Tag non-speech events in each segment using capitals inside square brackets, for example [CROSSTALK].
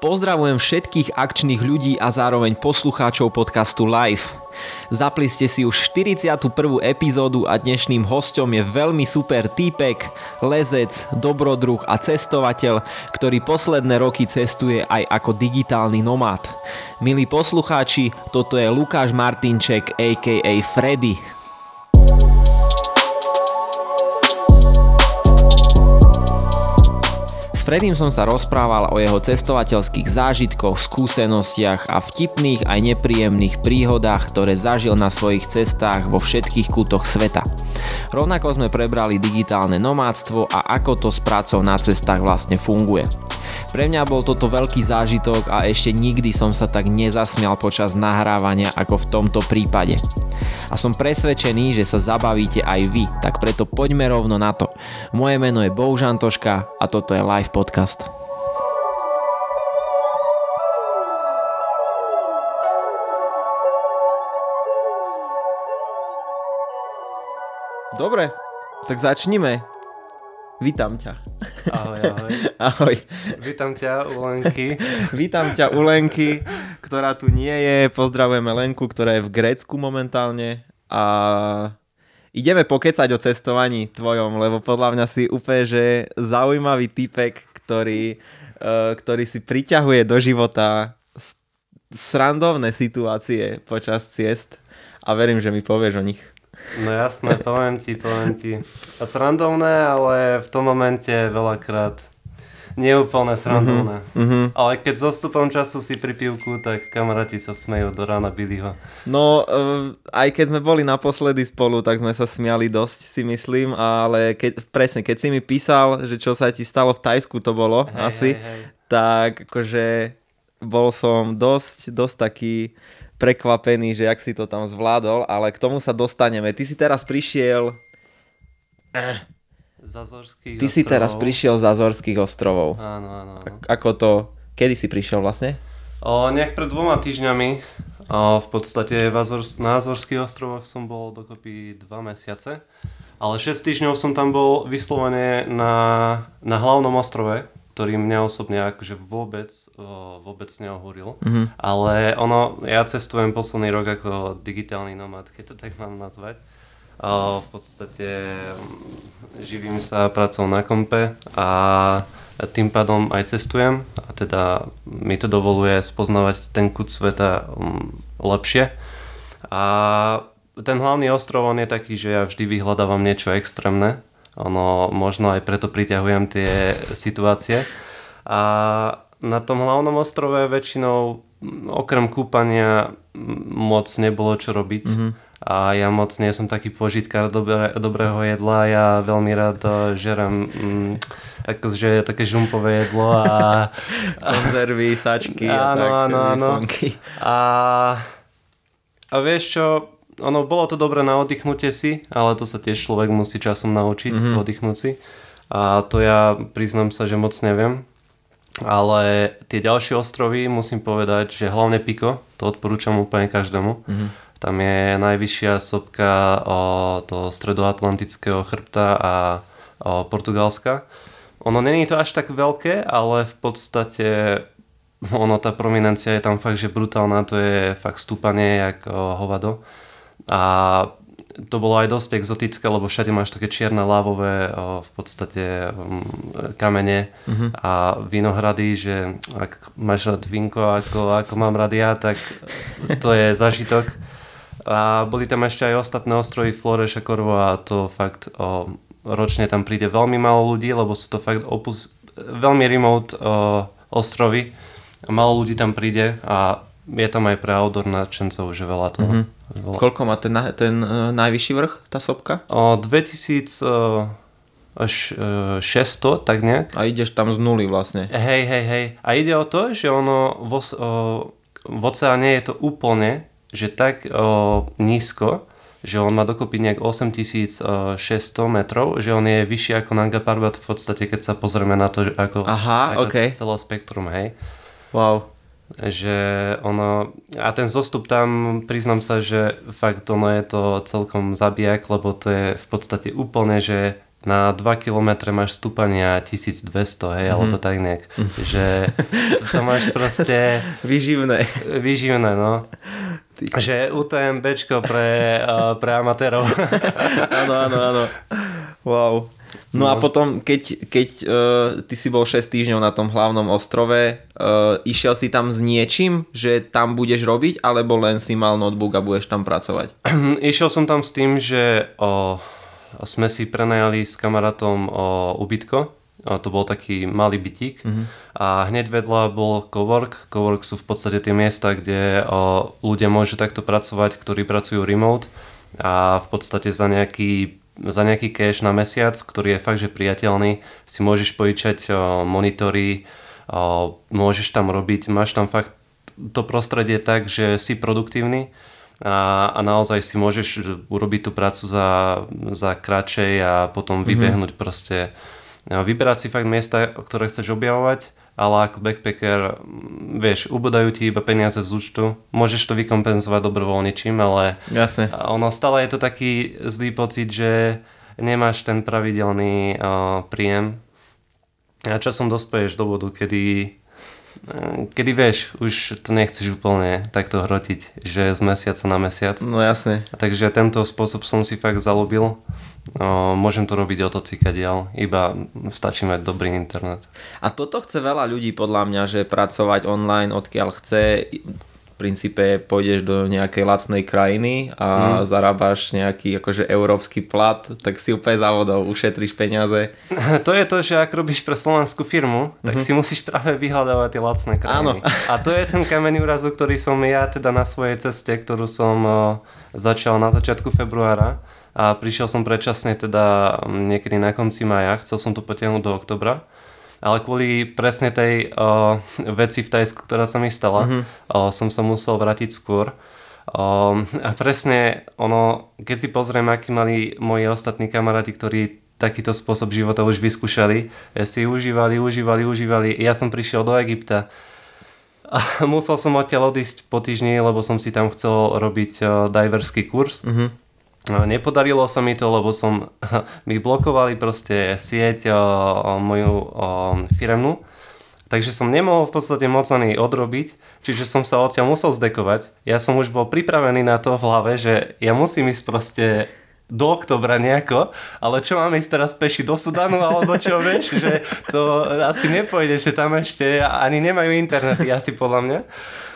Pozdravujem všetkých akčných ľudí a zároveň poslucháčov podcastu Live. Zapli ste si už 41. epizódu a dnešným hostom je veľmi super týpek, lezec, dobrodruh a cestovateľ, ktorý posledné roky cestuje aj ako digitálny nomád. Milí poslucháči, toto je Lukáš Martinček aka Freddy. S Freddym som sa rozprával o jeho cestovateľských zážitkoch, skúsenostiach a vtipných aj nepríjemných príhodách, ktoré zažil na svojich cestách vo všetkých kútoch sveta. Rovnako sme prebrali digitálne nomádstvo a ako to s prácou na cestách vlastne funguje. Pre mňa bol toto veľký zážitok a ešte nikdy som sa tak nezasmial počas nahrávania ako v tomto prípade. A som presvedčený, že sa zabavíte aj vy, tak preto poďme rovno na to. Moje meno je Boužantoška a toto je live podcast. Dobre, tak začnime. Vítam ťa. Ahoj, ahoj. [LAUGHS] Ahoj. Vítam ťa u Lenky. [LAUGHS] Vítam ťa u Lenky, ktorá tu nie je. Pozdravujeme Lenku, ktorá je v Grécku momentálne. A ideme pokecať o cestovaní tvojom, lebo podľa mňa si úplne že zaujímavý typek, ktorý, uh, ktorý si priťahuje do života srandovné situácie počas ciest a verím, že mi povieš o nich. No jasné, poviem ti, poviem ti. A srandovné, ale v tom momente veľakrát neúplne srandovné. Mm-hmm. Ale keď s odstupom času si pri pivku, tak kamaráti sa smejú do rána Billyho. No, uh, aj keď sme boli naposledy spolu, tak sme sa smiali dosť, si myslím, ale keď, presne, keď si mi písal, že čo sa ti stalo v Tajsku to bolo hej, asi, hej, hej. tak akože bol som dosť, dosť taký prekvapený, že jak si to tam zvládol, ale k tomu sa dostaneme. Ty si teraz prišiel... Eh. Zazorských Ty ostrovov. si teraz prišiel z Azorských ostrovov. Áno, áno. áno. ako to... Kedy si prišiel vlastne? O, nejak pred dvoma týždňami. O, v podstate v Azor, na Azorských ostrovoch som bol dokopy dva mesiace. Ale 6 týždňov som tam bol vyslovene na, na hlavnom ostrove, ktorý mňa osobne akože vôbec, vôbec neohúril. Mm-hmm. Ale ono, ja cestujem posledný rok ako digitálny nomad, keď to tak mám nazvať. V podstate mm, živím sa pracou na kompe a tým pádom aj cestujem a teda mi to dovoluje spoznávať ten kút sveta mm, lepšie. A ten hlavný ostrov on je taký, že ja vždy vyhľadávam niečo extrémne, ono, možno aj preto priťahujem tie situácie. A na tom hlavnom ostrove väčšinou okrem kúpania moc nebolo čo robiť. Mm-hmm. A ja moc nie som taký požitkár dobré, dobrého jedla. Ja veľmi rád eh, žerem mm, akože také žumpové jedlo a... [LAUGHS] Konzervy, sačky áno, a tak. Áno, áno, A, a vieš čo, ono bolo to dobré na oddychnutie si, ale to sa tiež človek musí časom naučiť, mm-hmm. oddychnúť si. A to ja priznám sa, že moc neviem. Ale tie ďalšie ostrovy musím povedať, že hlavne Piko, to odporúčam úplne každému. Mm-hmm. Tam je najvyššia sopka o, toho stredoatlantického chrbta a o, Portugalska. Ono není to až tak veľké, ale v podstate ono, tá prominencia je tam fakt, že brutálna, to je fakt stúpanie jak o, hovado. A to bolo aj dosť exotické, lebo všade máš také čierne lávové v podstate kamene mm-hmm. a vinohrady, že ak máš rád vinko ako, ako mám rád ja, tak to je zažitok. A boli tam ešte aj ostatné ostrovy Flores a Corvo a to fakt o, ročne tam príde veľmi málo ľudí, lebo sú to fakt opus, veľmi remote o, ostrovy. Málo ľudí tam príde a je tam aj pre outdoor nadšencov, že veľa toho. Mm-hmm. Koľko má ten, ten uh, najvyšší vrch, tá sopka? O, 2000 uh, až uh, 600, tak nejak. A ideš tam z nuly vlastne. Hej, hej, hej. A ide o to, že ono vo, uh, v oceáne je to úplne, že tak uh, nízko, že on má dokopy nejak 8600 metrov, že on je vyšší ako Nanga Parbat v podstate, keď sa pozrieme na to, ako, Aha, ako okay. celé spektrum, hej. Wow že ono, a ten zostup tam, priznám sa, že fakt ono je to celkom zabijak, lebo to je v podstate úplne, že na 2 km máš stúpania 1200, hej, mm-hmm. alebo tak nejak. Že to, máš proste... [LAUGHS] Vyživné. Vyživné, no. Že UTMBčko pre, uh, pre amatérov. [LAUGHS] áno, áno, áno. Wow. No, no a potom, keď, keď uh, ty si bol 6 týždňov na tom hlavnom ostrove, uh, išiel si tam s niečím, že tam budeš robiť, alebo len si mal notebook a budeš tam pracovať? [CLEARS THROAT] Išiel som tam s tým, že uh, sme si prenajali s kamarátom o, ubytko. O, to bol taký malý bytík. Mm-hmm. A hneď vedľa bol cowork. Cowork sú v podstate tie miesta, kde o, ľudia môžu takto pracovať, ktorí pracujú remote a v podstate za nejaký za nejaký cash na mesiac, ktorý je fakt, že priateľný, si môžeš požičať monitory, môžeš tam robiť, máš tam fakt to prostredie tak, že si produktívny a, a naozaj si môžeš urobiť tú prácu za, za kratšej a potom mhm. vybehnúť mm-hmm. proste vyberať si fakt miesta, ktoré chceš objavovať, ale ako backpacker, vieš, ubodajú ti iba peniaze z účtu, môžeš to vykompenzovať dobrovoľničím, ale Jasne. ono stále je to taký zlý pocit, že nemáš ten pravidelný uh, príjem a časom dospeješ do bodu, kedy kedy vieš, už to nechceš úplne takto hrotiť, že z mesiaca na mesiac. No jasne. Takže tento spôsob som si fakt zalúbil. O, môžem to robiť o to cikadiaľ, iba stačí mať dobrý internet. A toto chce veľa ľudí podľa mňa, že pracovať online odkiaľ chce, princípe pôjdeš do nejakej lacnej krajiny a mm. zarábaš nejaký akože európsky plat, tak si úplne závodov, ušetríš peniaze. [LAUGHS] To je to, že ak robíš pre slovenskú firmu, tak mm-hmm. si musíš práve vyhľadávať tie lacné krajiny. Áno. [LAUGHS] A to je ten kameň úrazu, ktorý som ja teda na svojej ceste, ktorú som začal na začiatku februára a prišiel som predčasne teda niekedy na konci maja, chcel som to potiahnuť do oktobra ale kvôli presne tej uh, veci v Tajsku, ktorá sa mi stala, mm-hmm. uh, som sa musel vrátiť skôr. Um, a presne ono, keď si pozriem, aký mali moji ostatní kamaráti, ktorí takýto spôsob života už vyskúšali, si užívali, užívali, užívali. Ja som prišiel do Egypta a musel som odtiaľ odísť po týždni, lebo som si tam chcel robiť uh, diverský kurz. Mm-hmm Nepodarilo sa mi to, lebo som [LAUGHS] mi blokovali proste sieť o, o moju o, firemnú. Takže som nemohol v podstate moc ani odrobiť, čiže som sa odtiaľ musel zdekovať. Ja som už bol pripravený na to v hlave, že ja musím ísť proste do oktobra nejako, ale čo mám ísť teraz peši do Sudanu alebo čo, [LAUGHS] vieš, že to asi nepôjde, že tam ešte ani nemajú internety asi podľa mňa.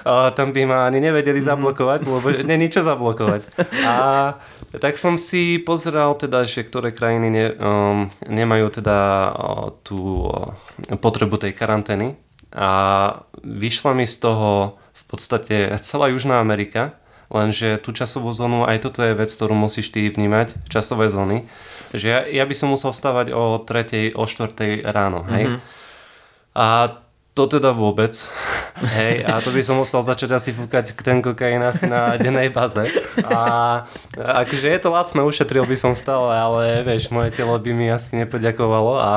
Tam by ma ani nevedeli zablokovať, lebo není čo zablokovať. A tak som si pozeral teda, že ktoré krajiny ne, um, nemajú teda uh, tú uh, potrebu tej karantény a vyšla mi z toho v podstate celá Južná Amerika, lenže tú časovú zónu, aj toto je vec, ktorú musíš ty vnímať, časové zóny, že ja, ja by som musel vstávať o 3. o 4. ráno, hej. Mm-hmm. A to teda vôbec. Hej, a to by som musel začať asi fúkať ten kokain asi na dennej baze. A akože je to lacné, ušetril by som stále, ale vieš, moje telo by mi asi nepoďakovalo. A,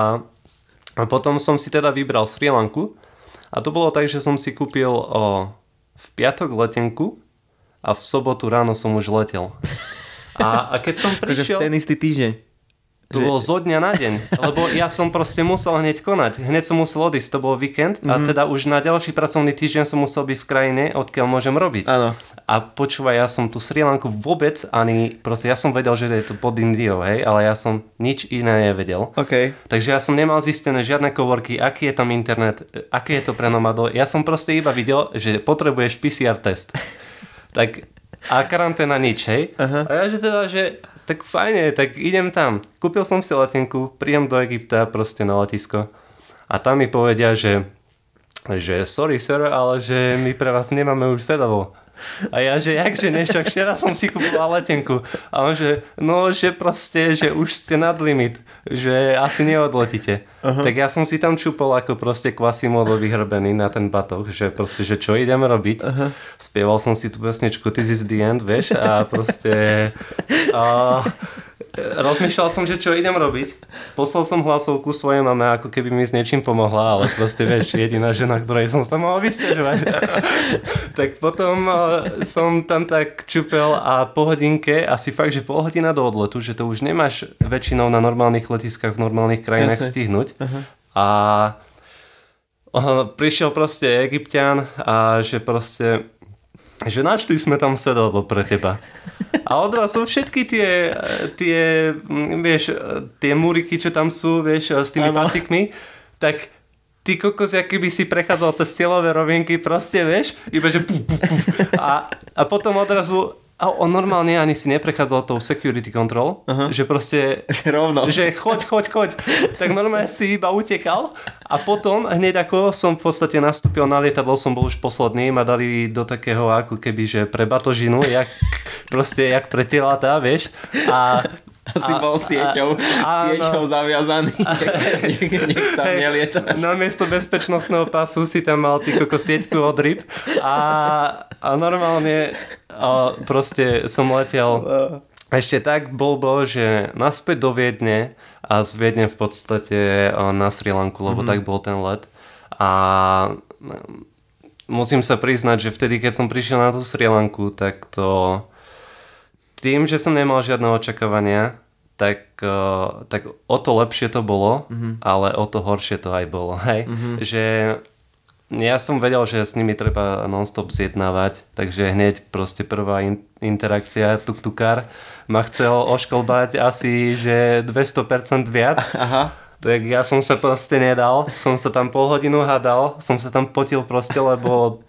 a potom som si teda vybral Sri Lanku. A to bolo tak, že som si kúpil o, v piatok letenku a v sobotu ráno som už letel. A, a keď som prišiel... v ten istý týždeň. To bolo zo dňa na deň, lebo ja som proste musel hneď konať. Hneď som musel odísť, to bol víkend mm-hmm. a mhm. teda už na ďalší pracovný týždeň som musel byť v krajine, odkiaľ môžem robiť. Áno. A počúvaj, ja som tu Sri Lanku vôbec ani, proste ja som vedel, že je to pod Indiou, hej, ale ja som nič iné nevedel. Okay. Takže ja som nemal zistené žiadne kovorky, aký je tam internet, aké je to pre nomado. Ja som proste iba videl, že potrebuješ PCR test. tak a karanténa nič, hej. Uh-huh. A ja že teda, že tak fajne, tak idem tam. Kúpil som si letenku, príjem do Egypta proste na letisko a tam mi povedia, že že sorry sir, ale že my pre vás nemáme už sedadlo. A ja, že jakže ne, však včera som si kúpila letenku. A on, že no, že proste, že už ste nad limit, že asi neodletíte. Uh-huh. Tak ja som si tam čupol ako proste kvasimodlo vyhrbený na ten batoh, že proste, že čo ideme robiť. Uh-huh. Spieval som si tú pesničku This is the end, vieš, a proste... A, rozmýšľal som, že čo idem robiť. Poslal som hlasovku svojej mame, ako keby mi s niečím pomohla, ale proste vieš, jediná žena, ktorej som sa mohol vysťažovať. [LAUGHS] tak potom uh, som tam tak čupel a po hodinke, asi fakt, že pol hodina do odletu, že to už nemáš väčšinou na normálnych letiskách v normálnych krajinách Jasne. stihnúť. Uh-huh. A uh, prišiel proste egyptian a že proste že načli sme tam sedadlo pre teba. A odrazu všetky tie, tie, vieš, tie múriky, čo tam sú, vieš, s tými ano. pasikmi, tak ty kokos, aký by si prechádzal cez cieľové rovinky, proste, vieš, iba že puf, puf, puf. A, a potom odrazu a on normálne ani si neprechádzal tou security control, uh-huh. že proste... [LAUGHS] Rovno. Že choď, choď, choď. Tak normálne si iba utekal a potom hneď ako som v podstate nastúpil na lietadlo, som bol už posledný, ma dali do takého ako keby, že pre batožinu, jak, [LAUGHS] proste jak pre tá, vieš. A [LAUGHS] asi a, bol sieťou, a, sieťou no. zaviazaný. Nech, nech tam hey, nelieta. Namiesto bezpečnostného pasu si tam mal ty koko sieťku od ryb a, a normálne a proste som letel ešte tak bol že naspäť do Viedne a z Viedne v podstate na Sri Lanku, lebo mm-hmm. tak bol ten let. A musím sa priznať, že vtedy, keď som prišiel na tú Sri Lanku, tak to tým, že som nemal žiadne očakávania, tak, tak o to lepšie to bolo, mm-hmm. ale o to horšie to aj bolo. Hej? Mm-hmm. Že ja som vedel, že s nimi treba non-stop zjednávať, takže hneď proste prvá in- interakcia tuk-tukár ma chcel oškolbať asi, že 200% viac. Aha. Tak ja som sa proste nedal, som sa tam pol hodinu hádal, som sa tam potil proste, lebo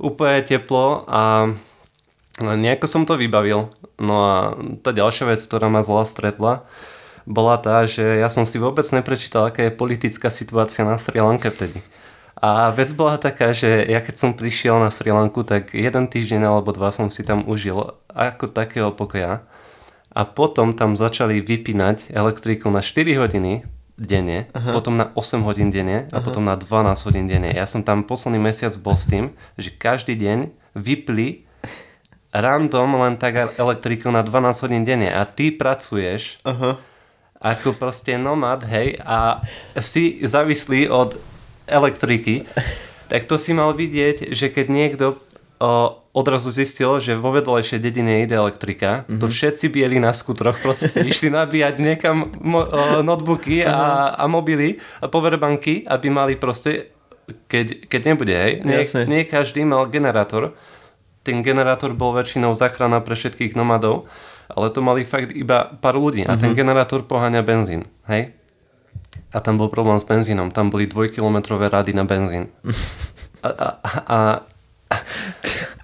úplne teplo a nejako som to vybavil. No a tá ďalšia vec, ktorá ma zla stretla, bola tá, že ja som si vôbec neprečítal, aká je politická situácia na Sri Lanke vtedy. A vec bola taká, že ja keď som prišiel na Sri Lanku, tak jeden týždeň alebo dva som si tam užil ako takého pokoja. A potom tam začali vypínať elektriku na 4 hodiny denne, Aha. potom na 8 hodín denne a Aha. potom na 12 hodín denne. Ja som tam posledný mesiac bol s tým, že každý deň vypli random len tak elektriku na 12 hodín denne a ty pracuješ uh-huh. ako proste nomad, hej, a si závislý od elektriky, tak to si mal vidieť, že keď niekto o, odrazu zistil, že vo vedlejšej dedine ide elektrika, mm-hmm. to mhm. všetci bieli na skutroch proste si [LAUGHS] išli nabíjať niekam mo, o, notebooky a, a mobily a powerbanky, aby mali proste, keď, keď nebude, hej, nie, nie každý mal generátor, ten generátor bol väčšinou záchrana pre všetkých nomadov, ale to mali fakt iba pár ľudí a mm-hmm. ten mhm. generátor poháňa benzín, hej? A tam bol problém s benzínom, tam boli dvojkilometrové rady na benzín. [LAUGHS] A, a, a, a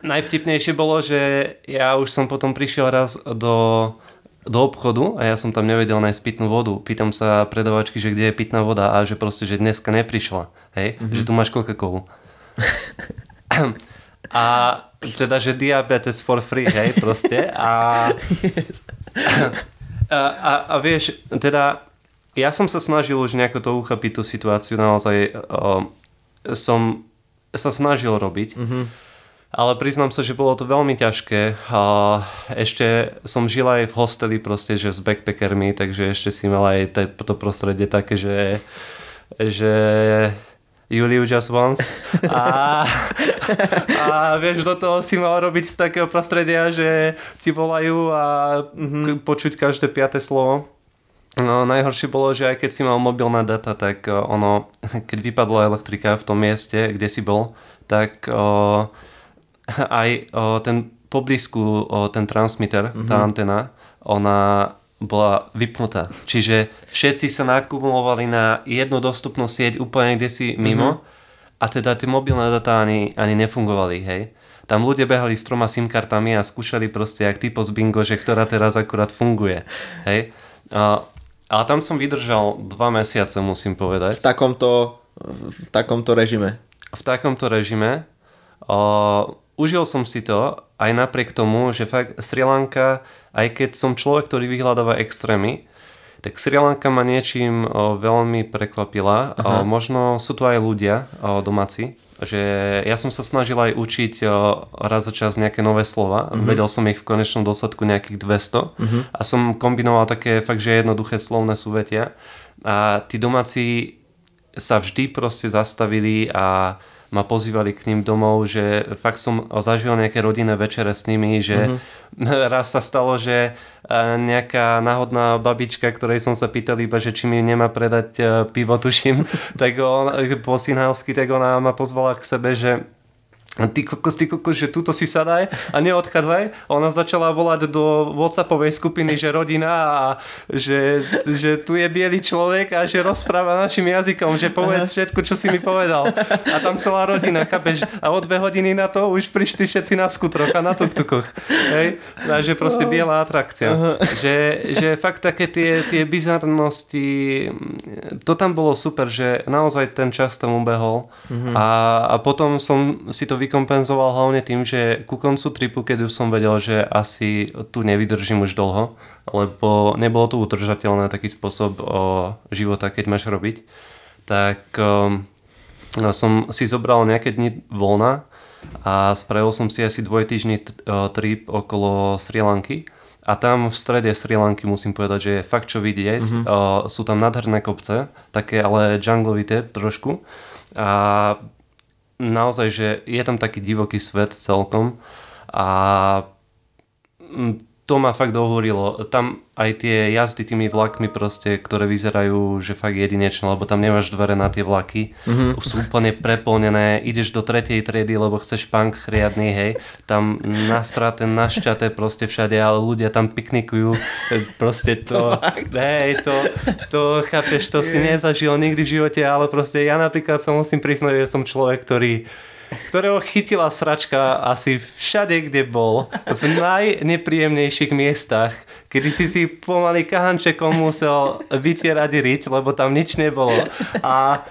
najvtipnejšie bolo, že ja už som potom prišiel raz do, do obchodu a ja som tam nevedel nájsť pitnú vodu. Pýtam sa predavačky, že kde je pitná voda a že proste, že dneska neprišla. Hej? Mm-hmm. Že tu máš Coca-Colu. [LAUGHS] a teda, že diabetes for free, hej, proste. A, [LAUGHS] a, a, a vieš, teda ja som sa snažil už nejako to uchapiť tú situáciu, naozaj o, som sa snažil robiť. Mm-hmm. Ale priznám sa, že bolo to veľmi ťažké. A ešte som žil aj v hosteli proste, že s backpackermi, takže ešte si mal aj to prostredie také, že, že Juliu Just Once a, a vieš, do toho si mal robiť z takého prostredia, že ti volajú a mm-hmm. počuť každé piaté slovo. No najhoršie bolo, že aj keď si mal mobilná data, tak uh, ono, [LAUGHS] keď vypadla elektrika v tom mieste, kde si bol, tak uh, [LAUGHS] aj uh, ten poblízku, uh, ten transmitter, mm-hmm. tá mhm. antena, ona bola vypnutá. Čiže všetci sa nakumulovali na jednu dostupnú sieť úplne kde si mimo mm-hmm. a teda tie mobilné data ani, ani nefungovali, hej. Tam ľudia behali s troma SIM kartami a skúšali proste jak typo z bingo, že ktorá teraz akurát funguje, hej. A, ale tam som vydržal dva mesiace, musím povedať. V takomto, v takomto režime? V takomto režime. O, užil som si to aj napriek tomu, že fakt Sri Lanka, aj keď som človek, ktorý vyhľadáva extrémy, tak Sri Lanka ma niečím o, veľmi prekvapila. O, možno sú tu aj ľudia o, domáci, že ja som sa snažil aj učiť raz za čas nejaké nové slova. Uh-huh. Vedel som ich v konečnom dôsledku nejakých 200 uh-huh. a som kombinoval také fakt, že jednoduché slovné súvetia. A tí domáci sa vždy proste zastavili a ma pozývali k ním domov, že fakt som zažil nejaké rodinné večere s nimi, že mm-hmm. [LAUGHS] raz sa stalo, že nejaká náhodná babička, ktorej som sa pýtal iba, že či mi nemá predať e, pivo, tuším, [LAUGHS] tak on, po synhalsky, tak ona ma pozvala k sebe, že ty kokos, ty kokos, že túto si sadaj a neodchádzaj. Ona začala volať do Whatsappovej skupiny, že rodina a že, že tu je biely človek a že rozpráva našim jazykom, že povedz všetko, čo si mi povedal. A tam celá rodina, chápeš? A o dve hodiny na to už prišli všetci na skutroch a na tuktukoch. Hej? A že proste biela atrakcia. Že, že fakt také tie, tie bizarnosti, to tam bolo super, že naozaj ten čas tam ubehol a, a potom som si to vykompenzoval hlavne tým, že ku koncu tripu, keď už som vedel, že asi tu nevydržím už dlho, lebo nebolo to udržateľné taký spôsob o, života, keď máš robiť, tak o, som si zobral nejaké dni voľna a spravil som si asi dvojtýždný trip okolo Sri Lanky. A tam v strede Sri Lanky musím povedať, že je fakt čo vidieť. Mm-hmm. Uh, sú tam nádherné kopce, také ale junglovité trošku. A naozaj, že je tam taký divoký svet celkom a to ma fakt dohovorilo. Tam aj tie jazdy tými vlakmi proste, ktoré vyzerajú, že fakt jedinečné, lebo tam nemáš dvere na tie vlaky, mm-hmm. sú úplne preplnené, ideš do tretej triedy, lebo chceš punk chriadný, hej, tam nasraté, našťaté proste všade, ale ľudia tam piknikujú, proste to, [LAUGHS] hej, to, to, chápeš, to si nezažil nikdy v živote, ale proste ja napríklad sa musím priznať, že som človek, ktorý ktorého chytila sračka asi všade, kde bol, v najnepríjemnejších miestach, kedy si si pomaly kahančekom musel vytierať riť, lebo tam nič nebolo. A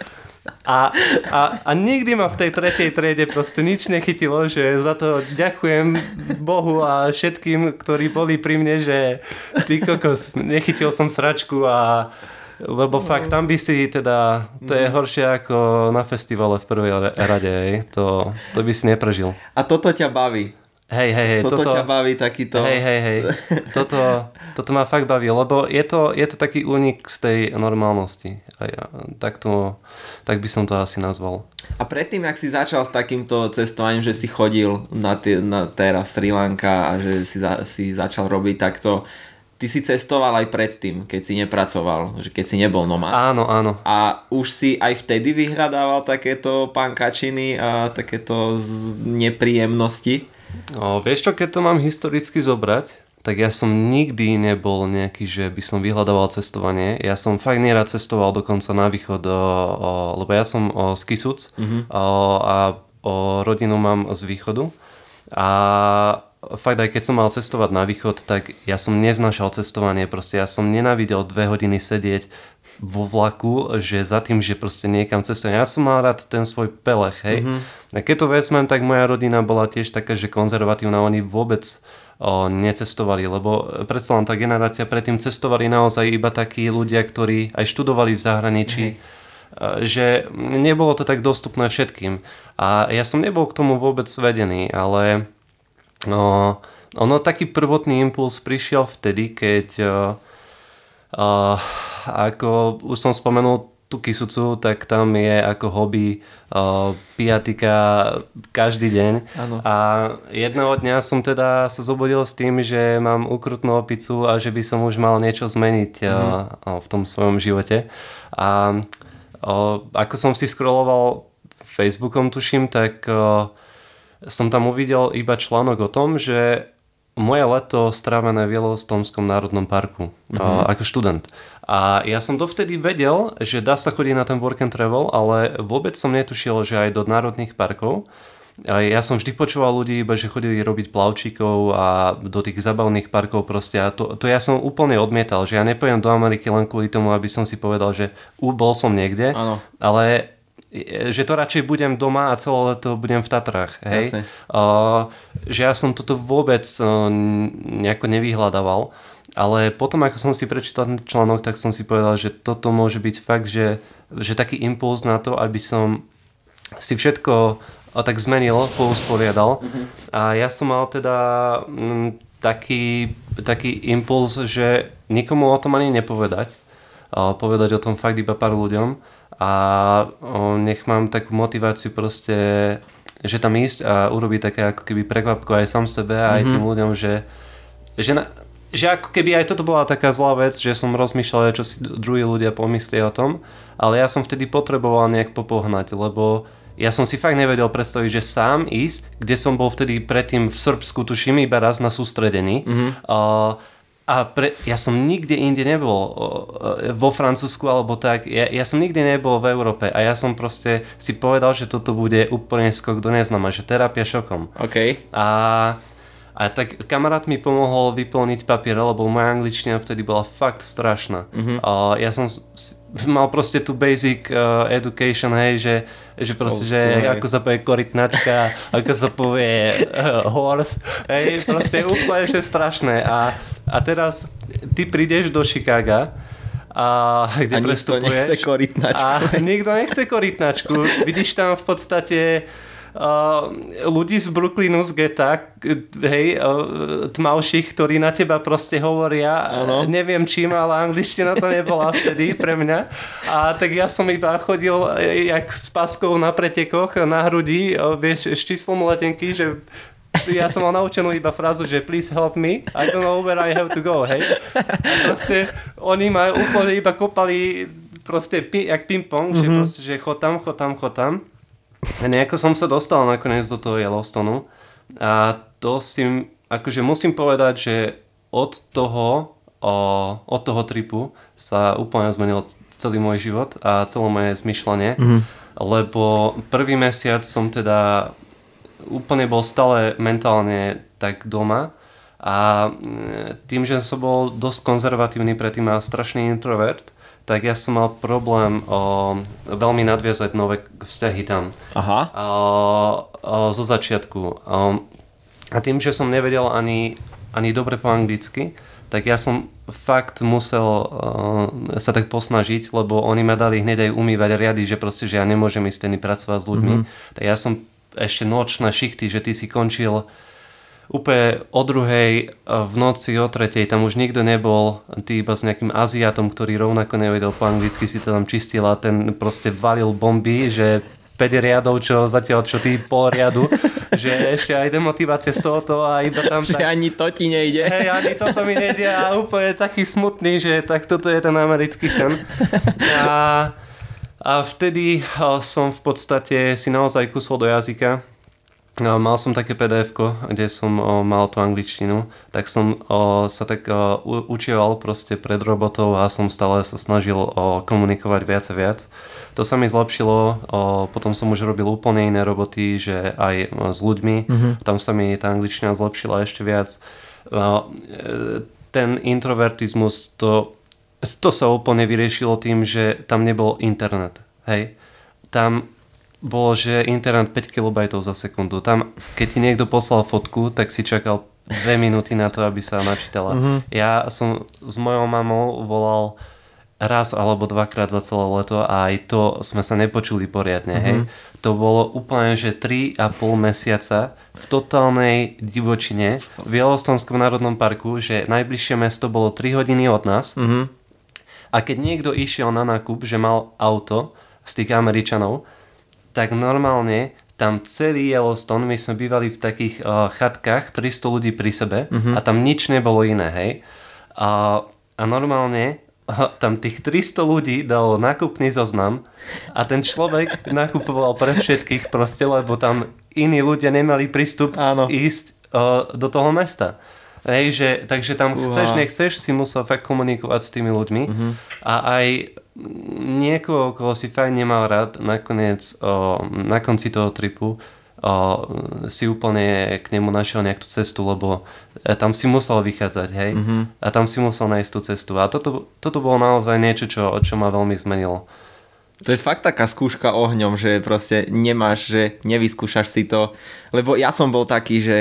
a, a, a nikdy ma v tej tretej triede proste nič nechytilo, že za to ďakujem Bohu a všetkým, ktorí boli pri mne, že ty kokos, nechytil som sračku a lebo fakt tam by si teda, to je mhm. horšie ako na festivale v prvej rade, hej. To, to by si neprežil. A toto ťa baví? Hej, hej, hej. Toto, toto ťa baví takýto... Hej, hej, hej. Toto, toto ma fakt baví, lebo je to, je to taký únik z tej normálnosti. A ja, tak, to, tak by som to asi nazval. A predtým, ak si začal s takýmto cestovaním, že si chodil na, tie, na teraz Sri Lanka a že si, za, si začal robiť takto, ty si cestoval aj predtým, keď si nepracoval, že keď si nebol nomad. Áno, áno. A už si aj vtedy vyhľadával takéto pankačiny a takéto nepríjemnosti? O, vieš čo, keď to mám historicky zobrať, tak ja som nikdy nebol nejaký, že by som vyhľadával cestovanie. Ja som fakt nerad cestoval dokonca na východ, o, o, lebo ja som o, z Kisuc mm-hmm. o, a o, rodinu mám z východu. A fakt aj keď som mal cestovať na východ, tak ja som neznašal cestovanie, proste ja som nenávidel dve hodiny sedieť vo vlaku, že za tým, že proste niekam cestujem. Ja som mal rád ten svoj pelech, hej. Mm-hmm. A keď to vezmem, tak moja rodina bola tiež taká, že konzervatívna, oni vôbec o, necestovali, lebo predsa len tá generácia predtým cestovali naozaj iba takí ľudia, ktorí aj študovali v zahraničí. Mm-hmm že nebolo to tak dostupné všetkým. A ja som nebol k tomu vôbec svedený, ale No, ono taký prvotný impuls prišiel vtedy, keď uh, ako už som spomenul tú Kisucu, tak tam je ako hobby uh, piatika každý deň. Ano. A jedného dňa som teda sa zobudil s tým, že mám ukrutnú opicu a že by som už mal niečo zmeniť uh, v tom svojom živote. A uh, ako som si scrolloval Facebookom, tuším, tak uh, som tam uvidel iba článok o tom, že moje leto strávené v Yellowstonskom národnom parku mm-hmm. ako študent. A ja som dovtedy vedel, že dá sa chodiť na ten work and travel, ale vôbec som netušil, že aj do národných parkov. A ja som vždy počúval ľudí iba, že chodili robiť plavčíkov a do tých zabavných parkov proste. A to, to ja som úplne odmietal, že ja nepojem do Ameriky len kvôli tomu, aby som si povedal, že bol som niekde, ano. ale že to radšej budem doma a celé leto budem v Tatrách. Hej? Uh, že ja som toto vôbec uh, nejako nevyhľadával. ale potom, ako som si prečítal ten článok, tak som si povedal, že toto môže byť fakt, že, že taký impuls na to, aby som si všetko tak zmenil, pousporiadal. Mm-hmm. A ja som mal teda m, taký, taký impuls, že nikomu o tom ani nepovedať. A povedať o tom fakt iba pár ľuďom a nech mám takú motiváciu proste, že tam ísť a urobiť také ako keby prekvapko aj sám sebe a aj mm-hmm. tým ľuďom, že, že na, že ako keby aj toto bola taká zlá vec, že som rozmýšľal, čo si druhí ľudia pomyslia o tom, ale ja som vtedy potreboval nejak popohnať, lebo ja som si fakt nevedel predstaviť, že sám ísť, kde som bol vtedy predtým v Srbsku, tuším, iba raz na sústredení. Mm-hmm. Uh, a pre, ja som nikde inde nebol vo Francúzsku alebo tak, ja, ja som nikde nebol v Európe a ja som proste si povedal, že toto bude úplne skok do neznáma, že terapia šokom. OK. A a tak kamarát mi pomohol vyplniť papier, lebo moja angličtina vtedy bola fakt strašná. Mm-hmm. A ja som mal proste tú basic uh, education, hej, že, že proste, oh, že hej. ako sa povie korytnačka, ako sa povie uh, horse, hej, proste úplne, že strašné. A, a teraz ty prídeš do Chicaga a kde a nikto nechce korytnačku. A [LAUGHS] nikto nechce korytnačku. Vidíš tam v podstate uh, ľudí z Brooklynu, z geta, hej, uh, tmavších, ktorí na teba proste hovoria, ano. neviem čím, ale angličtina to nebola vtedy pre mňa. A tak ja som iba chodil jak s paskou na pretekoch na hrudi, uh, vieš, s číslom letenky, že ja som mal naučenú iba frázu, že please help me, I don't know where I have to go, hej. A proste oni ma úplne iba kopali proste jak ping-pong, mm-hmm. že mhm. proste, že chod tam, chod tam, chod tam. A nejako som sa dostal nakoniec do toho Yellowstonu a to si, akože musím povedať, že od toho, o, od toho tripu sa úplne zmenil celý môj život a celé moje zmyšľanie, mm-hmm. lebo prvý mesiac som teda úplne bol stále mentálne tak doma a tým, že som bol dosť konzervatívny predtým a strašný introvert, tak ja som mal problém o, veľmi nadviazať nové vzťahy tam. Aha. O, o, zo začiatku. O, a tým, že som nevedel ani, ani dobre po anglicky, tak ja som fakt musel uh, sa tak posnažiť, lebo oni ma dali hneď aj umývať riady, že proste, že ja nemôžem ísť pracovať s ľuďmi. Mm-hmm. Tak ja som ešte nočné šichty, že ty si končil úplne o druhej e, v noci, o tretej, tam už nikto nebol, ty iba s nejakým Aziatom, ktorý rovnako nevedel po anglicky, si to tam čistil a ten proste valil bomby, že 5 riadov, čo zatiaľ čo ty pol riadu, [LAUGHS] že ešte aj demotivácie z tohoto a iba tam... Že tak, ani to ti nejde. Hej, ani toto mi nejde a úplne taký smutný, že tak toto je ten americký sen. [LAUGHS] A, a vtedy som v podstate si naozaj kusol do jazyka mal som také pdf kde som mal tú angličtinu, tak som sa tak učieval proste pred robotou a som stále sa snažil komunikovať viac a viac. To sa mi zlepšilo, potom som už robil úplne iné roboty, že aj s ľuďmi, mm-hmm. tam sa mi tá angličtina zlepšila ešte viac. E, ten introvertizmus, to, to sa úplne vyriešilo tým, že tam nebol internet. Hej. Tam bolo, že internet 5 kB za sekundu. Tam, keď ti niekto poslal fotku, tak si čakal 2 minúty na to, aby sa načítala. Mm-hmm. Ja som s mojou mamou volal raz alebo dvakrát za celé leto a aj to sme sa nepočuli poriadne. Mm-hmm. Hej. To bolo úplne, že 3,5 mesiaca v totálnej divočine v Yellowstonskom národnom parku, že najbližšie mesto bolo 3 hodiny od nás mm-hmm. A keď niekto išiel na nákup, že mal auto z tých Američanov, tak normálne tam celý Yellowstone, my sme bývali v takých uh, chatkách, 300 ľudí pri sebe mm-hmm. a tam nič nebolo iné, hej. A, a normálne uh, tam tých 300 ľudí dal nákupný zoznam a ten človek [LAUGHS] nakupoval pre všetkých proste, lebo tam iní ľudia nemali prístup Áno. ísť uh, do toho mesta. Hej, že, takže tam Uha. chceš, nechceš, si musel fakt komunikovať s tými ľuďmi mm-hmm. a aj niekoho, koho si fakt nemal rád, nakoniec o, na konci toho tripu o, si úplne k nemu našiel nejakú cestu, lebo e, tam si musel vychádzať, hej? Mm-hmm. A tam si musel nájsť tú cestu. A toto, toto bolo naozaj niečo, čo, čo ma veľmi zmenilo. To je fakt taká skúška ohňom, že proste nemáš, že nevyskúšaš si to. Lebo ja som bol taký, že,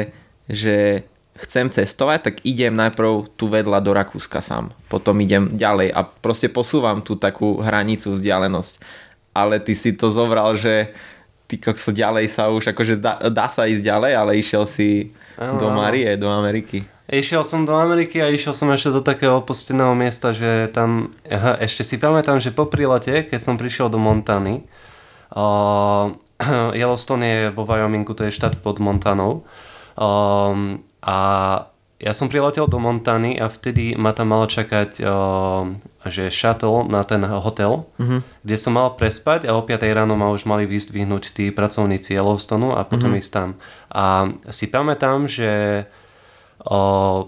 že chcem cestovať, tak idem najprv tu vedľa do Rakúska sám. Potom idem ďalej a proste posúvam tú takú hranicu, vzdialenosť. Ale ty si to zobral, že ty sa ďalej sa už, akože dá, dá sa ísť ďalej, ale išiel si ano. do Marie, do Ameriky. Išiel som do Ameriky a išiel som ešte do takého opusteného miesta, že tam, aha, ešte si pamätám, že po prílete, keď som prišiel do Montany, uh, [CLEARS THROAT] Yellowstone je vo Wyomingu, to je štát pod Montanou. Um, a ja som priletel do Montany a vtedy ma tam malo čakať že shuttle na ten hotel, uh-huh. kde som mal prespať a o 5 ráno ma už mali vyzdvihnúť tí pracovníci Yellowstone a potom uh-huh. ísť tam. A si pamätám, že uh,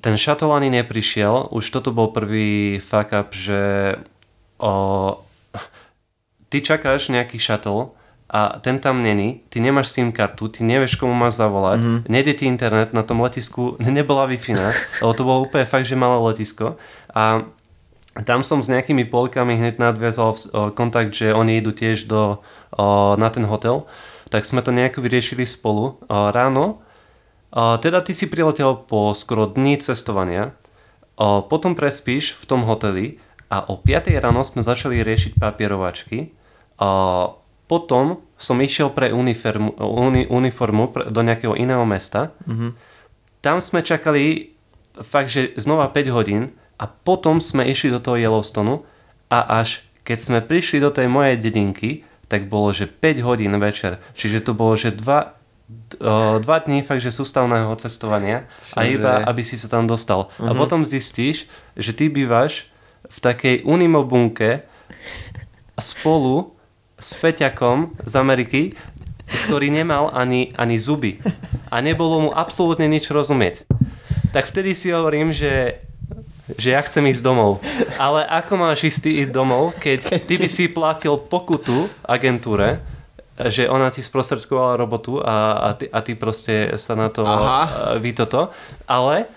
ten shuttle ani neprišiel, už toto bol prvý fuck up, že uh, ty čakáš nejaký shuttle a ten tam není, ty nemáš SIM kartu, ty nevieš komu máš zavolať, mm-hmm. nejde ti internet, na tom letisku nebola Wi-Fi, lebo to bolo úplne fakt, že malé letisko. A tam som s nejakými polkami hneď nadviazal kontakt, že oni idú tiež do, na ten hotel, tak sme to nejako vyriešili spolu. Ráno, teda ty si priletel po skoro dní cestovania, potom prespíš v tom hoteli. A o 5 ráno sme začali riešiť papierovačky potom som išiel pre uniformu, uni, uniformu do nejakého iného mesta. Mm-hmm. Tam sme čakali fakt, že znova 5 hodín a potom sme išli do toho Yellowstonu a až keď sme prišli do tej mojej dedinky, tak bolo, že 5 hodín večer. Čiže to bolo, že 2 uh, dva dní fakt, že sústavného cestovania Čiže... a iba, aby si sa tam dostal. Uh-huh. A mhm. potom zistíš, že ty bývaš v takej unimobunke spolu s Feťakom z Ameriky, ktorý nemal ani, ani zuby a nebolo mu absolútne nič rozumieť. Tak vtedy si hovorím, že že ja chcem ísť domov. Ale ako máš ísť ísť domov, keď ty by si platil pokutu agentúre, že ona ti sprostredkovala robotu a, a, ty, a ty proste sa na to Aha. vy toto, ale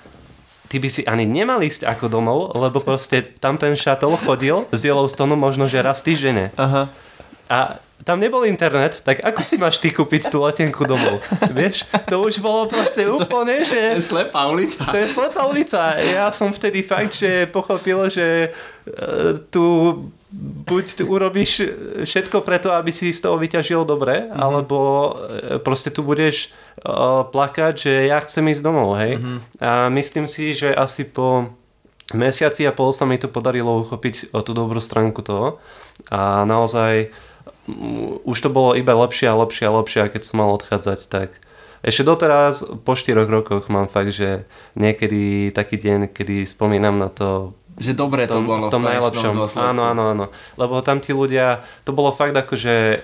ty by si ani nemal ísť ako domov, lebo proste tam ten shuttle chodil z Yellowstone možno, že raz týždenne. Aha a tam nebol internet, tak ako si máš ty kúpiť tú letenku domov? Vieš? To už bolo proste úplne, že... To je slepá ulica. To je slepá ulica. Ja som vtedy fakt, že pochopil, že uh, tu buď tu urobíš všetko preto, aby si z toho vyťažil dobre, mm-hmm. alebo e, proste tu budeš uh, plakať, že ja chcem ísť domov, hej? Mm-hmm. A myslím si, že asi po mesiaci a pol sa mi to podarilo uchopiť tú dobrú stránku toho a naozaj už to bolo iba lepšie a lepšie a lepšie a keď som mal odchádzať, tak ešte doteraz po 4 rokoch mám fakt, že niekedy taký deň, kedy spomínam na to že dobre to tom, bolo v tom najlepšom. Dôsledku. Áno, áno, áno. Lebo tam tí ľudia, to bolo fakt ako, že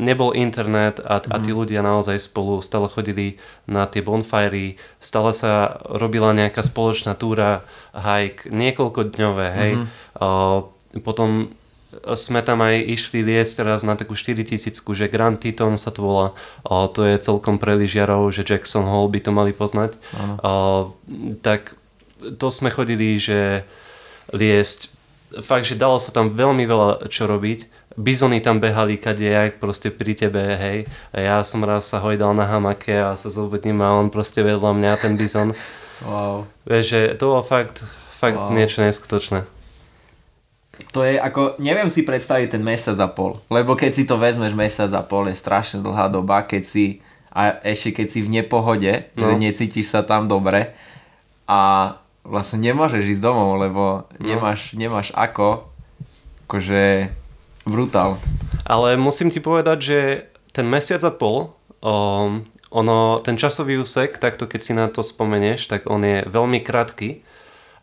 nebol internet a, mm. a tí mhm. ľudia naozaj spolu stále chodili na tie bonfire, stále sa robila nejaká spoločná túra, hike, niekoľko dňové, hej. Mm. Uh, potom sme tam aj išli liesť teraz na takú 4000, že Grand Teton sa to volá. O, to je celkom pre lyžiarov, že Jackson Hole by to mali poznať. O, tak to sme chodili, že liesť. Fakt, že dalo sa tam veľmi veľa čo robiť. Bizony tam behali kadejak proste pri tebe, hej. A ja som raz sa hojdal na hamake a sa zobudním a on proste vedľa mňa, ten bizon. Wow. Vieš, že to bolo fakt, fakt wow. niečo neskutočné to je ako, neviem si predstaviť ten mesiac a pol, lebo keď si to vezmeš mesiac a pol je strašne dlhá doba, keď si a ešte keď si v nepohode, no. že necítiš sa tam dobre a vlastne nemôžeš ísť domov, lebo no. nemáš, nemáš ako, akože brutál. Ale musím ti povedať, že ten mesiac a pol, um, ono, ten časový úsek, takto keď si na to spomenieš, tak on je veľmi krátky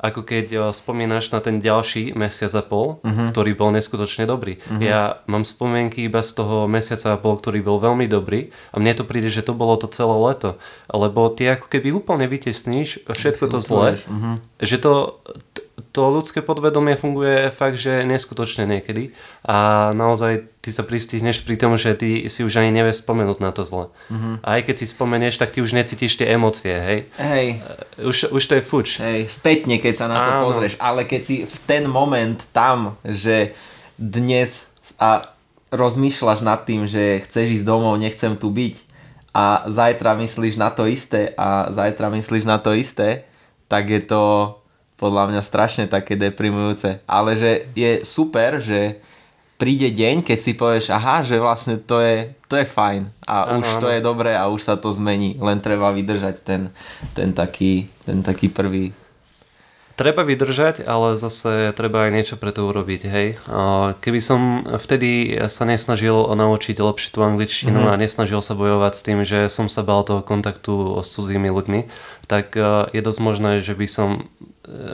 ako keď uh, spomínaš na ten ďalší mesiac a pol, uh-huh. ktorý bol neskutočne dobrý. Uh-huh. Ja mám spomienky iba z toho mesiaca a pol, ktorý bol veľmi dobrý a mne to príde, že to bolo to celé leto. Lebo ty ako keby úplne vytesníš všetko to zlé, uh-huh. že to, to ľudské podvedomie funguje fakt, že neskutočne niekedy a naozaj ty sa pristihneš pri tom, že ty si už ani nevieš spomenúť na to zle. A aj keď si spomenieš, tak ty už necítiš tie emócie, hej? Hej. Už, už to je fuč. Hej, spätne, keď sa na to Áno. pozrieš, ale keď si v ten moment tam, že dnes a rozmýšľaš nad tým, že chceš ísť domov, nechcem tu byť a zajtra myslíš na to isté a zajtra myslíš na to isté, tak je to podľa mňa strašne také deprimujúce. Ale že je super, že príde deň, keď si povieš, aha, že vlastne to je, to je fajn a ano, už ano. to je dobré a už sa to zmení. Len treba vydržať ten, ten, taký, ten taký prvý Treba vydržať, ale zase treba aj niečo pre to urobiť, hej. Keby som vtedy sa nesnažil naučiť lepšie tú angličtinu mm-hmm. a nesnažil sa bojovať s tým, že som sa bal toho kontaktu s cudzími ľuďmi, tak e, je dosť možné, že by som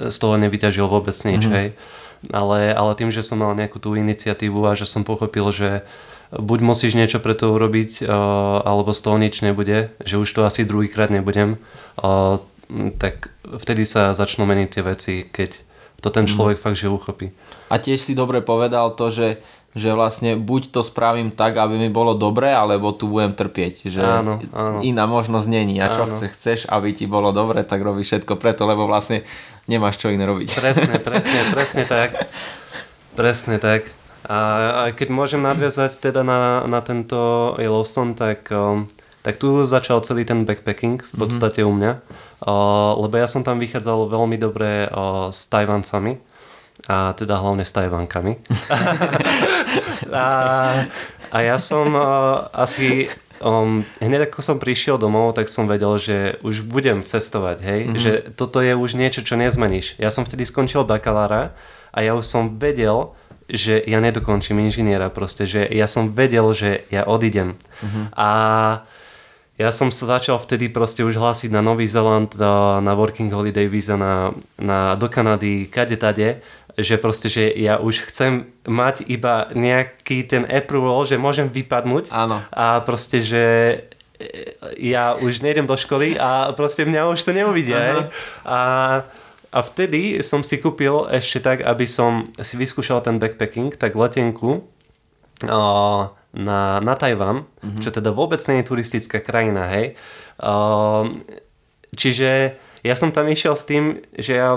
z toho nevyťažil vôbec nič, mm-hmm. hej. Ale, ale tým, že som mal nejakú tú iniciatívu a že som pochopil, že buď musíš niečo pre to urobiť, e, alebo z toho nič nebude, že už to asi druhýkrát nebudem, tak vtedy sa začnú meniť tie veci, keď to ten mhm. človek mm. fakt že uchopí. A tiež si dobre povedal to, že, že vlastne buď to spravím tak, aby mi bolo dobre, alebo tu budem trpieť. Že áno, áno. Iná možnosť není. A čo chce, chceš, aby ti bolo dobre, tak robíš všetko preto, lebo vlastne nemáš čo iné robiť. Presne, [LAUGHS] presne, presne tak. Presne tak. A, a keď môžem nadviazať teda na, na tento Yellowstone, tak, um, tak tu začal celý ten backpacking v podstate mm-hmm. u mňa lebo ja som tam vychádzal veľmi dobre s Tajvancami a teda hlavne s Tajvankami. [LAUGHS] [LAUGHS] a, a ja som asi um, hneď ako som prišiel domov, tak som vedel, že už budem cestovať, hej, mm-hmm. že toto je už niečo, čo nezmeníš. Ja som vtedy skončil bakalára a ja už som vedel, že ja nedokončím inžiniera proste, že ja som vedel, že ja odídem. Mm-hmm. A ja som sa začal vtedy proste už hlásiť na Nový Zeland, na Working Holiday Visa, na, na, do Kanady, kade tade, že proste, že ja už chcem mať iba nejaký ten approval, že môžem vypadnúť Áno. a proste, že ja už nejdem do školy a proste mňa už to neuvidia. A, a vtedy som si kúpil ešte tak, aby som si vyskúšal ten backpacking, tak letenku na, na Tajvan, mm-hmm. čo teda vôbec nie je turistická krajina, hej. Uh, čiže ja som tam išiel s tým, že ja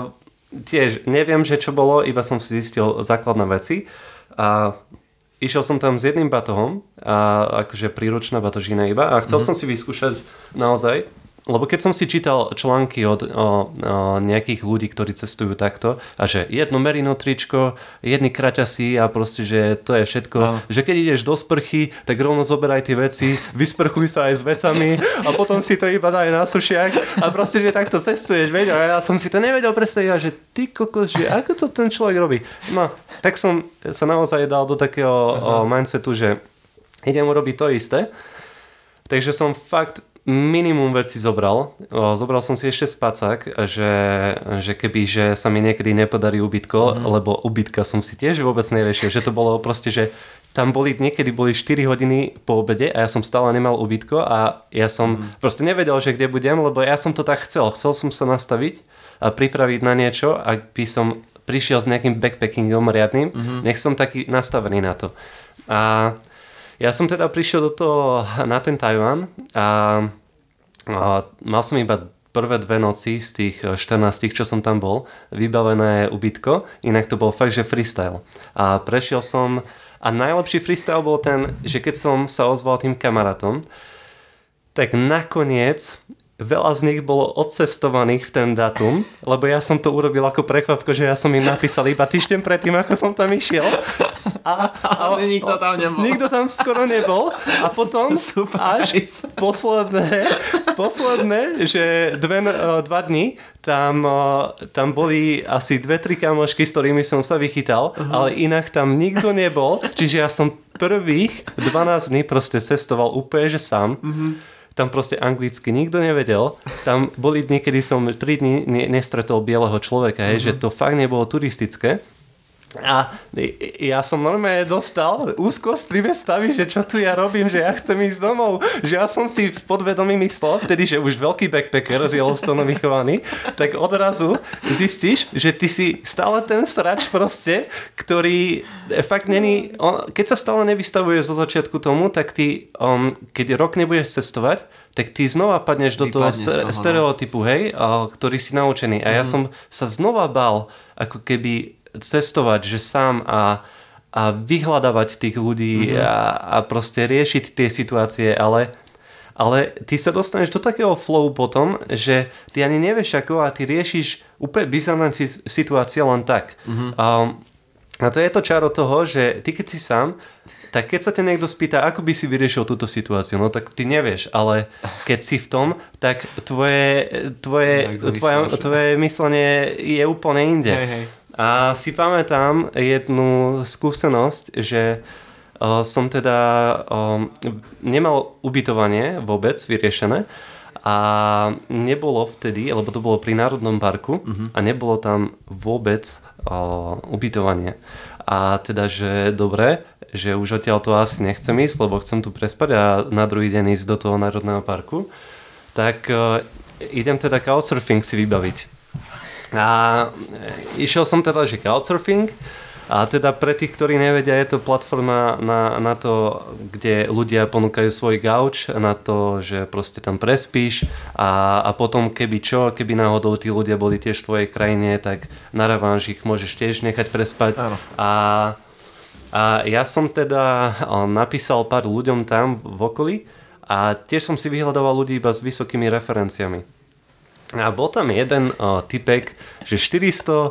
tiež neviem, že čo bolo, iba som si zistil základné veci a išiel som tam s jedným batohom, a akože príručná batožina iba a chcel mm-hmm. som si vyskúšať naozaj lebo keď som si čítal články od o, o, nejakých ľudí, ktorí cestujú takto a že jedno merino tričko, jedny kraťasy a proste, že to je všetko. No. Že keď ideš do sprchy, tak rovno zoberaj tie veci, vysprchuj sa aj s vecami a potom si to iba daj na sušiak a proste, že takto cestuješ, veď? A ja som si to nevedel predstaviť, že ty kokos, že ako to ten človek robí. No, tak som sa naozaj dal do takého o, mindsetu, že idem urobiť to isté. Takže som fakt minimum veci zobral. Zobral som si ešte spacák, že, že keby že sa mi niekedy nepodarí ubytko, mm. lebo ubytka som si tiež vôbec neriešil, že to bolo proste, že tam boli, niekedy boli 4 hodiny po obede a ja som stále nemal ubytko a ja som mm. proste nevedel, že kde budem, lebo ja som to tak chcel. Chcel som sa nastaviť a pripraviť na niečo, ak by som prišiel s nejakým backpackingom riadnym, mm-hmm. nech som taký nastavený na to. A ja som teda prišiel do toho na ten Tajvan a, a mal som iba prvé dve noci z tých 14, čo som tam bol, vybavené ubytko, inak to bol fakt, že freestyle. A prešiel som, a najlepší freestyle bol ten, že keď som sa ozval tým kamarátom, tak nakoniec veľa z nich bolo odcestovaných v ten datum, lebo ja som to urobil ako prekvapko, že ja som im napísal iba týždeň predtým, ako som tam išiel. A, a, a nikto tam nebol. Nikto tam skoro nebol. A potom Super. až posledné, posledné, že dve, dva dni tam, tam boli asi dve, tri kamošky, s ktorými som sa vychytal, uh-huh. ale inak tam nikto nebol, čiže ja som prvých 12 dní proste cestoval úplne, že sám. Uh-huh tam proste anglicky nikto nevedel. Tam boli dni, kedy som 3 dní nestretol bieleho človeka, hej, uh-huh. že to fakt nebolo turistické. A ja som normálne dostal úzkostlivé stavy, že čo tu ja robím, že ja chcem ísť domov. Že ja som si v podvedomí myslel, vtedy, že už veľký backpacker z Yellowstone vychovaný, tak odrazu zistíš, že ty si stále ten srač proste, ktorý fakt není, on, keď sa stále nevystavuje zo začiatku tomu, tak ty, um, keď rok nebudeš cestovať, tak ty znova padneš do toho, toho no. stereotypu, hej, ktorý si naučený. A ja mm. som sa znova bal, ako keby cestovať, že sám a, a vyhľadávať tých ľudí mm-hmm. a, a proste riešiť tie situácie, ale ale ty sa dostaneš do takého flow potom, že ty ani nevieš ako a ty riešiš úplne bizarné situácie len tak. Mm-hmm. Um, a to je to čaro toho, že ty keď si sám, tak keď sa ťa niekto spýta, ako by si vyriešil túto situáciu, no tak ty nevieš, ale keď si v tom, tak tvoje, tvoje, tvoje, tvoje myslenie je úplne inde. Hej, hej. A si pamätám jednu skúsenosť, že uh, som teda um, nemal ubytovanie vôbec vyriešené a nebolo vtedy, lebo to bolo pri Národnom parku uh-huh. a nebolo tam vôbec uh, ubytovanie. A teda, že dobre, že už odtiaľ to asi nechcem ísť, lebo chcem tu prespať a na druhý deň ísť do toho národného parku, tak uh, idem teda couchsurfing si vybaviť. A išiel som teda, že couchsurfing a teda pre tých, ktorí nevedia, je to platforma na, na to, kde ľudia ponúkajú svoj gauč, na to, že proste tam prespíš a, a potom keby čo, keby náhodou tí ľudia boli tiež v tvojej krajine, tak na revanš ich môžeš tiež nechať prespať. Áno. A a ja som teda napísal pár ľuďom tam v okolí a tiež som si vyhľadoval ľudí iba s vysokými referenciami. A bol tam jeden uh, typek, že 400 uh,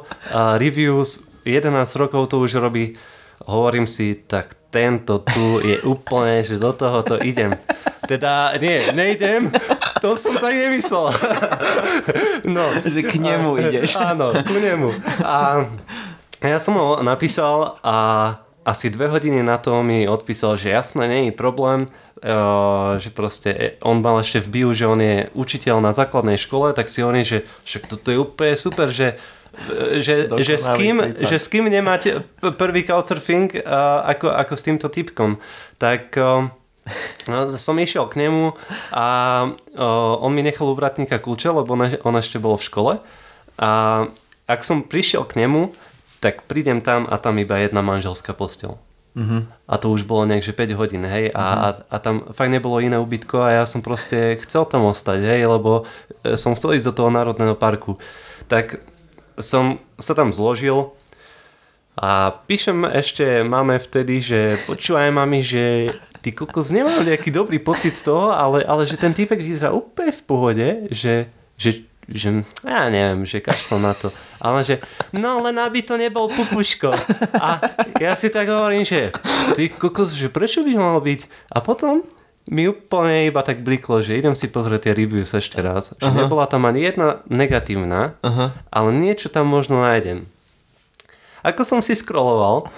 reviews, 11 rokov to už robí. Hovorím si, tak tento tu je úplne, že do toho to idem. Teda nie, nejdem, to som sa nemyslel. [LAUGHS] no. Že k nemu ideš. Áno, k nemu. A ja som ho napísal a asi dve hodiny na to mi odpísal, že jasné, nie je problém, že proste e, on mal ešte v bio, že on je učiteľ na základnej škole, tak si hovorí, že však toto je úplne super, že e, že, že, s kým, že s kým nemáte prvý couchsurfing ako, ako s týmto typkom. Tak no, som išiel k nemu a on mi nechal u bratníka kľúče, lebo on, on ešte bol v škole. A ak som prišiel k nemu, tak prídem tam a tam iba jedna manželská postel. Uh-huh. A to už bolo nejak, že 5 hodín, hej, a, uh-huh. a, a tam fakt nebolo iné ubytko a ja som proste chcel tam ostať, hej, lebo e, som chcel ísť do toho národného parku. Tak som sa tam zložil a píšem ešte máme vtedy, že počúvaj mami, že ty kokos nemal nejaký dobrý pocit z toho, ale, ale že ten týpek vyzerá úplne v pohode, že, že že ja neviem, že kašlo na to. Ale že, no len aby to nebol pupuško. A ja si tak hovorím, že ty kokos, že prečo by mal byť? A potom mi úplne iba tak bliklo, že idem si pozrieť tie reviews ešte raz. Že Aha. nebola tam ani jedna negatívna, Aha. ale niečo tam možno nájdem. Ako som si scrolloval,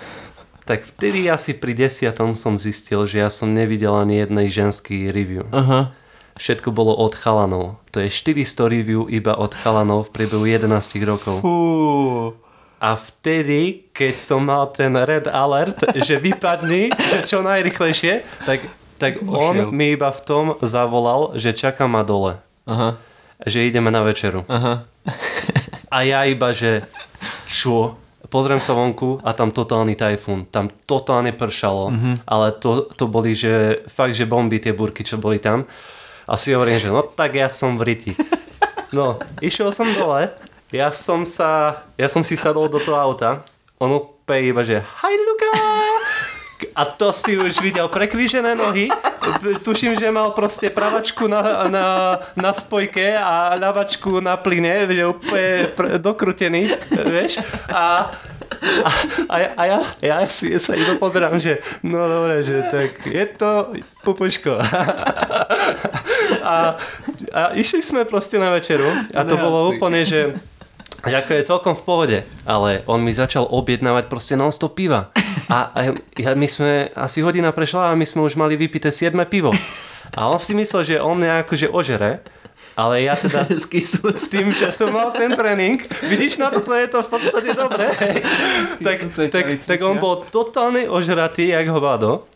tak vtedy asi pri desiatom som zistil, že ja som nevidel ani jednej ženský review. Aha všetko bolo od chalanov. To je 400 review iba od chalanov v priebehu 11 rokov. Fú. A vtedy, keď som mal ten red alert, že vypadni čo najrychlejšie, tak, tak on mi iba v tom zavolal, že čaká ma dole. Aha. Že ideme na večeru. Aha. A ja iba, že čo? Pozriem sa vonku a tam totálny tajfún. Tam totálne pršalo, mm-hmm. ale to, to boli, že fakt, že bomby tie burky, čo boli tam. A si hovorím, že no tak ja som v riti. No, išiel som dole, ja som sa, ja som si sadol do toho auta, on úplne iba, že Hi Luka! A to si už videl prekrížené nohy. Tuším, že mal proste pravačku na, na, na spojke a ľavačku na plyne, že úplne dokrutený, vieš. A, a, a, ja, a ja, ja si sa iba pozerám, že no dobre, že tak je to pupuško. A, a išli sme proste na večeru a to bolo úplne, že ako je celkom v pohode, ale on mi začal objednávať proste non-stop piva. A, a ja, my sme, asi hodina prešla a my sme už mali vypité 7 pivo. A on si myslel, že on mňa akože ožere, ale ja teda [LAUGHS] s tým, že som mal ten tréning, vidíš, na toto je to v podstate dobré, tak, tak, tak on bol totálne ožratý, jak hovado.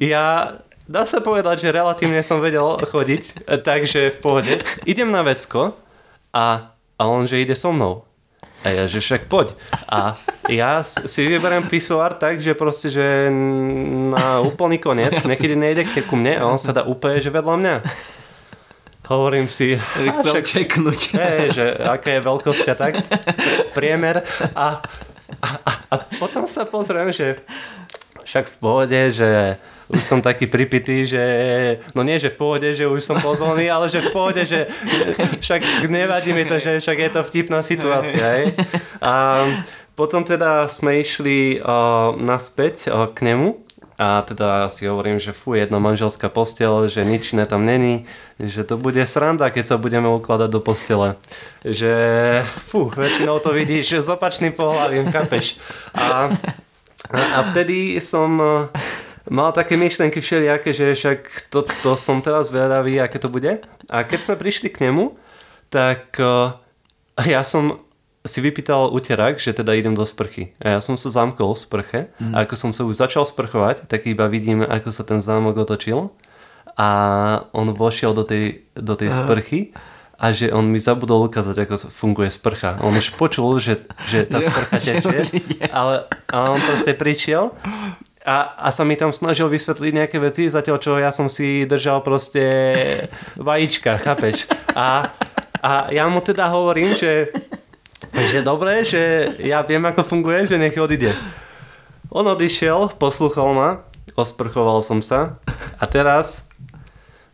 Ja dá sa povedať, že relatívne som vedel chodiť, takže v pohode. Idem na vecko a, a on, že ide so mnou. A ja, že však poď. A ja si vyberiem pisoár tak, že proste, že na úplný koniec, [LAUGHS] niekedy nejde ku mne a on sa dá úplne, že vedľa mňa. Hovorím si, chcel však, čeknúť. [LAUGHS] Hej, že aká je veľkosť a tak, priemer. A, a, a, a potom sa pozriem, že však v pohode, že už som taký pripitý, že no nie, že v pohode, že už som pozvolný, ale že v pohode, že však nevadí mi to, že však je to vtipná situácia. Hej. A potom teda sme išli uh, naspäť uh, k nemu a teda si hovorím, že fú, jedna manželská postel, že nič iné tam není, že to bude sranda, keď sa budeme ukladať do postele. Že fú, väčšinou to vidíš s opačným pohľavím, chápeš? A, a vtedy som mal také myšlenky všelijaké, že však to, to som teraz vedavý, aké to bude. A keď sme prišli k nemu, tak ja som si vypýtal uterák, že teda idem do sprchy. A ja som sa zamkol v sprche mm. a ako som sa už začal sprchovať, tak iba vidím, ako sa ten zámok otočil a on vošiel do tej, do tej sprchy a že on mi zabudol ukázať, ako funguje sprcha. On už počul, že, že tá sprcha tečie, ale, ale on proste prišiel a, a sa mi tam snažil vysvetliť nejaké veci, zatiaľ čo ja som si držal proste vajíčka, chápeš? A, a ja mu teda hovorím, že že dobre, že ja viem, ako funguje, že nech odíde. On odišiel, poslúchal ma, osprchoval som sa a teraz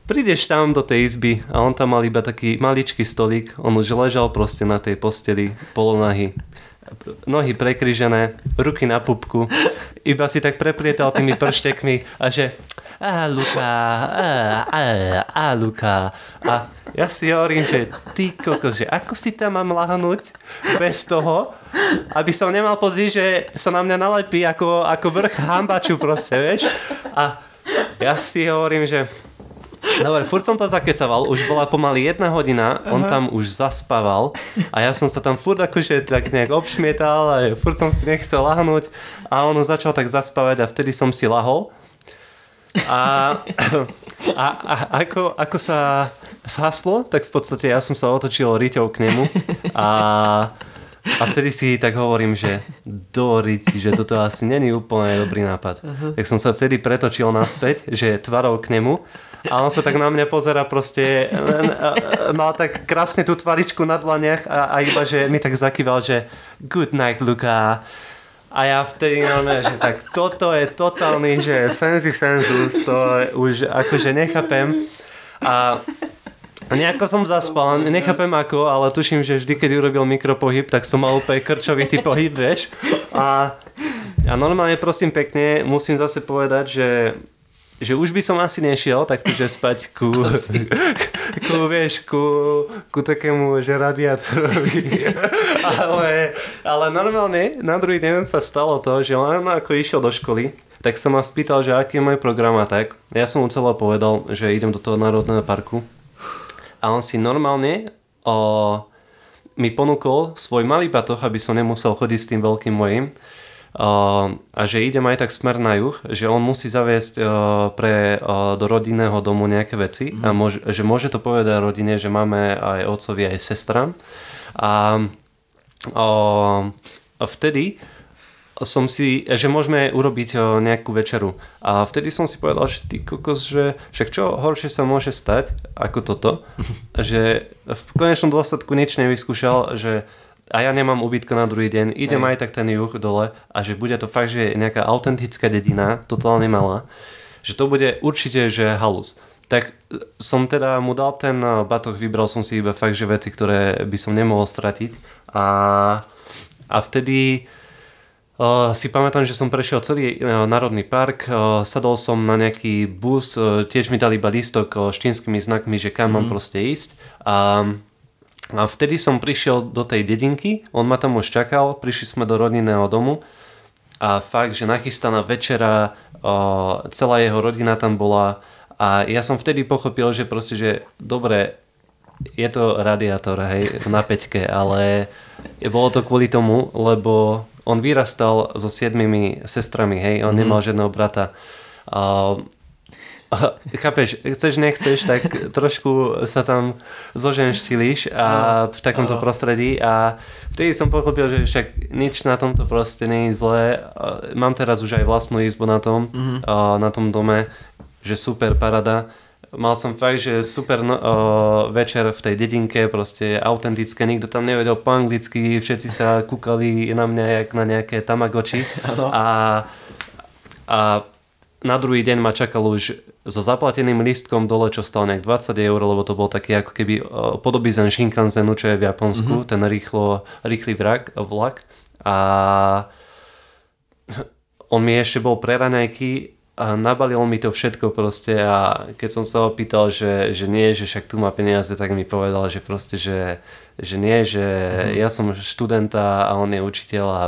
prídeš tam do tej izby a on tam mal iba taký maličký stolík, on už ležal proste na tej posteli polonahy nohy prekryžené, ruky na pupku, iba si tak preplietal tými prštekmi a že a Luka, a, a, a Luka. A ja si hovorím, že ty kokos, že ako si tam mám lahnúť bez toho, aby som nemal pocit, že sa na mňa nalepí ako, ako vrch hambaču proste, vieš. A ja si hovorím, že Dobre, furt som to zakecaval, už bola pomaly jedna hodina, on Aha. tam už zaspával a ja som sa tam furt akože tak nejak obšmietal a furt som si nechcel lahnúť a on začal tak zaspávať a vtedy som si lahol a, a, a ako, ako sa zhaslo, tak v podstate ja som sa otočil riťou k nemu a, a vtedy si tak hovorím, že do riti, že toto asi není úplne dobrý nápad. Uh-huh. Tak som sa vtedy pretočil naspäť, že tvarou k nemu a on sa tak na mňa pozera proste, mal tak krásne tú tvaričku na dlaniach a, a iba, že mi tak zakýval, že good night, Luka. A ja vtedy máme, že tak toto je totálny, že senzi sensus, to už akože nechápem. A nejako som zaspal, nechápem ako, ale tuším, že vždy, keď urobil mikropohyb, tak som mal úplne krčovitý pohyb, vieš. A, a normálne, prosím pekne, musím zase povedať, že že už by som asi nešiel taktože spať ku, ku, vieš, ku, ku takému, že radiátorovi. ale, ale normálne na druhý deň sa stalo to, že len ako išiel do školy, tak som ma spýtal, že aký je môj program a tak. Ja som mu celé povedal, že idem do toho národného parku. A on si normálne o, mi ponúkol svoj malý batoh, aby som nemusel chodiť s tým veľkým mojim a že idem aj tak smer na juh, že on musí zaviesť pre, do rodinného domu nejaké veci mm. a môže, že môže to povedať rodine, že máme aj otcovi, aj sestra. A, a vtedy som si, že môžeme urobiť nejakú večeru. A vtedy som si povedal, že ty kokos, že však čo horšie sa môže stať ako toto, [LAUGHS] že v konečnom dôsledku nič nevyskúšal, že a ja nemám ubytko na druhý deň, idem aj, aj tak ten juh dole a že bude to fakt, že nejaká autentická dedina, totálne malá, že to bude určite, že halus. Tak som teda mu dal ten eh, batoh, vybral som si iba fakt, že veci, ktoré by som nemohol stratiť a, a vtedy si pamätám, že som prešiel celý uh, národný park, uh, sadol som na nejaký bus, tiež mi dali iba lístok s čínskymi znakmi, že kam mm. mám mhm. proste ísť. A a vtedy som prišiel do tej dedinky, on ma tam už čakal, prišli sme do rodinného domu a fakt, že nachystaná večera, celá jeho rodina tam bola a ja som vtedy pochopil, že proste, že dobre, je to radiátor, hej, na peťke, ale bolo to kvôli tomu, lebo on vyrastal so siedmimi sestrami, hej, on mm. nemal žiadneho brata. A chápeš, chceš, nechceš, tak trošku sa tam zoženštilíš a v takomto prostredí a vtedy som pochopil, že však nič na tomto proste nie je zlé. Mám teraz už aj vlastnú izbu na tom, mm-hmm. na tom dome, že super parada. Mal som fakt, že super no, o, večer v tej dedinke, proste autentické, nikto tam nevedel po anglicky, všetci sa kúkali na mňa jak na nejaké tamagoči [LAUGHS] a, a na druhý deň ma čakal už so zaplateným lístkom dole, čo stal nejak 20 eur, lebo to bol taký ako keby podobý zen Shinkansenu, čo je v Japonsku, mm-hmm. ten rýchlo, rýchly vrak, vlak. A on mi ešte bol pre raňajky a nabalil mi to všetko proste a keď som sa opýtal, že, že nie, že však tu má peniaze, tak mi povedal, že proste, že, že nie, že mm. ja som študenta a on je učiteľ a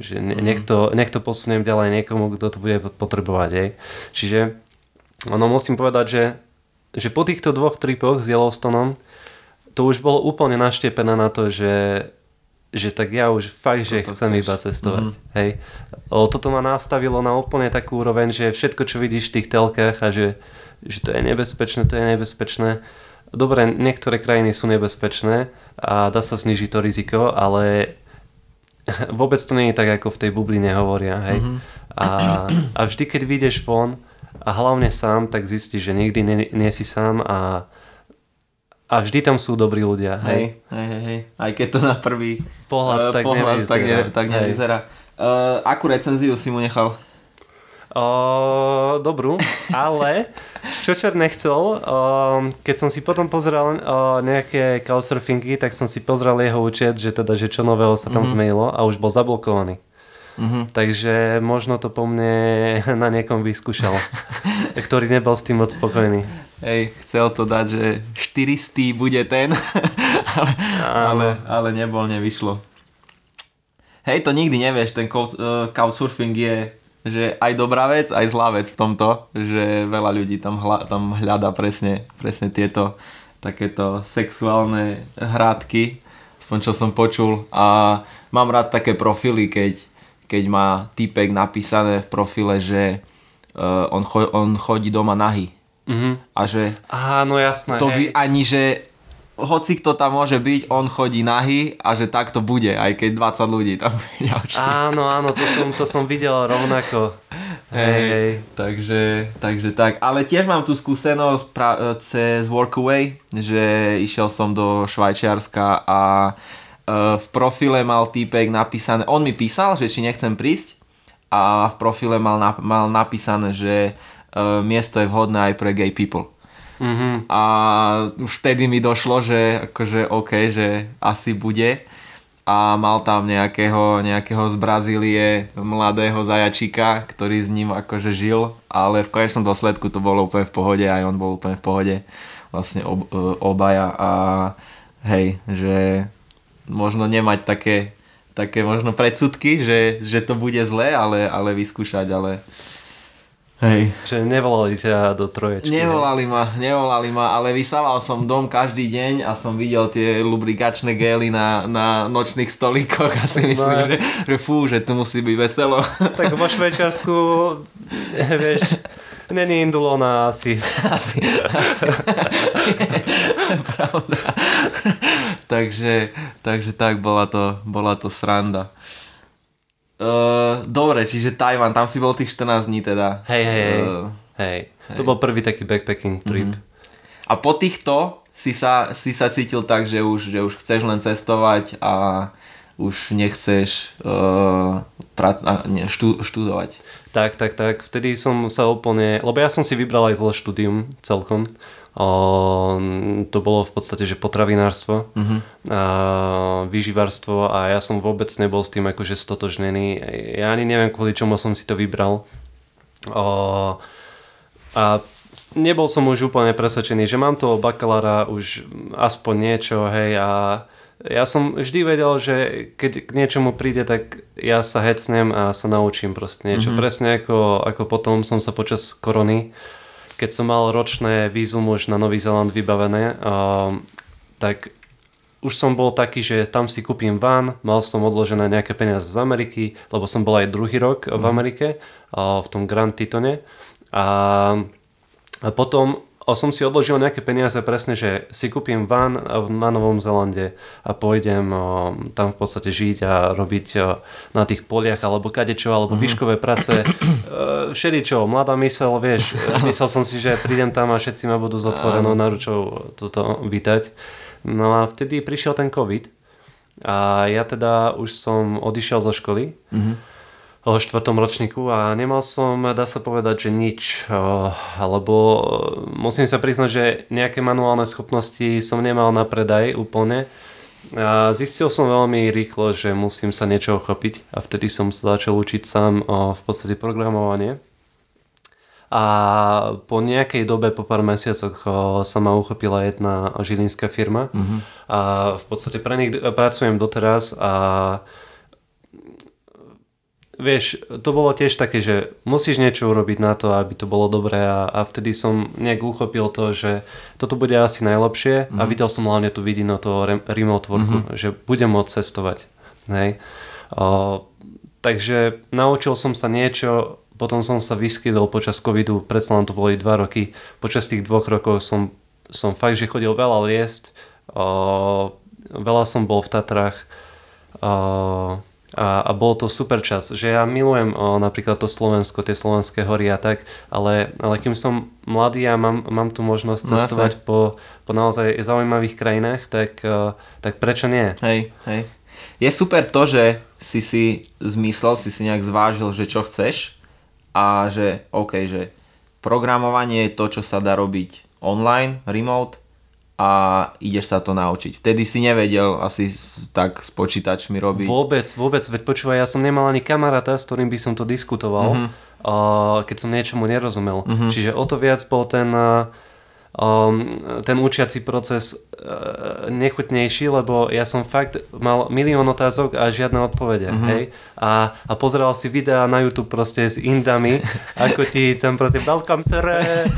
že mm. nech, to, nech to posuniem ďalej niekomu, kto to bude potrebovať. Hej. Čiže ono musím povedať, že, že po týchto dvoch tripoch s Yellowstoneom to už bolo úplne naštepené na to, že že tak ja už fakt, že Toto chcem chceš. iba cestovať. Mm-hmm. Hej. Lebo toto ma nastavilo na úplne takú úroveň, že všetko, čo vidíš v tých telkách a že, že to je nebezpečné, to je nebezpečné. Dobre, niektoré krajiny sú nebezpečné a dá sa znižiť to riziko, ale [LAUGHS] vôbec to nie je tak, ako v tej bubline hovoria. Hej. Mm-hmm. A, a vždy, keď vyjdeš von a hlavne sám, tak zistíš, že nikdy nie, nie si sám a a vždy tam sú dobrí ľudia. Hej, hej, hej. hej. Aj keď to na prvý pohľad, uh, tak, pohľad nevyzerá. tak, ne, tak nevyzerá. Uh, akú recenziu si mu nechal? Uh, dobrú, ale čo čer nechcel, uh, keď som si potom pozrel uh, nejaké couchsurfingy, tak som si pozrel jeho účet, že teda, že čo nového sa tam mm-hmm. zmenilo a už bol zablokovaný. Mm-hmm. Takže možno to po mne [LAUGHS] na niekom vyskúšal, [LAUGHS] ktorý nebol s tým moc spokojný. Hej, chcel to dať, že 400 bude ten, [LAUGHS] ale, ale, ale nebol, nevyšlo. Hej, to nikdy nevieš, ten uh, couchsurfing je že aj dobrá vec, aj zlá vec v tomto, že veľa ľudí tam, hľa, tam hľada presne, presne tieto takéto sexuálne hrádky, aspoň čo som počul a mám rád také profily, keď, keď má typek napísané v profile, že uh, on, cho, on chodí doma nahý Mm-hmm. A že... Áno, jasné. To by ani, že hoci kto tam môže byť, on chodí nahý a že tak to bude, aj keď 20 ľudí tam [LAUGHS] ďalšie. Áno, áno, to som, to som videl rovnako. Hej, hej. Takže, takže tak. Ale tiež mám tu skúsenosť pra- cez Workaway, že išiel som do Švajčiarska a e, v profile mal týpek napísané, on mi písal, že či nechcem prísť a v profile mal, mal napísané, že uh, miesto je vhodné aj pre gay people. Mm-hmm. A už vtedy mi došlo, že akože OK, že asi bude a mal tam nejakého, nejakého z Brazílie mladého zajačika, ktorý s ním akože žil, ale v konečnom dôsledku to bolo úplne v pohode, aj on bol úplne v pohode, vlastne ob, e, obaja a hej, že možno nemať také, také možno predsudky, že, že to bude zle, ale, ale vyskúšať, ale Hej. Že nevolali ťa do troječky. Nevolali ma, nevolali ma, ale vysával som dom každý deň a som videl tie lubrikačné gély na, na nočných stolíkoch a si myslím, no. že, že fú, že tu musí byť veselo. [LAUGHS] Tak vo Švajčiarsku, vieš, není indulona [LAUGHS] asi. Asi, asi. [LAUGHS] Pravda. Takže, takže tak, bola to, bola to sranda. Uh, dobre, čiže Tajvan, tam si bol tých 14 dní teda. Hej, hej. Uh, hej. To bol prvý taký backpacking trip. Uh-huh. A po týchto si sa, si sa cítil tak, že už, že už chceš len cestovať a už nechceš uh, pra, a, nie, štú, študovať. Tak, tak, tak. Vtedy som sa úplne... Lebo ja som si vybral aj zle štúdium celkom. To bolo v podstate, že potravinárstvo, uh-huh. a výživárstvo a ja som vôbec nebol s tým akože stotožnený. Ja ani neviem, kvôli čomu som si to vybral. O, a nebol som už úplne presvedčený, že mám toho bakalára už aspoň niečo, hej, a ja som vždy vedel, že keď k niečomu príde, tak ja sa hecnem a sa naučím proste niečo. Mm-hmm. Presne ako, ako potom som sa počas korony keď som mal ročné vízum už na Nový Zeland vybavené, uh, tak už som bol taký, že tam si kúpim van, mal som odložené nejaké peniaze z Ameriky, lebo som bol aj druhý rok v mhm. Amerike, uh, v tom Grand Titone. A, a potom som si odložil nejaké peniaze presne, že si kúpim van na Novom Zelande a pôjdem tam v podstate žiť a robiť na tých poliach alebo kadečo, alebo mm-hmm. výškové práce, [CLEARS THROAT] všeličo, mladá mysel, vieš, [LAUGHS] myslel som si, že prídem tam a všetci ma budú s otvorenou naručou toto vítať. No a vtedy prišiel ten COVID a ja teda už som odišiel zo školy mm-hmm. Štvrtom ročníku a nemal som, dá sa povedať, že nič, lebo musím sa priznať, že nejaké manuálne schopnosti som nemal na predaj úplne. A zistil som veľmi rýchlo, že musím sa niečo chopiť a vtedy som sa začal učiť sám v podstate programovanie. A po nejakej dobe, po pár mesiacoch sa ma uchopila jedna žilinská firma uh-huh. a v podstate pre nich pracujem doteraz a vieš, to bolo tiež také, že musíš niečo urobiť na to, aby to bolo dobré a, a vtedy som nejak uchopil to, že toto bude asi najlepšie mm-hmm. a mhm. videl som hlavne tú vidinu toho re- remote worku, mm-hmm. že budem môcť cestovať. Hej. O, takže naučil som sa niečo, potom som sa vyskytol počas covidu, predsa len to boli dva roky. Počas tých dvoch rokov som, som fakt, že chodil veľa liest, o, veľa som bol v Tatrách, o, a, a bol to super čas, že ja milujem o, napríklad to Slovensko, tie slovenské hory a tak, ale, ale kým som mladý a mám, mám tu možnosť no, cestovať po, po naozaj zaujímavých krajinách, tak, o, tak prečo nie? Hej, hej. Je super to, že si si zmyslel, si si nejak zvážil, že čo chceš a že OK, že programovanie je to, čo sa dá robiť online, remote a ideš sa to naučiť. Vtedy si nevedel asi tak s počítačmi robiť. Vôbec, vôbec, veď počúvaj, ja som nemal ani kamaráta, s ktorým by som to diskutoval, uh-huh. keď som niečomu nerozumel. Uh-huh. Čiže o to viac bol ten... Uh, ten učiaci proces uh, nechutnejší, lebo ja som fakt mal milión otázok a žiadne odpovede, mm-hmm. hej? A, a pozeral si videá na YouTube proste s indami, [LAUGHS] ako ti tam proste welcome sir,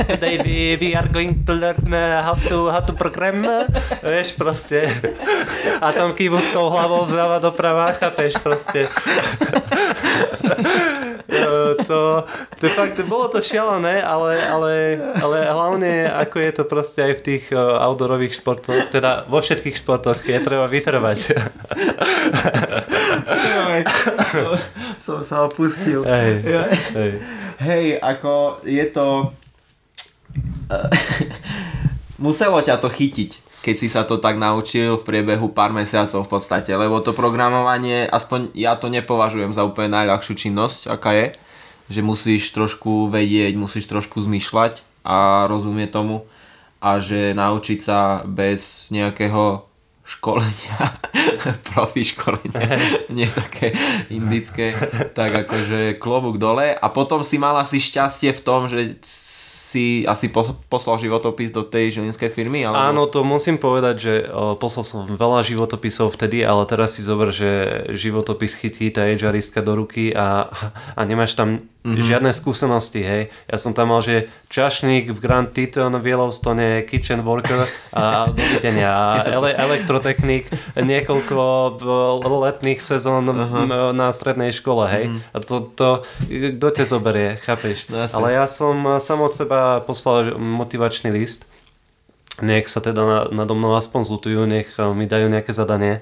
today we, we are going to learn uh, how to, how to program, vieš proste. A tam kývu s tou hlavou zľava doprava, chápeš proste. [LAUGHS] to, to fakt, bolo to šialené, ale, ale, ale hlavne ako je to proste aj v tých uh, outdoorových športoch, teda vo všetkých športoch je treba vytrvať. som, som sa opustil. Hej, hej. hej, ako je to... Uh, muselo ťa to chytiť keď si sa to tak naučil v priebehu pár mesiacov v podstate, lebo to programovanie, aspoň ja to nepovažujem za úplne najľahšiu činnosť, aká je, že musíš trošku vedieť, musíš trošku zmyšľať a rozumieť tomu a že naučiť sa bez nejakého školenia, [LAUGHS] profi školenia, [LAUGHS] nie také indické, tak akože klobúk dole a potom si mal asi šťastie v tom, že si asi poslal životopis do tej žilinskej firmy? Alebo... Áno, to musím povedať, že poslal som veľa životopisov vtedy, ale teraz si zober, že životopis chytí tá HRistka do ruky a, a nemáš tam mm-hmm. žiadne skúsenosti, hej. Ja som tam mal, že čašník v Grand Teton v Yellowstone, kitchen worker a dovidenia. A [LAUGHS] ele- elektrotechnik, niekoľko letných sezón uh-huh. na strednej škole, hej. Mm-hmm. A to, to kto te zoberie, chápeš? No, Ale ja som sam od seba poslal motivačný list. Nech sa teda nado mnou aspoň zlutujú, nech eh, mi dajú nejaké zadanie.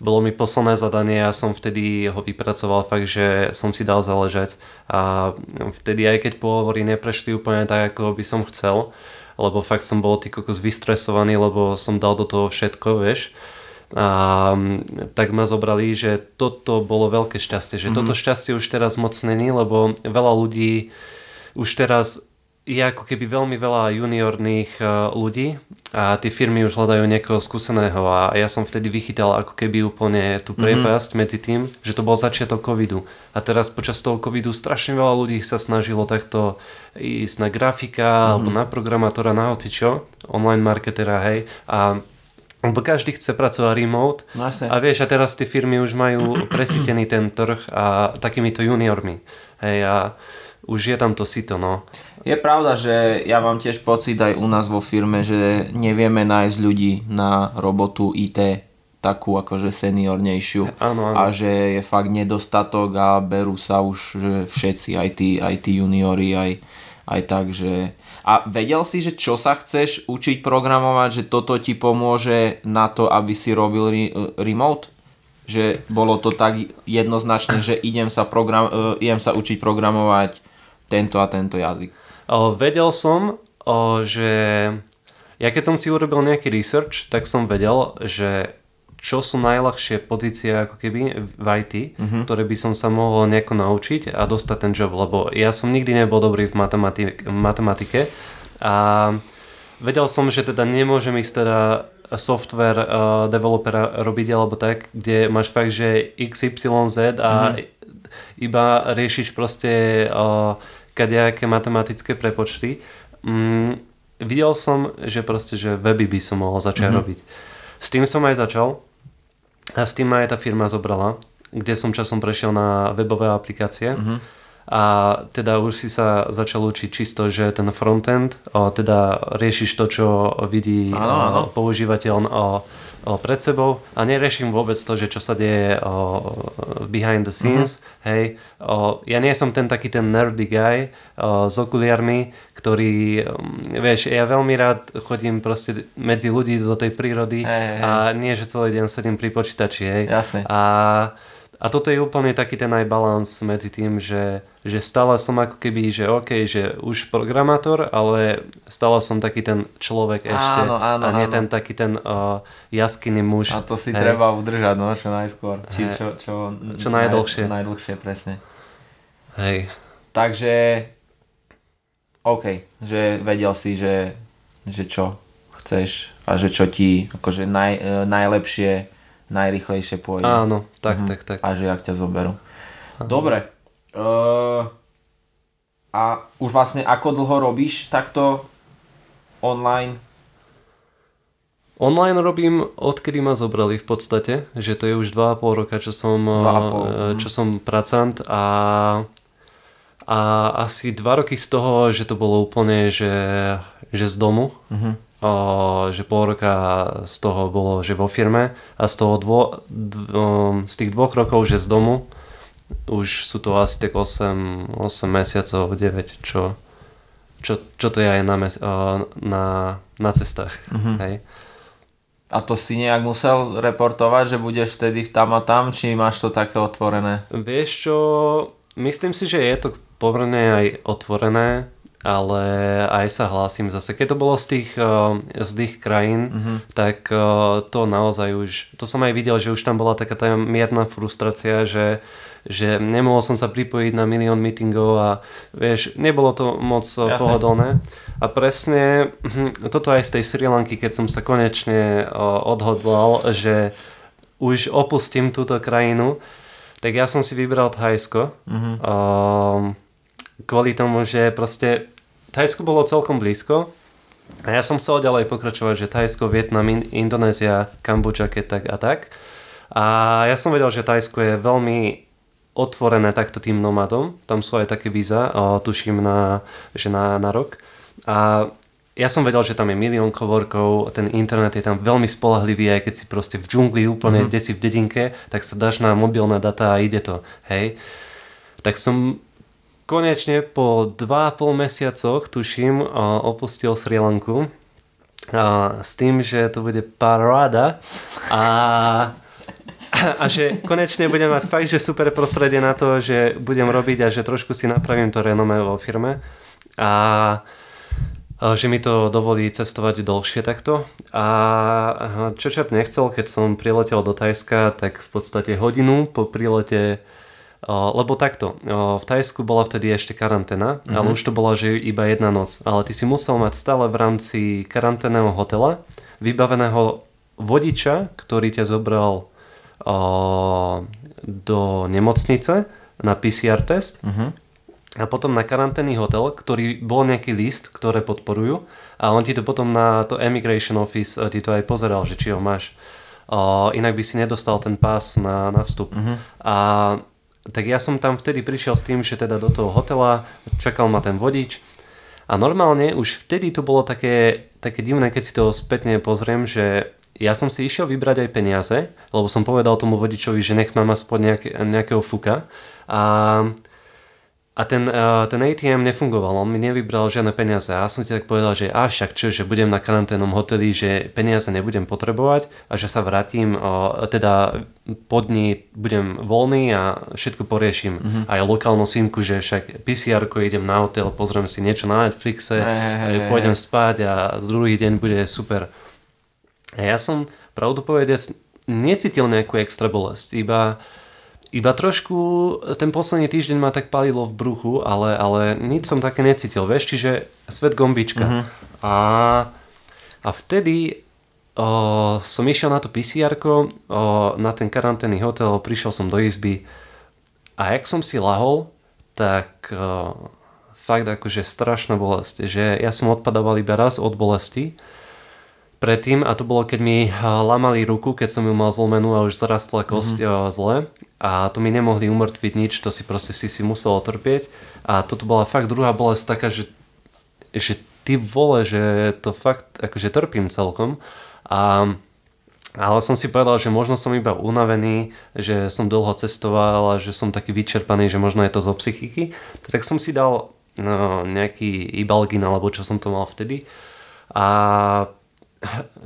Bolo mi poslané zadanie a som vtedy ho vypracoval fakt, že som si dal záležať. A vtedy aj keď pohovory neprešli úplne tak, ako by som chcel, lebo fakt som bol ty kokos vystresovaný, lebo som dal do toho všetko, vieš. A, tak ma zobrali, že toto bolo veľké šťastie, že mm-hmm. toto šťastie už teraz moc není, lebo veľa ľudí už teraz je ako keby veľmi veľa juniorných e, ľudí a tie firmy už hľadajú niekoho skúseného a ja som vtedy vychytal ako keby úplne tú mhm. priepasť mm-hmm. medzi tým, že to bol začiatok covidu a teraz počas toho covidu strašne veľa ľudí sa snažilo takto ísť na grafika mm-hmm. alebo na programátora, na hocičo, online marketera, hej a lebo každý chce pracovať remote no, a vieš, a teraz tie firmy už majú [CLEARS THROAT] presítený ten trh a takýmito juniormi. Hej, a už je tam to sito, no. Je pravda, že ja mám tiež pocit aj u nás vo firme, že nevieme nájsť ľudí na robotu IT takú akože seniornejšiu áno, áno. a že je fakt nedostatok a berú sa už všetci, aj tí, aj tí juniori, aj, aj tak, že... A vedel si, že čo sa chceš učiť programovať, že toto ti pomôže na to, aby si robil re- remote? Že bolo to tak jednoznačné, že idem sa, program- e, idem sa učiť programovať tento a tento jazyk. O, vedel som, o, že ja keď som si urobil nejaký research, tak som vedel, že čo sú najľahšie pozície ako keby v IT, uh-huh. ktoré by som sa mohol nejako naučiť a dostať ten job, lebo ja som nikdy nebol dobrý v matematike, matematike a vedel som, že teda nemôžem ísť teda software uh, developera robiť alebo tak, kde máš fakt, že XYZ a mm-hmm. iba riešiš proste uh, kadejaké matematické prepočty. Mm, videl som, že proste, že weby by som mohol začať mm-hmm. robiť. S tým som aj začal a s tým ma aj tá firma zobrala, kde som časom prešiel na webové aplikácie. Mm-hmm a teda už si sa začal učiť čisto, že ten frontend, o, teda riešiš to, čo vidí áno, áno. používateľ o, o, pred sebou a neriešim vôbec to, že čo sa deje o, behind the scenes, mm-hmm. hej. O, ja nie som ten taký ten nerdy guy o, s okuliarmi, ktorý, vieš, ja veľmi rád chodím proste medzi ľudí do tej prírody hey, hey, a nie, že celý deň sedím pri počítači, hej. Jasne. A a toto je úplne taký ten aj balans medzi tým, že, že stále som ako keby, že OK, že už programátor, ale stále som taký ten človek ešte áno, áno, a nie áno. ten taký ten uh, jaskyný muž. A to si hej. treba udržať, no, čo najskôr. Či čo, čo, čo najdlhšie. Naj, najdlhšie, presne. Hej. Takže, OK, že vedel si, že, že čo chceš a že čo ti akože naj, e, najlepšie najrychlejšie pôjde. Áno, tak, mhm. tak, tak. A že jak ťa zoberú. Áno. Dobre. Uh, a už vlastne ako dlho robíš takto online? Online robím, odkedy ma zobrali v podstate, že to je už 2,5 roka, čo som, 2,5. Eh, mhm. čo som pracant a, a asi 2 roky z toho, že to bolo úplne, že, že z domu. Uh-huh že pol roka z toho bolo, že vo firme a z toho dvo, dvo, z tých dvoch rokov, že z domu, už sú to asi tak 8, 8 mesiacov, 9, čo, čo, čo to je aj na, mes, na, na cestách. Mm-hmm. Hej. A to si nejak musel reportovať, že budeš vtedy tam a tam, či máš to také otvorené? Vieš čo, myslím si, že je to pomerne aj otvorené, ale aj sa hlásim zase. Keď to bolo z tých, eh, z tých krajín, mm-hmm. tak eh, to naozaj už, to som aj videl, že už tam bola taká tá mierna frustrácia, že, že nemohol som sa pripojiť na milión meetingov a vieš, nebolo to moc eh, Jasne. pohodlné. A presne hm, toto aj z tej Sri Lanky, keď som sa konečne odhodlal, že už opustím túto krajinu, tak ja som si vybral Thajsko. Mm-hmm. Um, kvôli tomu, že proste Thajsko bolo celkom blízko a ja som chcel ďalej pokračovať, že Thajsko, Vietnam, Indonézia, Kambodža, keď tak a tak. A ja som vedel, že Thajsko je veľmi otvorené takto tým nomadom. Tam sú aj také víza, tuším, na, že na, na rok. A ja som vedel, že tam je milión coworkov, ten internet je tam veľmi spolahlivý, aj keď si proste v džungli úplne, mm-hmm. kde si v dedinke, tak sa dáš na mobilné data a ide to, hej. Tak som konečne po 2,5 mesiacoch, tuším, opustil Sri Lanku s tým, že to bude paráda a, a že konečne budem mať fakt, že super prostredie na to, že budem robiť a že trošku si napravím to renome vo firme a že mi to dovolí cestovať dlhšie takto. A čo čert nechcel, keď som priletel do Tajska, tak v podstate hodinu po prilete lebo takto, v Tajsku bola vtedy ešte karanténa, mm-hmm. ale už to bola, že iba jedna noc. Ale ty si musel mať stále v rámci karanténneho hotela vybaveného vodiča, ktorý ťa zobral do nemocnice na PCR test mm-hmm. a potom na karanténny hotel, ktorý bol nejaký list, ktoré podporujú a on ti to potom na to Immigration Office ti to aj pozeral, že či ho máš. Uh, inak by si nedostal ten pás na, na vstup. Uh-huh. A tak ja som tam vtedy prišiel s tým, že teda do toho hotela čakal ma ten vodič. A normálne už vtedy to bolo také, také divné, keď si to spätne pozriem, že ja som si išiel vybrať aj peniaze, lebo som povedal tomu vodičovi, že nech mám aspoň nejaké, nejakého fuka. A a ten, uh, ten ATM nefungoval, on mi nevybral žiadne peniaze a ja som si tak povedal, že a však čo, že budem na karanténnom hoteli, že peniaze nebudem potrebovať a že sa vrátim, uh, teda po dní budem voľný a všetko poriešim. Mm-hmm. Aj lokálnu simku, že však pcr idem na hotel, pozriem si niečo na Netflixe, hey, hey, pôjdem spať a druhý deň bude super. A ja som pravdu povedať necítil nejakú extra bolesť, iba, iba trošku ten posledný týždeň ma tak palilo v bruchu, ale, ale nič som také necítil, vieš, čiže svet gombička. Uh-huh. A, a vtedy o, som išiel na to pcr na ten karanténny hotel, prišiel som do izby a jak som si lahol, tak o, fakt akože strašná bolesť, že ja som odpadával iba raz od bolesti predtým a to bolo, keď mi eh, lamali ruku, keď som ju mal zlomenú a už zarastla kosť mm-hmm. zle a to mi nemohli umrtviť nič, to si proste si si musel trpieť a toto bola fakt druhá bolesť taká, že, že ty vole, že to fakt akože trpím celkom a ale som si povedal, že možno som iba unavený, že som dlho cestoval a že som taký vyčerpaný, že možno je to zo psychiky. Tak som si dal no, nejaký ibalgin alebo čo som to mal vtedy a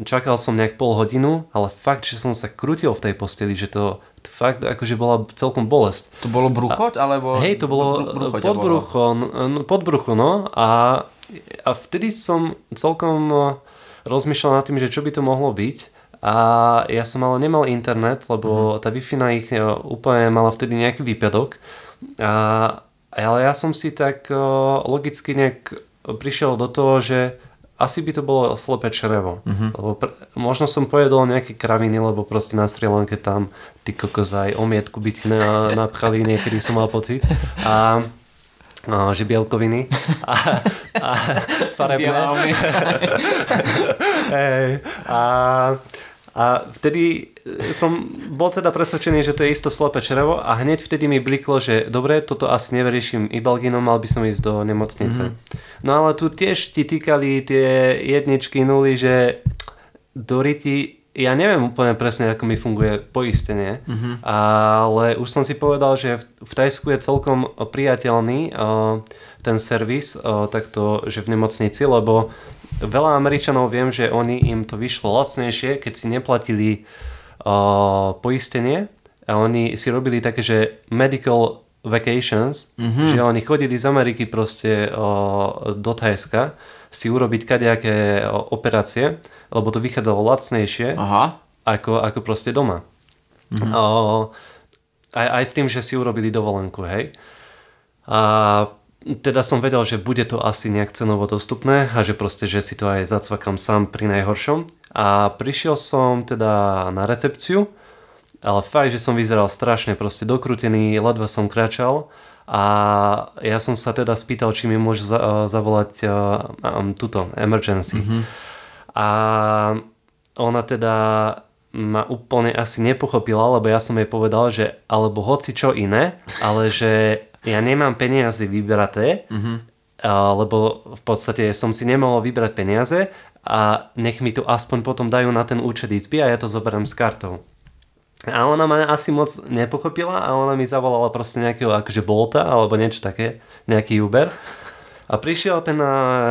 čakal som nejak pol hodinu, ale fakt, že som sa krútil v tej posteli, že to, fakt akože bola celkom bolesť. To bolo brucho, alebo... Hej, to bolo podbrucho, no, podbrucho, no a, a vtedy som celkom no, rozmýšľal nad tým, že čo by to mohlo byť a ja som ale nemal internet, lebo mm. tá na ich no, úplne mala vtedy nejaký výpadok a, ale ja som si tak logicky nejak prišiel do toho, že asi by to bolo slepé črevo. Uh-huh. Lebo pr- možno som pojedol nejaké kraviny, lebo proste na Sri Lanke tam ty kokos aj omietku byť na, napchali niekedy som mal pocit. A, a že bielkoviny a, a [LAUGHS] farebné. [LAUGHS] a, a vtedy som bol teda presvedčený, že to je isto slepé črevo a hneď vtedy mi bliklo, že dobre, toto asi nevyrieším ibalginom, mal by som ísť do nemocnice. Mm-hmm. No ale tu tiež ti týkali tie jedničky nuly, že do ryti ja neviem úplne presne, ako mi funguje poistenie, mm-hmm. ale už som si povedal, že v Tajsku je celkom priateľný uh, ten servis, uh, takto, že v nemocnici, lebo veľa Američanov viem, že oni im to vyšlo lacnejšie, keď si neplatili uh, poistenie a oni si robili také, že medical vacations, mm-hmm. že oni chodili z Ameriky proste uh, do Thajska si urobiť kadejaké operácie, lebo to vychádzalo lacnejšie Aha. Ako, ako proste doma. Mm-hmm. Uh, aj, aj s tým, že si urobili dovolenku, hej. A teda som vedel, že bude to asi nejak cenovo dostupné a že proste, že si to aj zacvakám sám pri najhoršom. A prišiel som teda na recepciu, ale fakt, že som vyzeral strašne proste dokrútený, ledva som kráčal a ja som sa teda spýtal, či mi môže za, zavolať uh, um, túto emergency. Mm-hmm. A ona teda ma úplne asi nepochopila, lebo ja som jej povedal, že alebo hoci čo iné, ale že ja nemám peniaze vybraté, mm-hmm. lebo v podstate som si nemohol vybrať peniaze a nech mi to aspoň potom dajú na ten účet izby a ja to zoberiem s kartou. A ona ma asi moc nepochopila a ona mi zavolala proste nejakého akože Bolta alebo niečo také, nejaký Uber. A prišiel ten,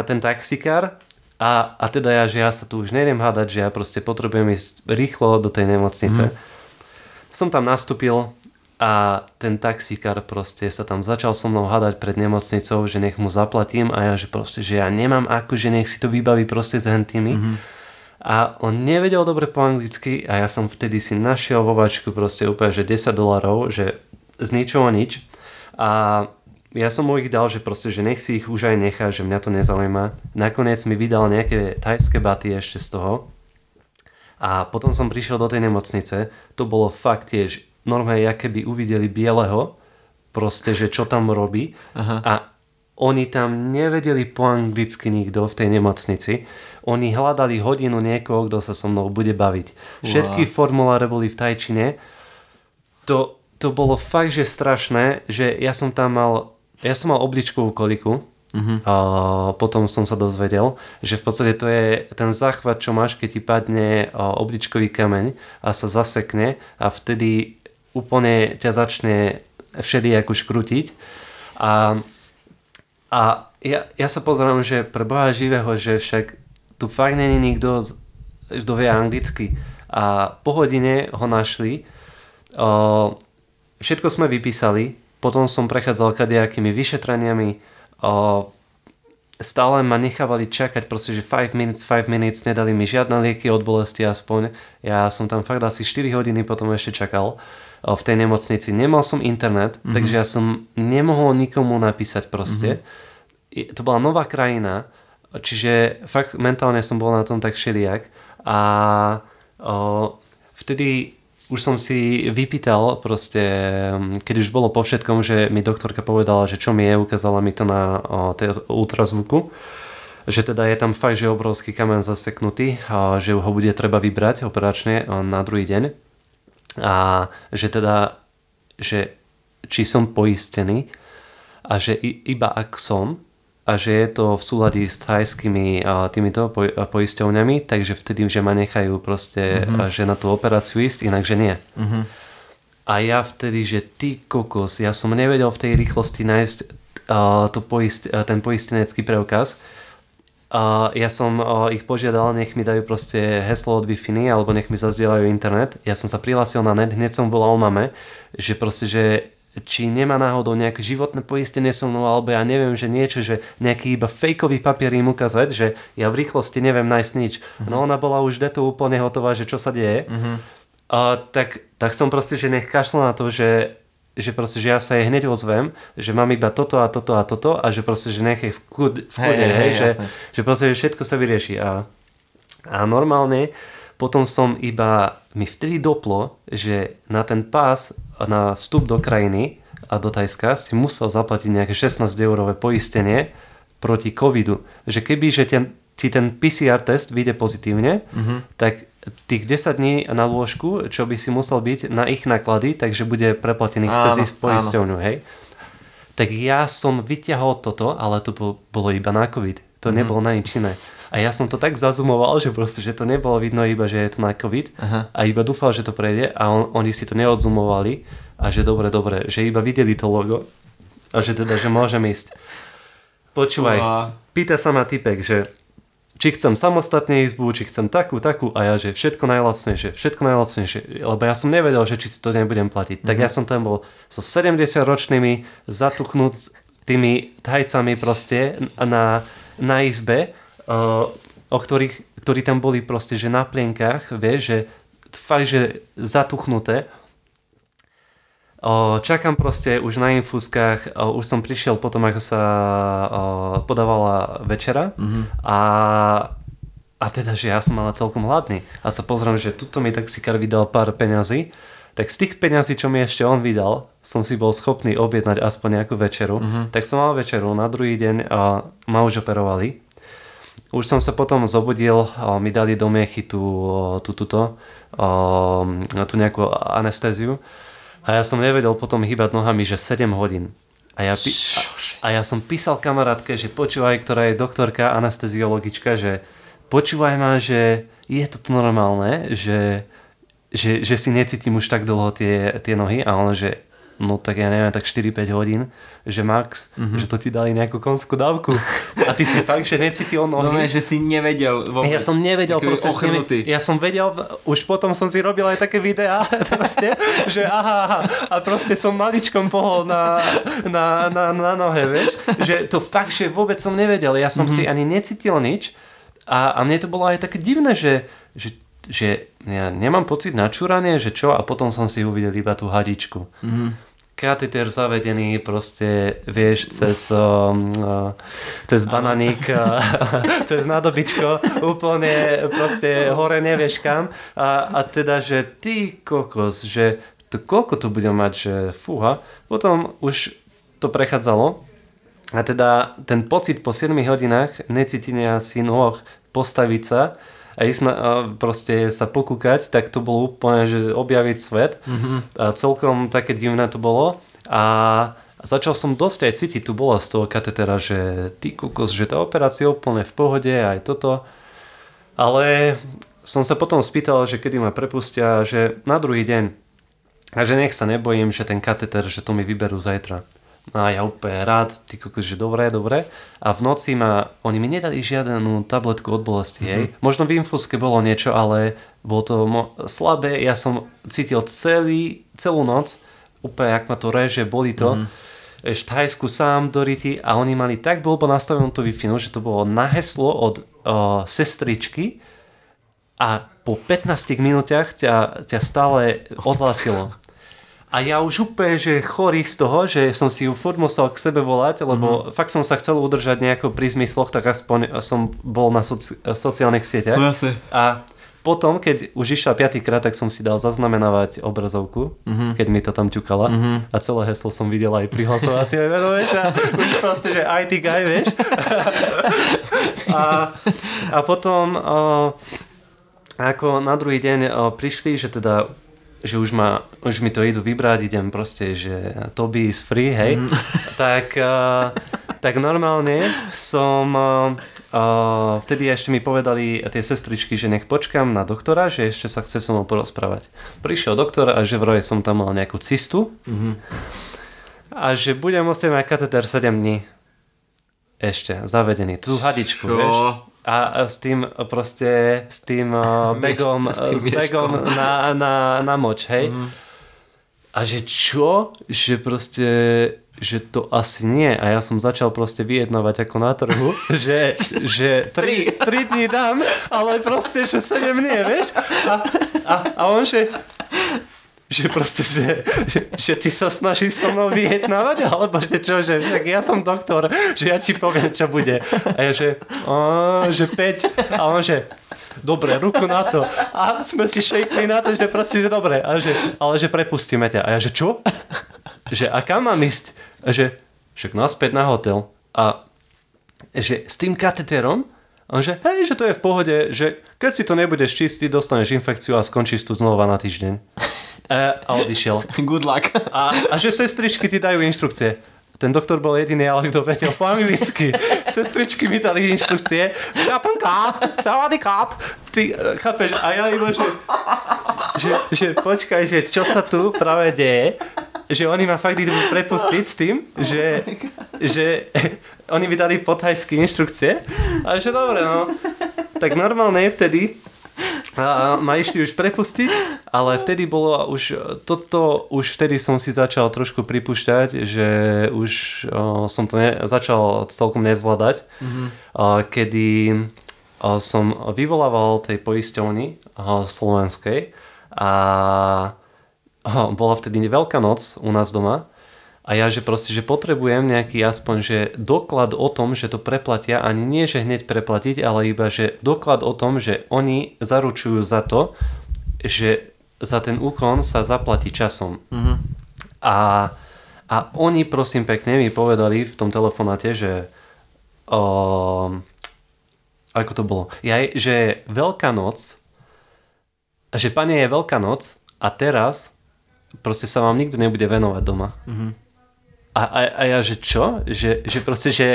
ten taxikár a, a teda ja, že ja sa tu už nejdem hádať, že ja proste potrebujem ísť rýchlo do tej nemocnice. Mm. Som tam nastúpil, a ten taxikár proste sa tam začal so mnou hadať pred nemocnicou, že nech mu zaplatím a ja, že proste, že ja nemám ako, že nech si to vybaví proste s hentými. Mm-hmm. A on nevedel dobre po anglicky a ja som vtedy si našiel vo vačku proste úplne, že 10 dolarov, že z ničoho nič. A ja som mu ich dal, že proste, že nech si ich už aj nechá, že mňa to nezaujíma. Nakoniec mi vydal nejaké tajské baty ešte z toho. A potom som prišiel do tej nemocnice, to bolo fakt tiež normálne, ja keby uvideli bieleho, proste, že čo tam robí Aha. a oni tam nevedeli po anglicky nikto v tej nemocnici. Oni hľadali hodinu niekoho, kto sa so mnou bude baviť. Wow. Všetky formuláre boli v tajčine. To, to bolo fakt, že strašné, že ja som tam mal, ja som mal obličkovú koliku, uh-huh. a potom som sa dozvedel, že v podstate to je ten záchvat, čo máš, keď ti padne obličkový kameň a sa zasekne a vtedy úplne ťa začne všedy ako škrutiť. A, a ja, ja sa pozerám, že pre Boha živého, že však tu fakt není nikto, kto vie anglicky. A po hodine ho našli. O, všetko sme vypísali. Potom som prechádzal kadejakými vyšetraniami. O, stále ma nechávali čakať, proste, že 5 minutes, 5 minutes, nedali mi žiadne lieky od bolesti aspoň. Ja som tam fakt asi 4 hodiny potom ešte čakal v tej nemocnici. Nemal som internet, mm-hmm. takže ja som nemohol nikomu napísať proste. Mm-hmm. To bola nová krajina, čiže fakt mentálne som bol na tom tak všelijak. A o, vtedy už som si vypýtal proste, keď už bolo po všetkom, že mi doktorka povedala, že čo mi je, ukázala mi to na o, tej ultrazvuku, že teda je tam fakt, že obrovský kamen zaseknutý, a že ho bude treba vybrať operačne na druhý deň a že teda, že či som poistený a že iba ak som, a že je to v súlade s thajskými týmito poisťovňami, takže vtedy, že ma nechajú proste, mm-hmm. že na tú operáciu ísť, inak, že nie. Mm-hmm. A ja vtedy, že ty kokos, ja som nevedel v tej rýchlosti nájsť uh, to poist, uh, ten poistenecký preukaz. Uh, ja som uh, ich požiadal, nech mi dajú proste heslo od wi alebo nech mi zazdielajú internet. Ja som sa prihlásil na net, hneď som volal mame, že proste, že či nemá náhodou nejaké životné poistenie so mnou, alebo ja neviem, že niečo, že nejaký iba fejkový papier im ukázať, že ja v rýchlosti neviem nájsť nič. Uh-huh. No ona bola už deto úplne hotová, že čo sa deje. Uh-huh. A, tak, tak som proste, že nech kašla na to, že, že proste, že ja sa jej hneď ozvem, že mám iba toto a toto a toto a že proste, že nech je v, kľud, v kľude, hej, hej, hej, že, že proste, že všetko sa vyrieši. A, a normálne potom som iba, mi vtedy doplo, že na ten pás na vstup do krajiny a do Tajska si musel zaplatiť nejaké 16 eurové poistenie proti covidu. Že keby, že ten, ti ten PCR test vyjde pozitívne, uh-huh. tak tých 10 dní na lôžku, čo by si musel byť na ich náklady, takže bude preplatený cez ísť poisťovňu, hej. Tak ja som vyťahol toto, ale to bolo iba na COVID. To uh-huh. nebolo na nič iné. A ja som to tak zazumoval, že proste, že to nebolo vidno iba, že je to na COVID Aha. a iba dúfal, že to prejde a on, oni si to neodzumovali a že dobre, dobre, že iba videli to logo a že teda, že môžem ísť. Počúvaj, pýta sa ma typek, že či chcem samostatne izbu, či chcem takú, takú a ja, že všetko najlacnejšie, všetko najlacnejšie, lebo ja som nevedel, že či to nebudem platiť. Mm-hmm. Tak ja som tam bol so 70 ročnými zatuchnúť tými tajcami proste na, na izbe o ktorých, ktorí tam boli proste, že na plienkach, vieš, že fakt, že zatuchnuté. Čakám proste už na infúzkach, už som prišiel potom, ako sa podávala večera. Mm-hmm. a, a teda, že ja som ale celkom hladný. A sa pozriem, že tuto mi taxikár vydal pár peňazí, tak z tých peňazí, čo mi ešte on vydal, som si bol schopný objednať aspoň nejakú večeru, mm-hmm. tak som mal večeru, na druhý deň a ma už operovali. Už som sa potom zobudil, mi dali do miechy tú, tú, túto, tú nejakú anestéziu a ja som nevedel potom hýbať nohami, že 7 hodín. A ja, a, a ja som písal kamarátke, že počúvaj, ktorá je doktorka, anesteziologička, že počúvaj ma, že je to normálne, že, že, že si necítim už tak dlho tie, tie nohy a on, že no tak ja neviem, tak 4-5 hodín, že max, mm-hmm. že to ti dali nejakú konskú dávku. A ty si fakt, že necítil nohy. No ne, že si nevedel vôbec. Ja som nevedel, proste, nevedel, ja som vedel, už potom som si robil aj také videá, [LAUGHS] proste, že aha, aha, a proste som maličkom pohol na, na, na, na nohe, vieš, že to fakt, že vôbec som nevedel, ja som mm-hmm. si ani necítil nič a, a mne to bolo aj také divné, že, že že ja nemám pocit na čúranie, že čo, a potom som si uvidel iba tú hadičku. Mm-hmm. Kateter zavedený proste, vieš, cez, um, uh, cez bananík, [LAUGHS] cez nádobičko, úplne proste hore nevieš kam. A, a teda, že ty kokos, že to, koľko to bude mať, že fúha. Potom už to prechádzalo a teda ten pocit po 7 hodinách necítenia si nôh postaviť sa a ísť na, a proste sa pokúkať, tak to bolo úplne, že objaviť svet. Mm-hmm. A celkom také divné to bolo. A začal som dosť aj cítiť tú bolesť toho katetera, že ty kukos, že tá operácia je úplne v pohode, aj toto. Ale som sa potom spýtal, že kedy ma prepustia, že na druhý deň. A že nech sa nebojím, že ten kateter, že to mi vyberú zajtra. No a ja úplne rád, ty kokos, že dobré, dobré. A v noci ma, oni mi nedali žiadnu tabletku od bolesti, mm-hmm. hej. Mhm. Možno v infúzke bolo niečo, ale bolo to mo- slabé. Ja som cítil celý, celú noc, úplne ak ma to reže, boli to. Mm-hmm. v Thajsku sám do Riti a oni mali tak blbo nastavenú tú wi že to bolo na heslo od uh, sestričky a po 15 minúťach ťa, ťa stále odhlásilo. A ja už úplne, že chorý z toho, že som si ju furt musel k sebe volať, lebo mm-hmm. fakt som sa chcel udržať nejako pri zmysloch, tak aspoň som bol na soci- sociálnych sieťach. No jasne. A potom, keď už išla piatýkrát, tak som si dal zaznamenávať obrazovku, mm-hmm. keď mi to tam ťukala mm-hmm. a celé heslo som videl aj pri hlasovací vieš, a už proste, že IT guy, vieš. a, a potom uh, ako na druhý deň prišli, že teda že už, ma, už mi to idú vybrať, idem proste, že Toby is free, hej, mm. [LAUGHS] tak, uh, tak normálne som, uh, vtedy ešte mi povedali tie sestričky, že nech počkam na doktora, že ešte sa chce so mnou porozprávať. Prišiel doktor a že vraj som tam mal nejakú cistu mm-hmm. a že budem musieť mať kateter 7 dní. Ešte, zavedený. Tú hadičku, Čo? vieš a s tým proste s tým [LAUGHS] uh, begom, s, tým s begom na, na, na moč, hej. Mm. A že čo? Že proste že to asi nie. A ja som začal proste vyjednávať ako na trhu, [LAUGHS] že, že tri, tri dní dám, ale proste, že sedem nie, vieš? A, a, a on, že že proste, že, že, že ty sa snažíš so mnou vyjednávať, alebo že čo, že však ja som doktor, že ja ti poviem, čo bude. A ja, že, o, že 5. A on, že, dobre, ruku na to. A sme si šejkli na to, že proste, že dobre. A že, ale že prepustíme ťa. A ja, že čo? Že a kam mám ísť? A že, však naspäť na hotel. A že s tým kateterom a že hej, že to je v pohode, že keď si to nebudeš čistiť, dostaneš infekciu a skončíš tu znova na týždeň. E, a odišiel. Good luck. A, a že sestričky ti dajú inštrukcie. Ten doktor bol jediný, ale kto vedel po anglicky. Sestričky mi dali inštrukcie. Kapanka, savady kap. Ty, e, chápeš? A ja iba, že, že, že počkaj, že čo sa tu práve deje že oni ma fakt idú prepustiť s tým, že, že oni mi dali pothajské inštrukcie a že dobre, no. Tak normálne vtedy a ma išli už prepustiť, ale vtedy bolo už toto, už vtedy som si začal trošku pripúšťať, že už o, som to ne, začal celkom nezvládať, mm-hmm. a, kedy o, som vyvolával tej poisťovny o, slovenskej a Aha, bola vtedy veľká noc u nás doma a ja, že proste, že potrebujem nejaký aspoň, že doklad o tom, že to preplatia, ani nie, že hneď preplatiť, ale iba, že doklad o tom, že oni zaručujú za to, že za ten úkon sa zaplatí časom. Mm-hmm. A, a oni prosím pekne mi povedali v tom telefonáte, že o, ako to bolo, ja, že je Veľká noc, že pane je Veľká noc a teraz proste sa vám nikto nebude venovať doma. Mm-hmm. A, a, a ja, že čo? Že, že proste, že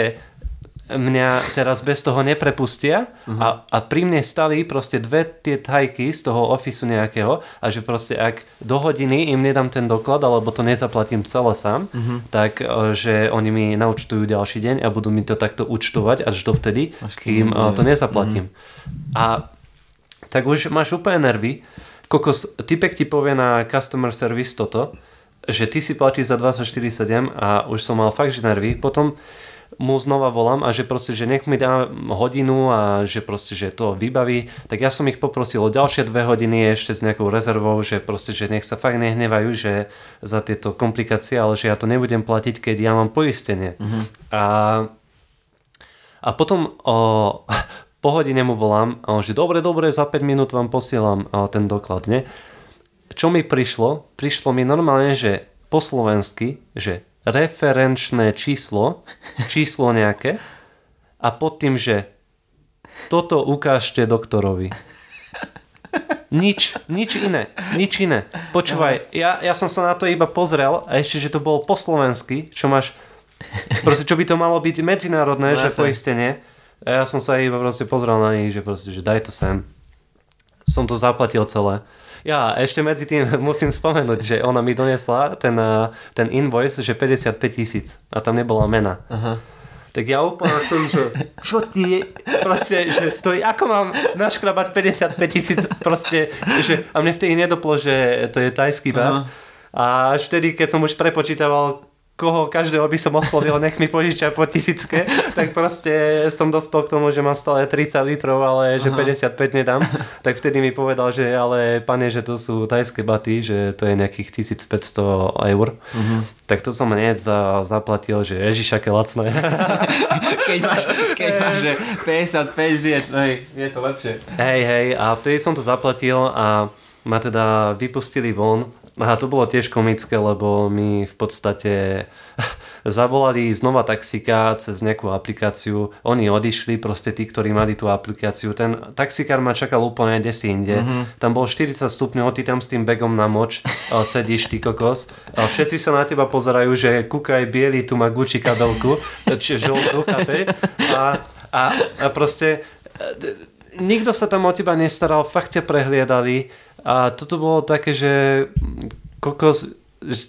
mňa teraz bez toho neprepustia uh-huh. a, a pri mne stali proste dve tie tajky z toho ofisu nejakého a že proste ak do hodiny im nedám ten doklad alebo to nezaplatím celé sám, uh-huh. tak e, že oni mi naučtujú ďalší deň a budú mi to takto účtovať až dovtedy, až kým uh, to nezaplatím. Uh-huh. A tak už máš úplne nervy kokos, typek ti povie na customer service toto, že ty si platíš za 24,7 a už som mal fakt, že nervy. Potom mu znova volám a že proste, že nech mi dá hodinu a že proste, že to vybaví, tak ja som ich poprosil o ďalšie dve hodiny ešte s nejakou rezervou, že proste, že nech sa fakt nehnevajú, že za tieto komplikácie, ale že ja to nebudem platiť, keď ja mám poistenie. Mm-hmm. A, a potom o, po hodine mu volám a on že dobre, dobre, za 5 minút vám posielam ten doklad, ne? Čo mi prišlo? Prišlo mi normálne, že po slovensky, že referenčné číslo, [LAUGHS] číslo nejaké a pod tým, že toto ukážte doktorovi. Nič, nič iné, nič iné. Počúvaj, ja, ja som sa na to iba pozrel a ešte, že to bolo po slovensky, čo máš, proste čo by to malo byť medzinárodné, no, že poistenie a ja som sa iba proste pozrel na nich, že proste, že daj to sem. Som to zaplatil celé. Ja ešte medzi tým [LAUGHS] musím spomenúť, že ona mi donesla ten, eh, ten invoice, že 55 tisíc a tam nebola mena. Aha. Tak ja úplne [LAUGHS] som, že čo ti proste, že to je, ako mám naškrabať 55 tisíc, proste, že a mne vtedy nedoplo, že to je tajský bab. A až vtedy, keď som už prepočítaval koho každého by som oslovil, nech mi požičia po tisícke, tak proste som dospel k tomu, že mám stále 30 litrov, ale že Aha. 55 nedám. [LAUGHS] Tak vtedy mi povedal, že ale pane, že to sú tajské baty, že to je nejakých 1500 eur. Uh-huh. Tak to som hneď za, zaplatil, že ježiš, aké lacné. [LAUGHS] keď máš, keď máš že 55 vždy je, hej, je to lepšie. Hej, hej, a vtedy som to zaplatil a ma teda vypustili von a to bolo tiež komické, lebo mi v podstate [LAUGHS] zavolali znova taxika cez nejakú aplikáciu. Oni odišli, proste tí, ktorí mali tú aplikáciu. Ten taxikár ma čakal úplne desi inde. Mm-hmm. Tam bol 40 stupňov, ty tam s tým begom na moč sedíš, ty kokos. A všetci sa na teba pozerajú, že kúkaj biely, tu má Gucci kabelku, [LAUGHS] čiže žltú, A, a, a proste nikto sa tam o teba nestaral, fakt ťa prehliadali. A toto bolo také, že kokos,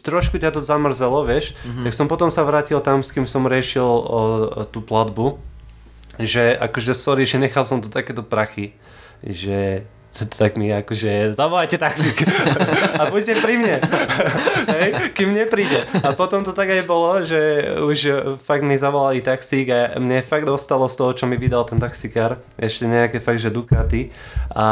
trošku ťa to zamrzelo, vieš, mm-hmm. tak som potom sa vrátil tam, s kým som riešil o, o tú platbu, že akože sorry, že nechal som tu takéto prachy, že tak mi akože zavolajte taxík [LAUGHS] a buďte pri mne, [LAUGHS] hej, kým nepríde. A potom to tak aj bolo, že už fakt mi zavolali taxík a mne fakt dostalo z toho, čo mi vydal ten taxikár, ešte nejaké fakt, že Ducati a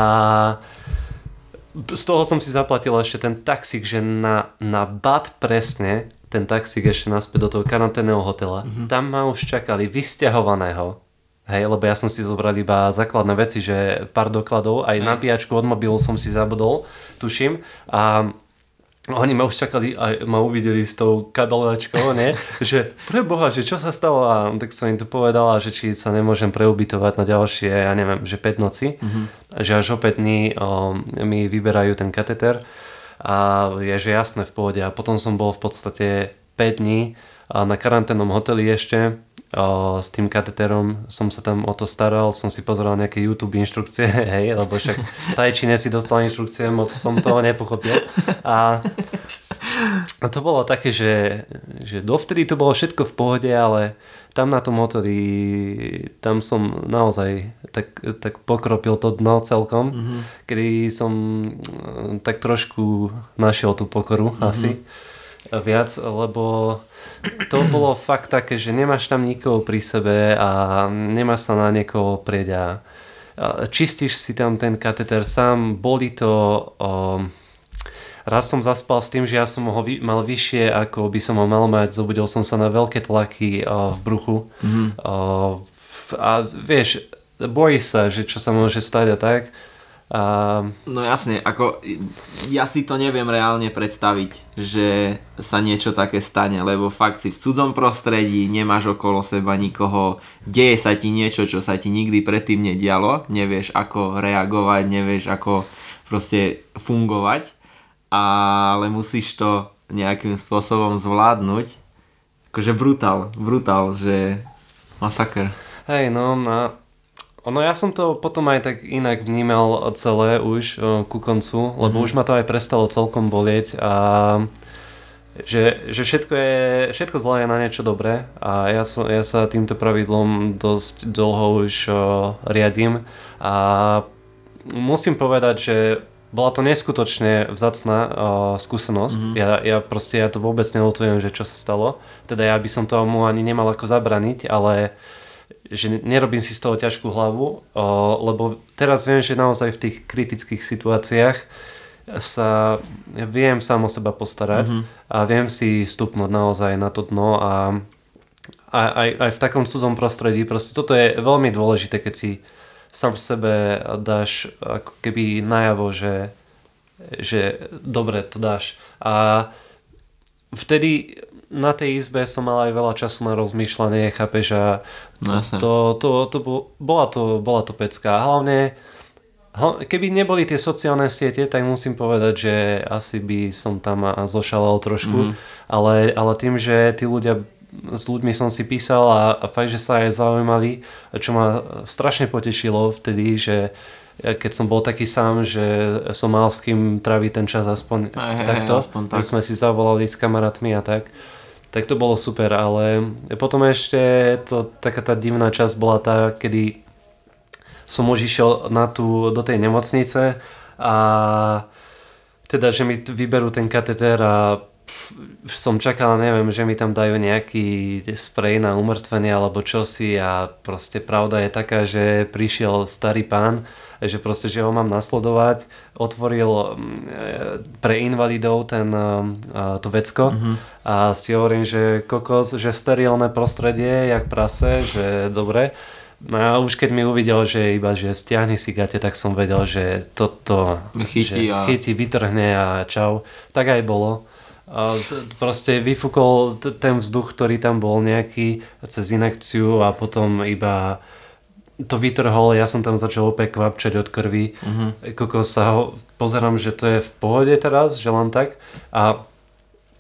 z toho som si zaplatil ešte ten taxík, že na, na bat presne ten taxík ešte naspäť do toho karanténneho hotela. Mm-hmm. Tam ma už čakali vysťahovaného. Hej, lebo ja som si zobral iba základné veci, že pár dokladov, aj mm. nabíjačku od mobilu som si zabudol, tuším. A oni ma už čakali a ma uvideli s tou kabelovačkou, nie? [LAUGHS] že pre Boha, že čo sa stalo a tak som im to povedala, že či sa nemôžem preubytovať na ďalšie, ja neviem, že 5 noci, mm-hmm. že až o 5 dní o, mi vyberajú ten kateter a je, že jasné v pohode a potom som bol v podstate 5 dní na karanténnom hoteli ešte o, s tým kateterom som sa tam o to staral, som si pozeral nejaké YouTube inštrukcie, [LAUGHS] hej, lebo však v tajčine si dostal inštrukcie, moc som toho nepochopil. A, a to bolo také, že, že dovtedy to bolo všetko v pohode, ale tam na tom hoteli, tam som naozaj tak, tak pokropil to dno celkom, mm-hmm. kedy som tak trošku našiel tú pokoru mm-hmm. asi viac, lebo to bolo fakt také, že nemáš tam nikoho pri sebe a nemáš sa na niekoho prieť a čistíš si tam ten kateter sám, boli to... O, raz som zaspal s tým, že ja som ho vy, mal vyššie, ako by som ho mal mať, zobudil som sa na veľké tlaky o, v bruchu. Mm-hmm. o, a vieš, bojí sa, že čo sa môže stať a tak a... No jasne, ako ja si to neviem reálne predstaviť, že sa niečo také stane, lebo fakt si v cudzom prostredí, nemáš okolo seba nikoho, deje sa ti niečo, čo sa ti nikdy predtým nedialo, nevieš ako reagovať, nevieš ako proste fungovať, ale musíš to nejakým spôsobom zvládnuť. Akože brutál, brutál, že masaker. Hej, no, no ono ja som to potom aj tak inak vnímal celé už uh, ku koncu, lebo mm-hmm. už ma to aj prestalo celkom bolieť a že, že všetko, je, všetko zlé je na niečo dobré a ja, som, ja sa týmto pravidlom dosť dlho už uh, riadím a musím povedať, že bola to neskutočne vzácná uh, skúsenosť. Mm-hmm. Ja, ja proste ja to vôbec nelutujem, že čo sa stalo. Teda ja by som tomu ani nemal ako zabraniť, ale uh, že nerobím si z toho ťažkú hlavu, lebo teraz viem, že naozaj v tých kritických situáciách sa viem sám o seba postarať mm-hmm. a viem si stupnúť naozaj na to dno a, a aj, aj v takom cudzom prostredí. Proste toto je veľmi dôležité, keď si sám sebe dáš ako keby najavo, že, že dobre, to dáš. A vtedy na tej izbe som mal aj veľa času na rozmýšľanie, chápeš, a to, no, to, to, to, bola, to, bola to pecka. Hlavne, keby neboli tie sociálne siete, tak musím povedať, že asi by som tam zošalal trošku, mm. ale, ale tým, že tí ľudia s ľuďmi som si písal a, a fakt, že sa aj zaujímali, čo ma strašne potešilo vtedy, že keď som bol taký sám, že som mal s kým traviť ten čas aspoň aj, takto, aspoň tak. sme si zavolali s kamarátmi a tak tak to bolo super, ale potom ešte to, taká tá divná časť bola tá, kedy som už išiel na tú, do tej nemocnice a teda, že mi vyberú ten kateter a som čakal, neviem, že mi tam dajú nejaký sprej na umrtvenie alebo čosi a proste pravda je taká, že prišiel starý pán, že proste, že ho mám nasledovať, otvoril mm, e, pre invalidov ten, e, to vecko mm-hmm. a si hovorím, že kokos, že sterilné prostredie, jak prase, že dobre. No a už keď mi uvidel, že iba, že stiahni si gate, tak som vedel, že toto chytí, že a... chytí vytrhne a čau. Tak aj bolo. Proste vyfúkol ten vzduch, ktorý tam bol nejaký cez inekciu a potom iba to vytrhol, ja som tam začal opäť kvapčať od krvi. Uh-huh. Koko sa ho, pozerám, že to je v pohode teraz, že len tak. A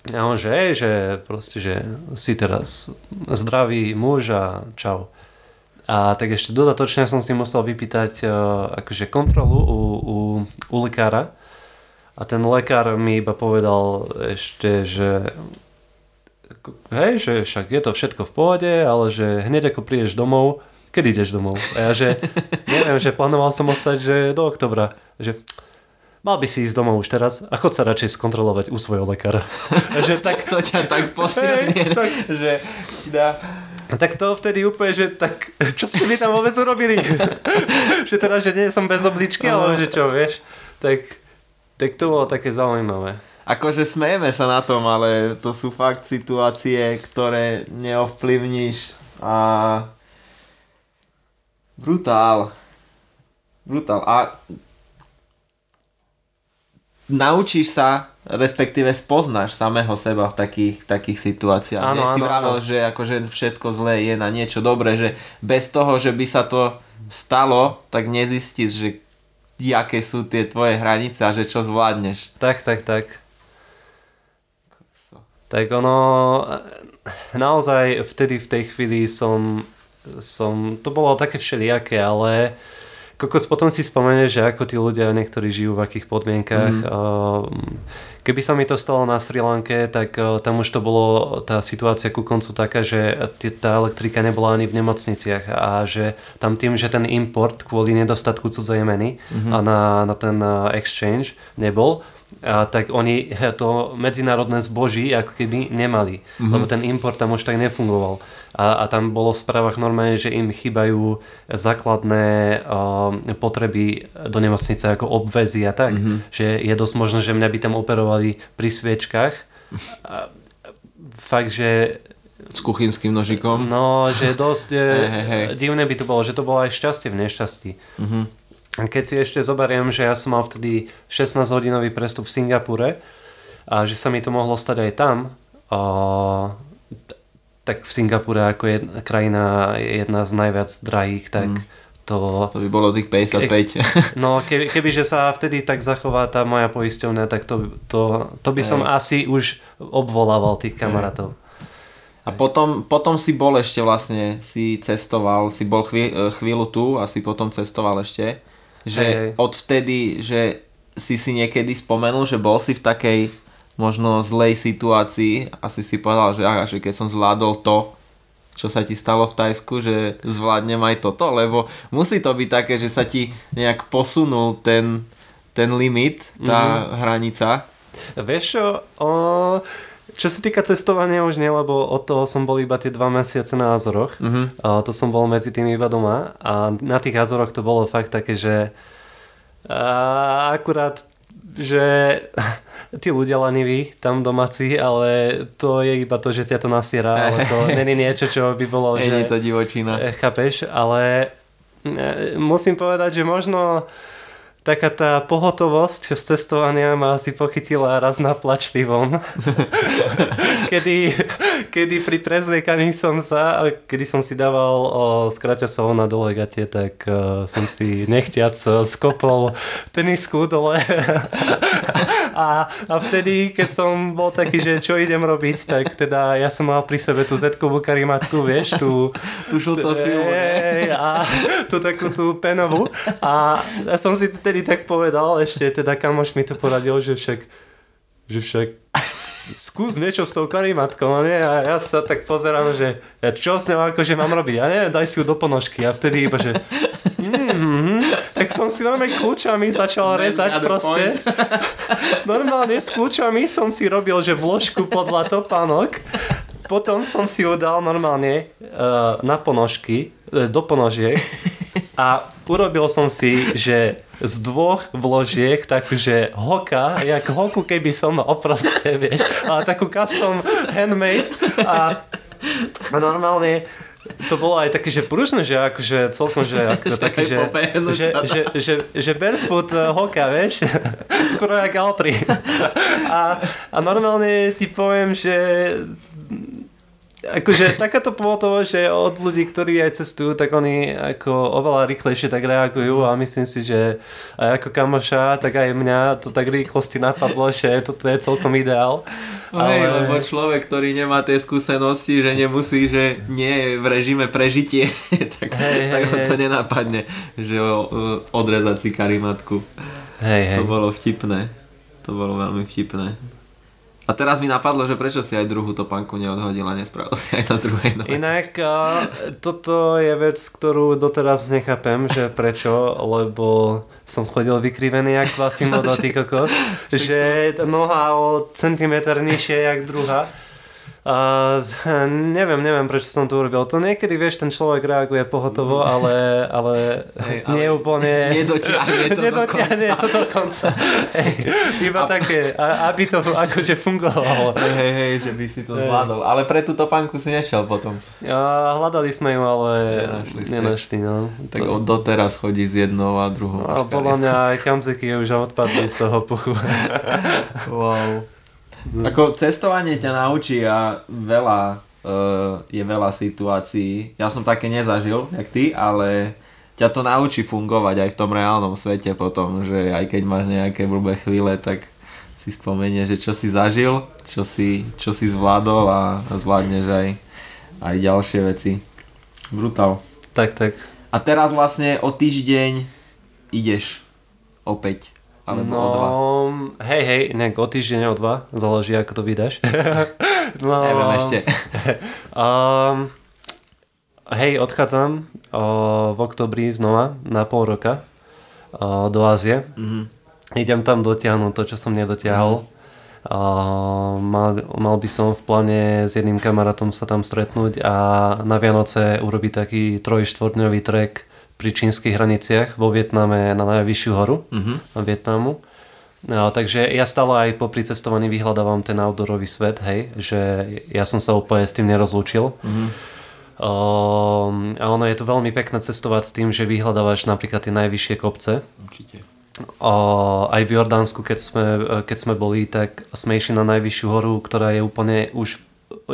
a on, že hej, že proste, že si teraz zdravý muž a čau. A tak ešte dodatočne som si musel vypýtať uh, akože kontrolu u, u, u lekára, a ten lekár mi iba povedal ešte, že hej, že však je to všetko v pohode, ale že hneď ako prídeš domov, kedy ideš domov? A ja že, [LAUGHS] neviem, že plánoval som ostať, že do oktobra. Že mal by si ísť domov už teraz a chod sa radšej skontrolovať u svojho lekára. [LAUGHS] že tak, to ťa tak posilne, tak, že dá... Tak to vtedy úplne, že tak čo ste mi tam vôbec urobili? [LAUGHS] že teraz, že nie som bez obličky, ale že čo, vieš? Tak tak to bolo také zaujímavé. Akože smejeme sa na tom, ale to sú fakt situácie, ktoré neovplyvníš a brutál. Brutál. A naučíš sa, respektíve spoznáš samého seba v takých, takých situáciách. Áno, si vravel, že akože všetko zlé je na niečo dobré, že bez toho, že by sa to stalo, tak nezistíš, že aké sú tie tvoje hranice a že čo zvládneš. Tak, tak, tak. Tak ono, naozaj vtedy v tej chvíli som, som to bolo také všelijaké, ale kokos potom si spomene, že ako tí ľudia niektorí žijú v akých podmienkach. Mm. Keby sa mi to stalo na Sri Lanke, tak uh, tam už to bolo tá situácia ku koncu taká, že tá elektrika nebola ani v nemocniciach a že tam tým, že ten import kvôli nedostatku cudzej meny mm-hmm. a na, na ten uh, exchange nebol, a tak oni to medzinárodné zboží ako keby nemali, mm-hmm. lebo ten import tam už tak nefungoval. A, a tam bolo v správach normálne, že im chýbajú základné uh, potreby do nemocnice ako obvezy a tak. Mm-hmm. Že je dosť možné, že mňa by tam operovali pri sviečkach. A, fakt, že s kuchynským nožikom. No, že dosť hey, hey, hey. divné by to bolo, že to bolo aj šťastie v nešťastí. Mm-hmm. Keď si ešte zoberiem, že ja som mal vtedy 16-hodinový prestup v Singapure a že sa mi to mohlo stať aj tam, a, tak v Singapure ako jedna, krajina jedna z najviac drahých, tak mm. to... To by bolo tých 55. Ke, no keby, kebyže sa vtedy tak zachová tá moja poisťovňa, tak to, to, to by som asi už obvolával tých kamarátov. A potom, potom si bol ešte vlastne, si cestoval, si bol chví, chvíľu tu a si potom cestoval ešte že hej, hej. odvtedy, že si si niekedy spomenul, že bol si v takej možno zlej situácii a si si povedal, že, aha, že keď som zvládol to, čo sa ti stalo v Tajsku, že zvládnem aj toto, lebo musí to byť také, že sa ti nejak posunul ten, ten limit, tá mm-hmm. hranica. Vieš čo, o, čo sa týka cestovania už nie, lebo od toho som bol iba tie dva mesiace na Azoroch. Uh-huh. A to som bol medzi tým iba doma. A na tých Azoroch to bolo fakt také, že a akurát že [LAUGHS] tí ľudia leniví tam domáci, ale to je iba to, že ťa to nasiera, ale to [LAUGHS] není niečo, čo by bolo, že... to divočina. Chápeš, ale eh, musím povedať, že možno taká tá pohotovosť z cestovania ma asi pochytila raz na plačlivom. [LAUGHS] kedy, kedy pri prezliekaní som sa, kedy som si dával o, skraťasov na delegatie, tak uh, som si nechtiac skopol tenisku dole. [LAUGHS] a, a vtedy, keď som bol taký, že čo idem robiť, tak teda ja som mal pri sebe tú zetkovú karimatku, vieš, tú... Tú silu. A tú takú tú penovú. A ja som si tedy vtedy tak povedal, ešte teda kamoš mi to poradil, že však, že však skús niečo s tou karimatkou, a, nie? a ja sa tak pozerám, že ja čo s ňou akože mám robiť, ja neviem, daj si ju do ponožky a vtedy iba, že mm-hmm. tak som si normálne kľúčami začal rezať proste. [LAUGHS] normálne s kľúčami som si robil, že vložku podľa topánok. Potom som si ju dal normálne uh, na ponožky, uh, do ponožiek a urobil som si, že z dvoch vložiek takže hoka, jak hoku keby som oproste, vieš, ale takú custom handmade a, a normálne to bolo aj také, že pružné, že akože celkom, že ako že taký, že, že, že, že, že barefoot eh, hoka, vieš, [LAUGHS] skoro jak altri. A, a normálne ti poviem, že akože takáto pohotovosť, že od ľudí, ktorí aj cestujú, tak oni ako oveľa rýchlejšie tak reagujú a myslím si, že aj ako kamoša, tak aj mňa to tak rýchlosti napadlo, že toto je celkom ideál. No ale... Hej, lebo človek, ktorý nemá tie skúsenosti, že nemusí, že nie je v režime prežitie, [LAUGHS] tak, hej, tak hej, ho to hej. nenapadne, že odrezať si karimatku. Hej, hej. To bolo vtipné. To bolo veľmi vtipné. A teraz mi napadlo, že prečo si aj druhú topánku neodhodil a nespravil si aj na druhej nohe. Inak uh, toto je vec, ktorú doteraz nechápem, že prečo, lebo som chodil vykrivený jak Quasimodo, ty kokos, že noha o centimetr nižšie jak druhá. Uh, [LAUGHS] neviem, neviem, prečo som to urobil. To niekedy, vieš, ten človek reaguje pohotovo, mm. ale, ale, hey, ale nie úplne... Nedotiahne [LAUGHS] to nedotiahne to do konca. Hey, iba a... také, aby to akože fungovalo. Hej, hej, hey, že by si to zvládol. Ale pre túto panku si nešiel potom. Uh, hľadali sme ju, ale nenašli, nenašli no. Tak to... doteraz chodí s jednou a druhou. No, podľa mňa aj [LAUGHS] kamzeky už odpadli z toho puchu. wow. Ako cestovanie ťa naučí a veľa, uh, je veľa situácií. Ja som také nezažil, jak ty, ale ťa to naučí fungovať aj v tom reálnom svete potom, že aj keď máš nejaké blbé chvíle, tak si spomenie, že čo si zažil, čo si, čo si zvládol a, zvládneš aj, aj ďalšie veci. Brutál. Tak, tak. A teraz vlastne o týždeň ideš opäť alebo no, o dva? Hej, hej, nejak o týždeň o dva, záleží ako to vydáš. [LAUGHS] no, Neviem ešte. [LAUGHS] um, hej, odchádzam uh, v oktobri znova na pol roka uh, do Ázie. Mm-hmm. Idem tam dotiahnuť to, čo som nedotiahol. Mm-hmm. Uh, mal, mal by som v pláne s jedným kamarátom sa tam stretnúť a na Vianoce urobiť taký troj-štvorňový trek pri čínskych hraniciach vo Vietname na najvyššiu horu uh-huh. Vietnamu. No, takže ja stále aj po pricestovaní vyhľadávam ten outdoorový svet, hej, že ja som sa úplne s tým nerozlúčil. Uh-huh. Um, a ono je to veľmi pekné cestovať s tým, že vyhľadávaš napríklad tie najvyššie kopce. Určite. Uh, aj v Jordánsku, keď sme, keď sme boli, tak sme išli na najvyššiu horu, ktorá je úplne už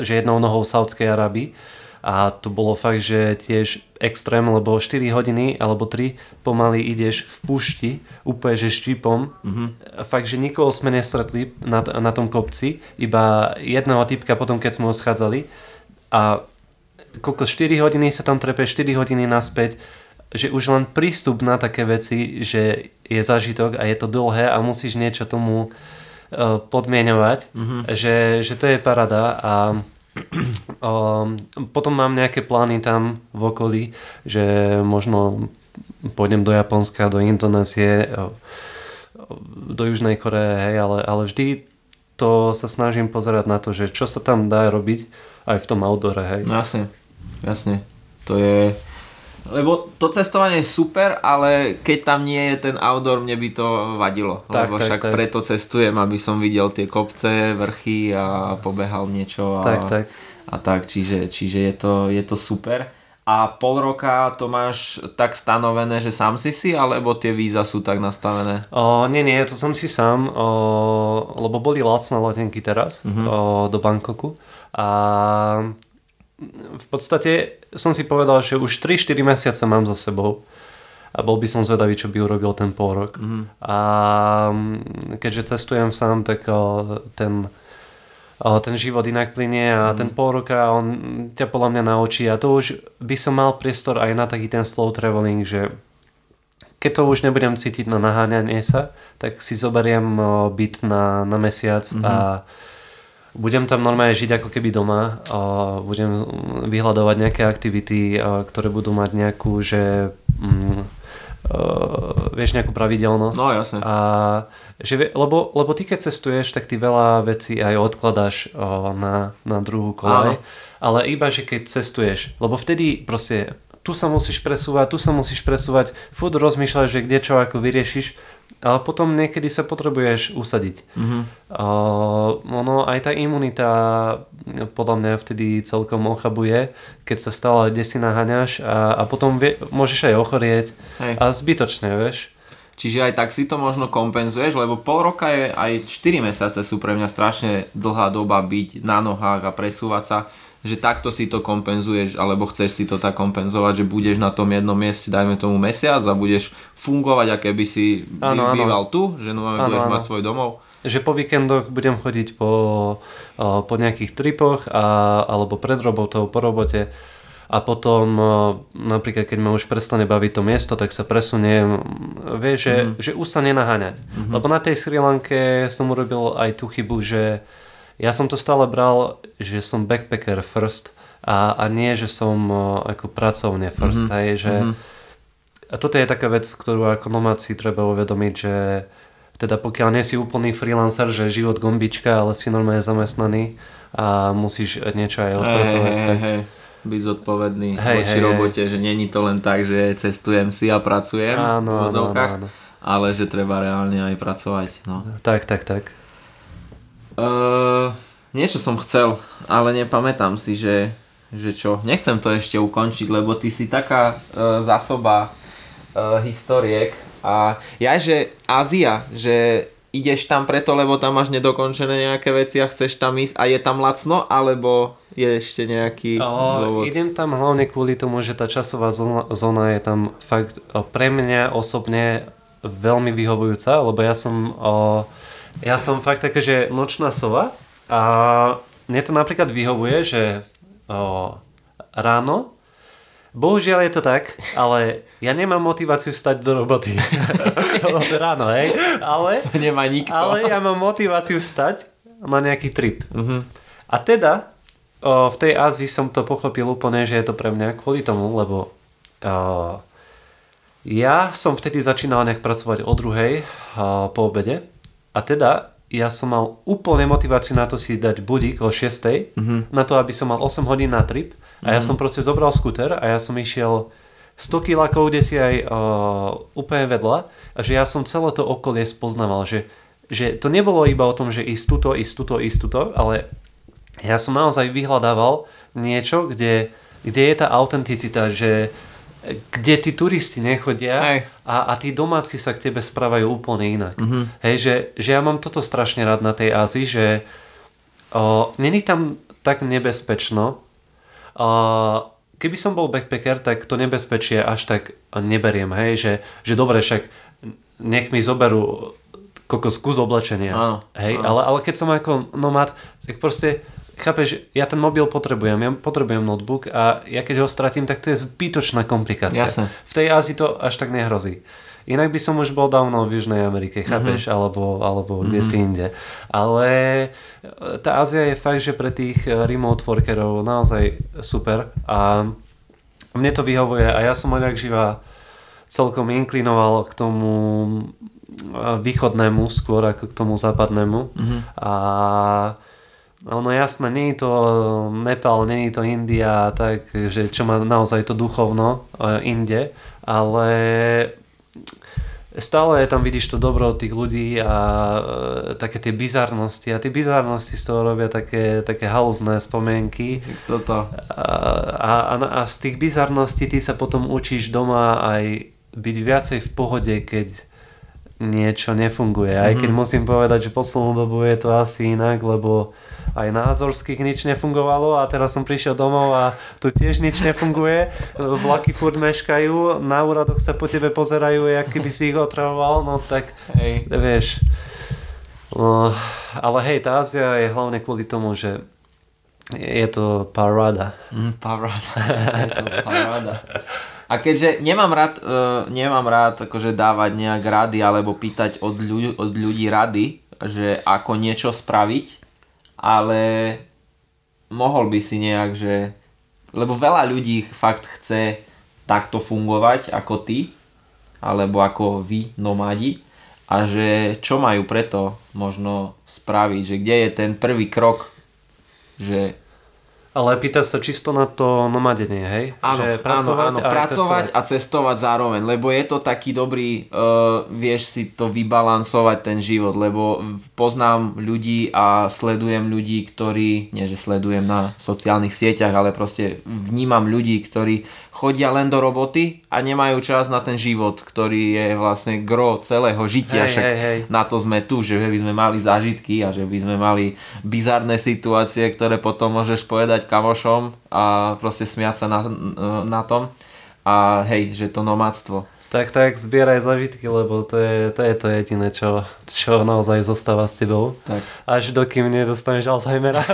že jednou nohou v Saudskej Arabii a to bolo fakt, že tiež extrém, lebo 4 hodiny alebo 3 pomaly ideš v pušti, úplne že štípom. Mm-hmm. Fakt, že nikoho sme nestretli na, na tom kopci, iba jedného typka potom, keď sme ho schádzali a koľko 4 hodiny sa tam trepe, 4 hodiny naspäť, že už len prístup na také veci, že je zažitok a je to dlhé a musíš niečo tomu uh, podmienovať, mm-hmm. že, že to je parada a Um, potom mám nejaké plány tam v okolí, že možno pôjdem do Japonska, do Indonézie, do Južnej Koreje, hej, ale, ale vždy to sa snažím pozerať na to, že čo sa tam dá robiť aj v tom outdoore, hej. No jasne, jasne. To je lebo to cestovanie je super, ale keď tam nie je ten outdoor, mne by to vadilo. Tak, lebo tak, však tak. preto cestujem, aby som videl tie kopce, vrchy a pobehal niečo. A, tak, tak. A tak, čiže, čiže je, to, je to super. A pol roka to máš tak stanovené, že sám si si, alebo tie víza sú tak nastavené? O, nie, nie, to som si sám, o, lebo boli lacné letenky teraz uh-huh. o, do Bangkoku. A v podstate som si povedal, že už 3-4 mesiace mám za sebou a bol by som zvedavý, čo by urobil ten pol rok. Mm-hmm. A mm, keďže cestujem sám, tak ten, ten život inak plinie a mm-hmm. ten pol roka on ťa podľa mňa naučí a to už by som mal priestor aj na taký ten slow traveling, že keď to už nebudem cítiť na naháňanie sa, tak si zoberiem byt na, na mesiac mm-hmm. a budem tam normálne žiť ako keby doma budem vyhľadovať nejaké aktivity, ktoré budú mať nejakú, že mm, uh, vieš nejakú pravidelnosť. No, jasne. A, že, lebo, lebo ty keď cestuješ, tak ty veľa vecí aj odkladáš uh, na, na druhú kolej. Áno. Ale iba, že keď cestuješ. Lebo vtedy proste tu sa musíš presúvať, tu sa musíš presúvať, furt rozmýšľaš, že kde čo ako vyriešiš, ale potom niekedy sa potrebuješ usadiť. Mm-hmm. Uh, ono, aj tá imunita podľa mňa vtedy celkom ochabuje, keď sa stále kde si naháňaš a, a potom vie, môžeš aj ochorieť Hej. a zbytočne, vieš. Čiže aj tak si to možno kompenzuješ, lebo pol roka je aj 4 mesiace sú pre mňa strašne dlhá doba byť na nohách a presúvať sa, že takto si to kompenzuješ, alebo chceš si to tak kompenzovať, že budeš na tom jednom mieste, dajme tomu mesiac a budeš fungovať, aké by si áno. býval tu, že no, Áno, budeš áno. mať svoj domov. Že po víkendoch budem chodiť po, po nejakých tripoch a, alebo pred robotou, po robote a potom napríklad keď ma už prestane baviť to miesto, tak sa presuniem, vieš, že, mm. že už sa nenaháňať. Mm-hmm. Lebo na tej Sri Lanke som urobil aj tú chybu, že ja som to stále bral, že som backpacker first a, a nie, že som o, ako pracovne first, mm-hmm. hej, že a toto je taká vec, ktorú ako nomad si treba uvedomiť, že teda pokiaľ nie si úplný freelancer, že život gombička, ale si normálne zamestnaný a musíš niečo aj odpracovať, tak hej. Byť zodpovedný Hej, voči hej, robote, že není to len tak, že cestujem si a pracujem Áno, v áno, áno, áno. ale že treba reálne aj pracovať. No. tak, tak, tak. Uh, niečo som chcel, ale nepamätám si, že, že čo. Nechcem to ešte ukončiť, lebo ty si taká uh, zásoba uh, historiek a ja, že Ázia, že ideš tam preto, lebo tam máš nedokončené nejaké veci a chceš tam ísť a je tam lacno, alebo je ešte nejaký O, dôvod? idem tam hlavne kvôli tomu, že tá časová zóna, zóna je tam fakt pre mňa osobne veľmi vyhovujúca, lebo ja som o, ja som fakt také, že nočná sova a mne to napríklad vyhovuje, že o, ráno Bohužiaľ je to tak, ale ja nemám motiváciu stať do roboty. [LAUGHS] Ráno, hej? Ale, Nemá nikto. ale ja mám motiváciu stať na nejaký trip. A teda o, v tej Ázii som to pochopil úplne, že je to pre mňa kvôli tomu, lebo o, ja som vtedy začínal nejak pracovať o druhej o, po obede a teda ja som mal úplne motiváciu na to si dať budík o 6, mm-hmm. na to, aby som mal 8 hodín na trip. A ja som proste zobral skúter a ja som išiel 100 kilákov, kde si aj o, úplne vedľa. A že ja som celé to okolie spoznával, že, že to nebolo iba o tom, že ísť tuto, ísť tuto, ísť tuto, ale ja som naozaj vyhľadával niečo, kde, kde je tá autenticita, že kde tí turisti nechodia Hej. a, a tí domáci sa k tebe správajú úplne inak. Mm-hmm. Hej, že, že ja mám toto strašne rád na tej Ázii, že o, není tam tak nebezpečno. O, keby som bol backpacker, tak to nebezpečie až tak neberiem. Hej, že, že dobre, však nech mi zoberú kokos kus oblečenia. Áno, Hej, áno. ale, ale keď som ako nomad, tak proste chápeš, ja ten mobil potrebujem, ja potrebujem notebook a ja keď ho stratím, tak to je zbytočná komplikácia. Jasné. V tej Ázii to až tak nehrozí. Inak by som už bol dávno v Južnej Amerike, chápeš, mm-hmm. alebo, alebo kde si inde. Ale e, tá Ázia je fakt, že pre tých e, remote workerov naozaj super a mne to vyhovuje a ja som odjak živa celkom inklinoval k tomu e, východnému skôr ako k tomu západnému mm-hmm. a ono jasné, nie je to Nepal, nie je to India, tak, že čo má naozaj to duchovno e, inde, ale stále tam vidíš to dobro od tých ľudí a e, také tie bizarnosti a tie bizarnosti z toho robia také, také halzné spomienky Toto. a, a, a, a z tých bizarností ty sa potom učíš doma aj byť viacej v pohode, keď niečo nefunguje. Aj keď musím povedať, že poslednú dobu je to asi inak, lebo aj na Azorských nič nefungovalo a teraz som prišiel domov a tu tiež nič nefunguje. Vlaky furt meškajú, na úradoch sa po tebe pozerajú, jak keby si ich otravoval, no tak Hej. vieš. No, ale hej, tá Ázia je hlavne kvôli tomu, že je to paráda. Mm, paráda. [LAUGHS] Je to paráda. A keďže nemám rád, uh, nemám rád akože dávať nejak rady alebo pýtať od, ľudí, od ľudí rady, že ako niečo spraviť, ale mohol by si nejak, že... Lebo veľa ľudí fakt chce takto fungovať ako ty alebo ako vy, nomádi, a že čo majú preto možno spraviť, že kde je ten prvý krok, že ale pýta sa čisto na to nomadenie, hej? Áno, že pracovať, áno, áno, a pracovať cestovať. a cestovať zároveň, lebo je to taký dobrý, uh, vieš si to vybalansovať ten život, lebo poznám ľudí a sledujem ľudí, ktorí, nie že sledujem na sociálnych sieťach, ale proste vnímam ľudí, ktorí chodia len do roboty a nemajú čas na ten život, ktorý je vlastne gro celého žitia, Hej, však hej, hej. na to sme tu, že by sme mali zážitky a že by sme mali bizarné situácie, ktoré potom môžeš povedať kamošom a proste smiať sa na, na tom. A hej, že to nomadstvo. Tak, tak, zbieraj zažitky, lebo to je to, je to jediné, čo, čo naozaj zostáva s tebou. Tak. Až dokým nedostaneš Alzheimera. [LAUGHS]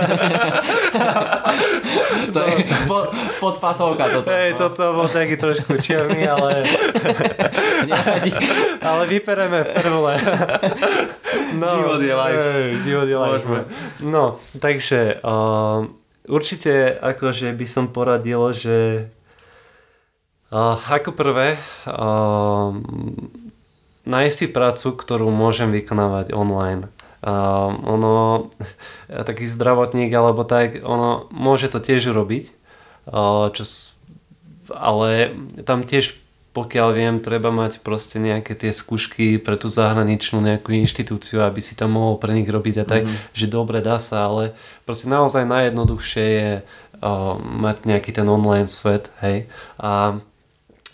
To je pod, podpasovka toto. Hej, toto bol taký trošku čierny, ale, [LAUGHS] ale vypereme v prvole. No, Život je life. hej, život je life. Môžeme. No, takže uh, určite akože by som poradil, že uh, ako prvé uh, nájsť si prácu, ktorú môžem vykonávať online. Uh, ono, [LAUGHS] taký zdravotník alebo tak, ono môže to tiež urobiť, uh, čo, ale tam tiež pokiaľ viem, treba mať proste nejaké tie skúšky pre tú zahraničnú nejakú inštitúciu, aby si tam mohol pre nich robiť a tak, mm. že dobre dá sa, ale proste naozaj najjednoduchšie je uh, mať nejaký ten online svet, hej, a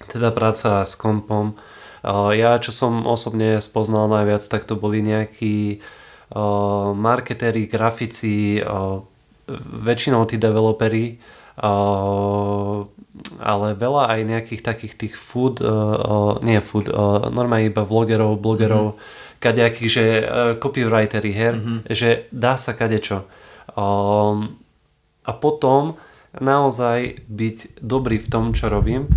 teda práca s kompom. Uh, ja, čo som osobne spoznal najviac, tak to boli nejakí uh, marketéri, grafici, uh, väčšinou tí developeri, ale veľa aj nejakých takých tých food, nie food, normálne iba vlogerov, blogerov, mm-hmm. kadejakých, že copywriteri her, mm-hmm. že dá sa kadečo. Um, a potom naozaj byť dobrý v tom, čo robím.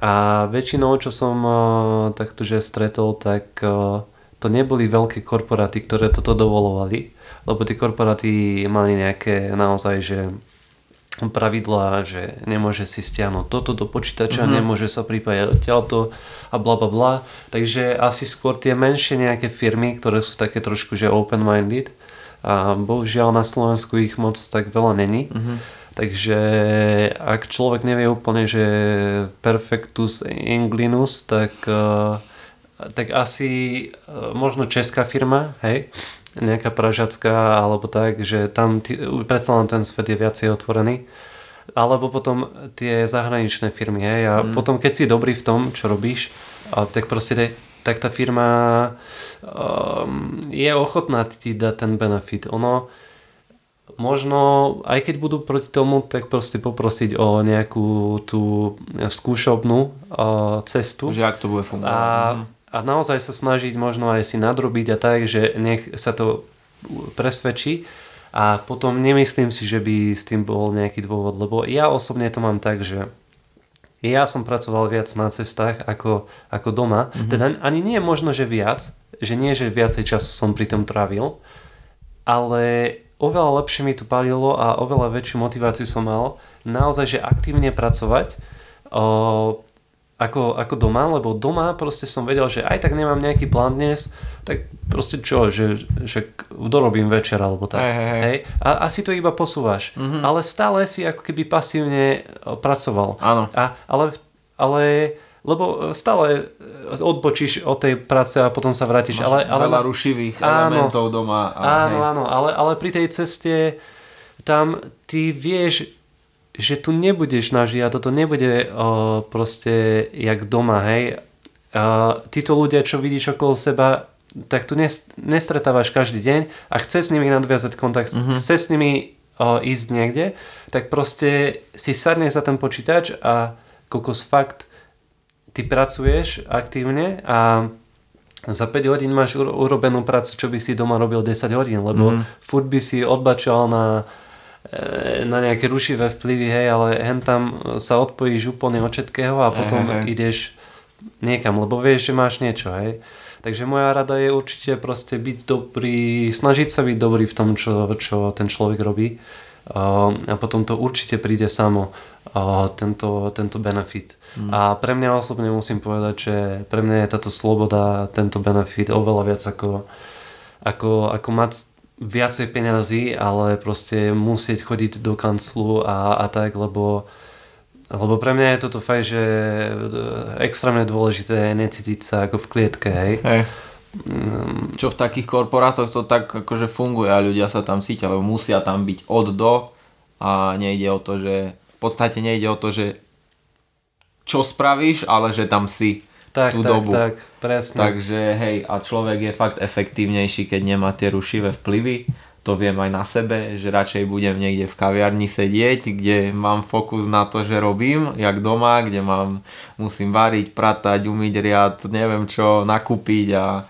A väčšinou, čo som uh, takto že stretol, tak uh, to neboli veľké korporáty, ktoré toto dovolovali, lebo tie korporáty mali nejaké naozaj, že pravidlá, že nemôže si stiahnuť toto do počítača, mm-hmm. nemôže sa pripájať odtiaľto a bla bla bla. Takže asi skôr tie menšie nejaké firmy, ktoré sú také trošku že open-minded a bohužiaľ na Slovensku ich moc tak veľa není. Mm-hmm. Takže ak človek nevie úplne, že perfectus Englinus, tak, eh, tak asi eh, možno česká firma, hej, nejaká pražacká alebo tak, že tam ty, predsa len ten svet je viacej otvorený. Alebo potom tie zahraničné firmy, hej, a mm. potom keď si dobrý v tom, čo robíš, a tak proste te, tak tá firma um, je ochotná ti dať ten benefit. Ono, možno, aj keď budú proti tomu, tak proste poprosiť o nejakú tú skúšobnú uh, cestu. Že ak to bude fungovať. A, a naozaj sa snažiť možno aj si nadrobiť a tak, že nech sa to presvedčí a potom nemyslím si, že by s tým bol nejaký dôvod, lebo ja osobne to mám tak, že ja som pracoval viac na cestách ako, ako doma, mm-hmm. teda ani nie je možno, že viac, že nie, že viacej času som pri tom trávil, ale oveľa lepšie mi to palilo a oveľa väčšiu motiváciu som mal naozaj, že aktívne pracovať o, ako, ako doma, lebo doma proste som vedel, že aj tak nemám nejaký plán dnes, tak proste čo, že, že dorobím večer alebo tak. Hej, hej, hej. A asi to iba posúvaš. Mm-hmm. Ale stále si ako keby pasívne pracoval. Áno. A, ale, ale lebo stále odbočíš od tej práce a potom sa vrátiš. Ale, ale, veľa rušivých Áno. elementov doma. A, Áno, hej. áno, ale, ale pri tej ceste tam ty vieš, že tu nebudeš nažiť a toto nebude o, proste jak doma, hej. A títo ľudia, čo vidíš okolo seba, tak tu nes, nestretávaš každý deň a chce s nimi nadviazať kontakt, mm-hmm. chce s nimi o, ísť niekde, tak proste si sadne za ten počítač a kokos fakt ty pracuješ aktívne a za 5 hodín máš uro- urobenú prácu, čo by si doma robil 10 hodín, lebo mm. furt by si odbačal na, e, na nejaké rušivé vplyvy, hej, ale hen tam sa odpojíš úplne od všetkého a potom hej. ideš niekam, lebo vieš, že máš niečo, hej. Takže moja rada je určite proste byť dobrý, snažiť sa byť dobrý v tom, čo, čo ten človek robí a potom to určite príde samo, tento, tento benefit. Mm. A pre mňa osobne musím povedať, že pre mňa je táto sloboda, tento benefit oveľa viac ako, ako, ako mať viacej peňazí, ale proste musieť chodiť do kanclu a, a tak, lebo lebo pre mňa je toto fakt, že extrémne dôležité je necítiť sa ako v klietke, hej. hej. Čo v takých korporátoch to tak akože funguje a ľudia sa tam cítia, lebo musia tam byť od do a nejde o to, že v podstate nejde o to, že čo spravíš, ale že tam si tak, tú tak, dobu. Tak, presne. Takže hej, a človek je fakt efektívnejší, keď nemá tie rušivé vplyvy. To viem aj na sebe, že radšej budem niekde v kaviarni sedieť, kde mám fokus na to, že robím, jak doma, kde mám, musím variť, pratať, umyť riad, neviem čo, nakúpiť a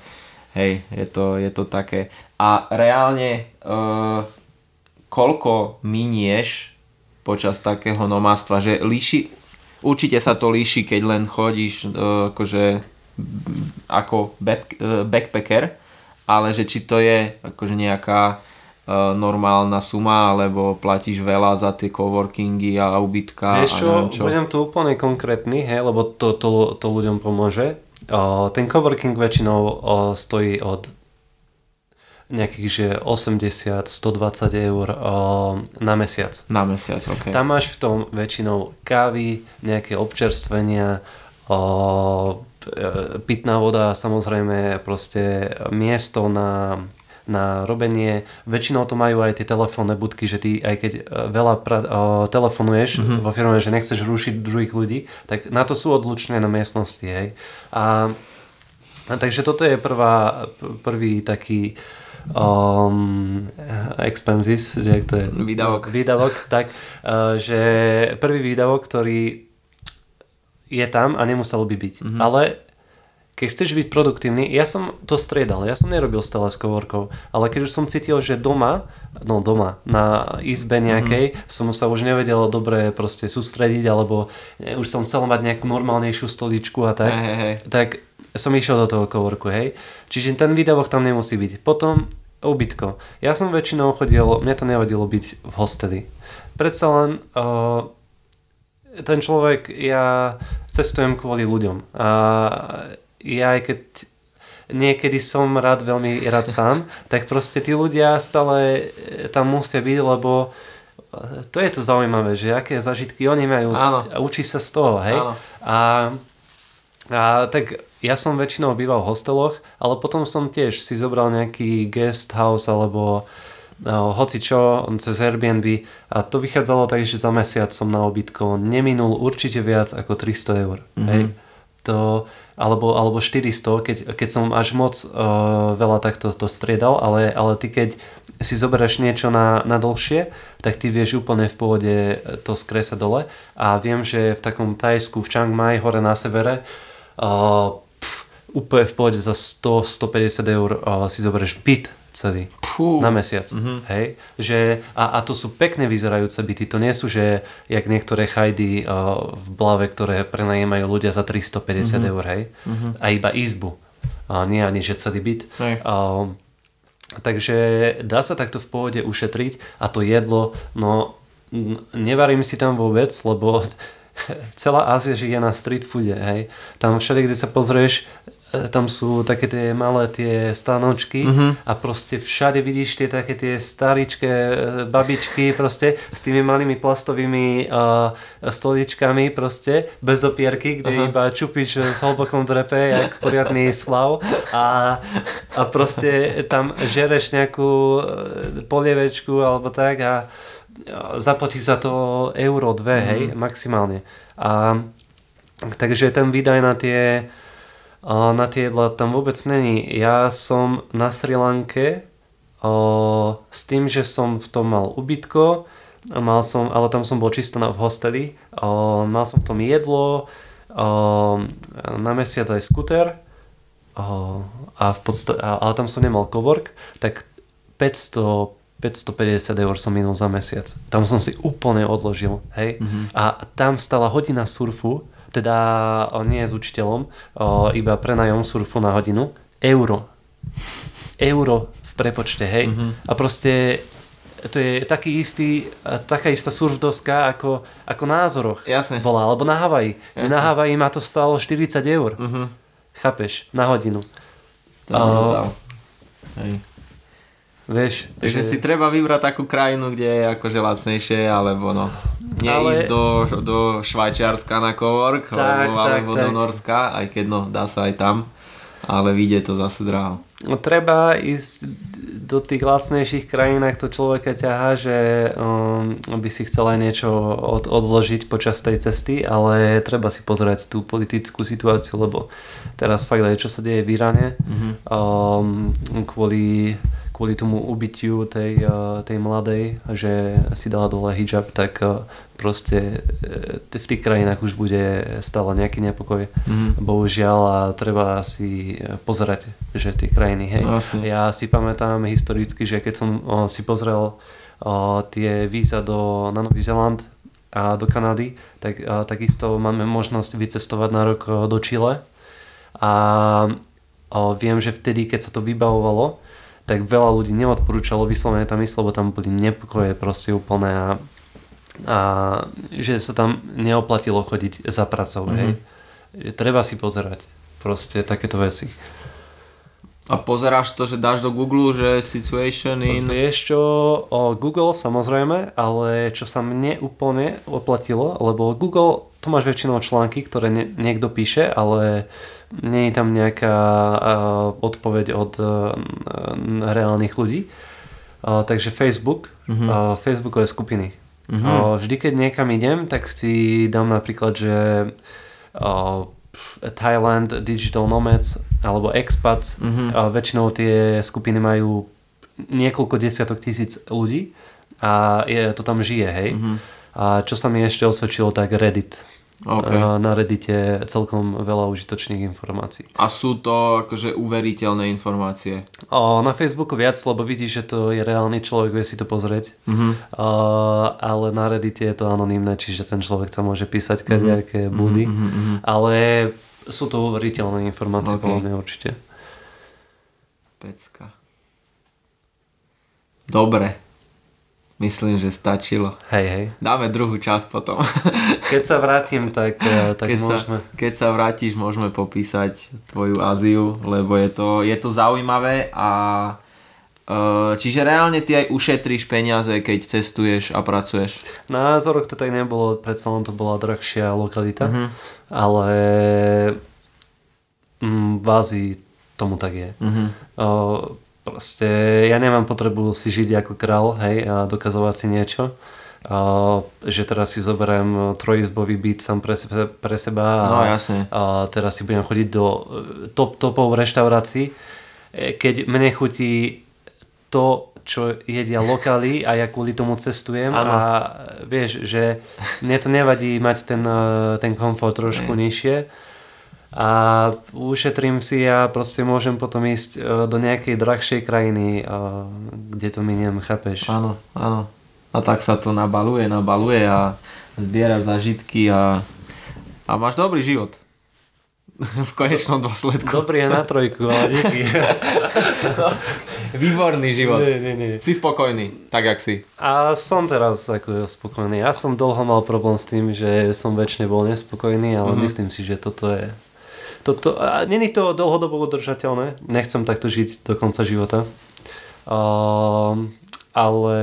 hej, je to, je to také. A reálne, uh, koľko minieš počas takého nomáctva, že líši, určite sa to líši, keď len chodíš uh, akože ako back, uh, backpacker, ale že či to je akože nejaká uh, normálna suma, alebo platíš veľa za tie coworkingy a ubytka Vieš čo, a čo. budem tu úplne konkrétny, hej, lebo to, to, to ľuďom pomôže ten coworking väčšinou stojí od nejakých že 80-120 eur na mesiac. Na mesiac, ok. Tam máš v tom väčšinou kávy, nejaké občerstvenia, e, pitná voda, samozrejme proste miesto na na robenie. Väčšinou to majú aj tie telefónne budky, že ty aj keď e, veľa pra- uh, telefonuješ mm-hmm. vo firme, že nechceš rušiť druhých ľudí, tak na to sú odlučné na miestnosti. Hej. A, a takže toto je prvá, prvý taký um, expenses, že to je výdavok, výdavok tak, uh, že prvý výdavok, ktorý je tam a nemusel by byť. Mm-hmm. Ale keď chceš byť produktívny, ja som to striedal, ja som nerobil stále s coworkov, ale keď už som cítil, že doma, no doma, na izbe nejakej, mm-hmm. som sa už nevedel dobre proste sústrediť, alebo už som chcel mať nejakú normálnejšiu stoličku a tak, hey, hey. tak som išiel do toho coworku, hej. Čiže ten výdavok tam nemusí byť. Potom ubytko. Ja som väčšinou chodil, mne to nevadilo byť v hosteli. Predsa len uh, ten človek, ja cestujem kvôli ľuďom. A ja aj keď niekedy som rád, veľmi rád sám, tak proste tí ľudia stále e, tam musia byť, lebo e, to je to zaujímavé, že aké zažitky oni majú Áno. a učí sa z toho, hej. A, a tak ja som väčšinou býval v hosteloch, ale potom som tiež si zobral nejaký guest house alebo no, hoci čo cez Airbnb a to vychádzalo tak, že za mesiac som na obytko neminul určite viac ako 300 eur. Mm-hmm. Hej to, alebo, alebo 400, keď, keď som až moc uh, veľa takto to striedal, ale, ale ty keď si zoberieš niečo na, na dlhšie, tak ty vieš úplne v pôvode to skresať dole. A viem, že v takom Tajsku, v Chiang Mai, hore na severe, uh, pf, úplne v pôvode za 100-150 eur uh, si zoberieš byt celý Pú. na mesiac. Mm-hmm. Hej? Že, a, a to sú pekne vyzerajúce byty. To nie sú, že jak niektoré chajdy uh, v Blave, ktoré prenajímajú ľudia za 350 mm-hmm. eur. Hej? Mm-hmm. A iba izbu. A nie ani, že celý byt. Uh, takže dá sa takto v pohode ušetriť a to jedlo, no nevarím si tam vôbec, lebo [LAUGHS] celá Ázia žije na street foode, hej. Tam všade, kde sa pozrieš, tam sú také tie malé tie stanočky uh-huh. a proste všade vidíš tie také tie staričké e, babičky proste s tými malými plastovými uh, stoličkami proste bez opierky, kde uh-huh. iba čupiš v hlbokom drepe jak poriadný slav a, a proste tam žereš nejakú polievečku alebo tak a zaplatí za to euro, dve, uh-huh. hej, maximálne. A takže ten výdaj na tie na tie jedla tam vôbec není. Ja som na Sri Lanke o, s tým, že som v tom mal ubytko, mal som, ale tam som bol čisto na, v hosteli, o, mal som v tom jedlo, o, na mesiac aj skuter, o, a v podstate, ale tam som nemal cowork, tak 500 550 eur som minul za mesiac. Tam som si úplne odložil, hej. Mm-hmm. A tam stala hodina surfu, teda nie s učiteľom, iba prenajom surfu na hodinu, euro. Euro v prepočte, hej. Mm-hmm. A proste to je taký istý, taká istá surfdoska ako, ako na Azoroch Jasne. bola, alebo na Havaji. Jasne. Na Havaji ma to stalo 40 eur. Mhm. Chápeš? Na hodinu. To je brutál. Hej. Vieš, Takže si treba vybrať takú krajinu, kde je akože lacnejšie, alebo no, neísť Ale- do, do Švajčiarska na cowork, Tak, alebo, tak, alebo do tak. Norska, aj keď no, dá sa aj tam, ale vyjde to zase draho. No, treba ísť do tých lacnejších krajín, ak to človeka ťahá, že um, by si chcel aj niečo od, odložiť počas tej cesty, ale treba si pozerať tú politickú situáciu, lebo teraz fakt aj čo sa deje v Iráne, Mhm. um, kvôli, kvôli tomu ubytiu tej, uh, tej mladej, že si dala dole hijab, tak uh, proste uh, v tých krajinách už bude stále nejaký nepokoj. Mhm. Bohužiaľ a treba si pozerať, že tie krajiny, hej. No, jasne. Ja si pamätám historicky, že keď som si pozrel tie víza do, na Nový Zeland a do Kanady, tak takisto máme možnosť vycestovať na rok do Chile a viem, že vtedy, keď sa to vybavovalo, tak veľa ľudí neodporúčalo vyslovene tam ísť, lebo tam boli nepokoje proste úplné a, a že sa tam neoplatilo chodiť za pracou, mm-hmm. hej. Treba si pozerať proste takéto veci. A pozeráš to, že dáš do Google, že situation in... Vieš čo, o Google samozrejme, ale čo sa mne úplne oplatilo, lebo Google, to máš väčšinou články, ktoré nie, niekto píše, ale nie je tam nejaká uh, odpoveď od uh, reálnych ľudí. Uh, takže Facebook, uh-huh. uh, Facebookové skupiny. Uh-huh. Uh, vždy, keď niekam idem, tak si dám napríklad, že uh, Thailand Digital Nomads alebo Expats. Mhm. A väčšinou tie skupiny majú niekoľko desiatok tisíc ľudí a je, to tam žije, hej. Mhm. A čo sa mi ešte osvedčilo, tak Reddit. OK. A Na Reddite celkom veľa užitočných informácií. A sú to akože uveriteľné informácie. O, na Facebooku viac, lebo vidíš, že to je reálny človek, vie si to pozrieť. Mhm. O, ale na Reddite je to anonymné, čiže ten človek tam môže písať kadejaké búdy. mhm, Ale sú to uveriteľné informácie, OK. podľa mňa určite. Pecka. Dobre. Myslím, že stačilo. Hej, hej. Dáme druhú časť potom. Keď sa vrátim, tak, eh, [LAUGHS] tak keď, môžeme. sa, keď sa vrátiš, môžeme popísať tvoju Áziu, lebo je to, je to zaujímavé a e, čiže reálne ty aj ušetríš peniaze, keď cestuješ a pracuješ. Na Azoroch to tak nebolo, predsa len to bola drahšia lokalita, Mhm. ale mm, v Ázii tomu tak je. Mhm. O, proste ja nemám potrebu si žiť ako král, hej, a dokazovať si niečo. O, že teraz si zoberiem trojizbový byt sám pre, sebe, pre seba a, No, jasne. a teraz si budem chodiť do e, top topov reštaurácií. E, Keď mne chutí to, čo jedia lokály a ja kvôli tomu cestujem Áno. a vieš, že mne to nevadí mať ten, e, ten komfort trošku nižšie a ušetrím si a proste môžem potom ísť e, do nejakej drahšej krajiny, e, kde to miniem, chápeš? Áno, áno. A tak sa to nabaluje, nabaluje a zbieraš zažitky a, a máš dobrý život. [LAUGHS] v konečnom dôsledku. Dobrý je na trojku, ale díky. [LAUGHS] Výborný život. nie, nie, nie. Si spokojný, tak jak si. A som teraz ako spokojný. Ja som dlho mal problém s tým, že som väčšine bol nespokojný, ale mm-hmm. myslím si, že toto je... Toto, a není to dlhodobo udržateľné. Nechcem takto žiť do konca života. Um, ale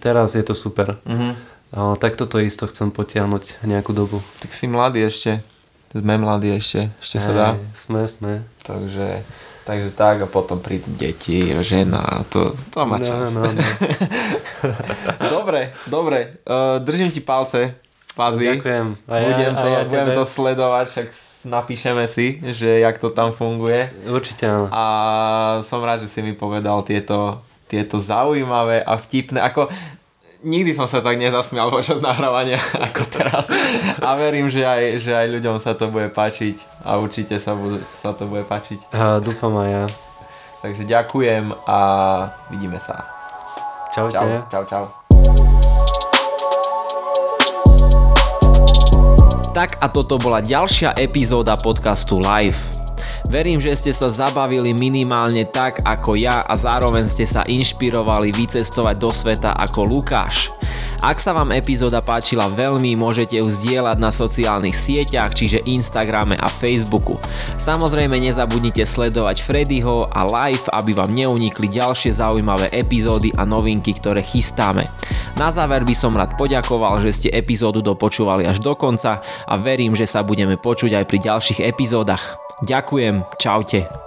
teraz je to super. Mhm. Uh, tak toto isto chcem potiahnuť nejakú dobu. Tak si mladý ešte. Sme mladí ešte. Ešte sa dá. Sme, sme. Takže, takže tak a potom prídu deti, žena, to, to má čas. No, no, no. [LAUGHS] dobre, dobre. Uh, držím ti palce, Pazi. Ďakujem. A ja, budem to, a ja budem tebe. to sledovať, však napíšeme si, že jak to tam funguje. Určite áno. A som rád, že si mi povedal tieto, tieto zaujímavé a vtipné, ako nikdy som sa tak nezasmial počas nahrávania [LAUGHS] ako teraz. A verím, že aj, že aj ľuďom sa to bude páčiť a určite sa, bude, sa to bude páčiť. A dúfam aj ja. Takže ďakujem a vidíme sa. Čaute. Čau, čau, čau. Tak a toto bola ďalšia epizóda podcastu Live. Verím, že ste sa zabavili minimálne tak ako ja a zároveň ste sa inšpirovali vycestovať do sveta ako Lukáš. Ak sa vám epizóda páčila veľmi, môžete ju zdieľať na sociálnych sieťach, čiže Instagrame a Facebooku. Samozrejme nezabudnite sledovať Freddyho a live, aby vám neunikli ďalšie zaujímavé epizódy a novinky, ktoré chystáme. Na záver by som rád poďakoval, že ste epizódu dopočúvali až do konca a verím, že sa budeme počuť aj pri ďalších epizódach. Ďakujem, čaute.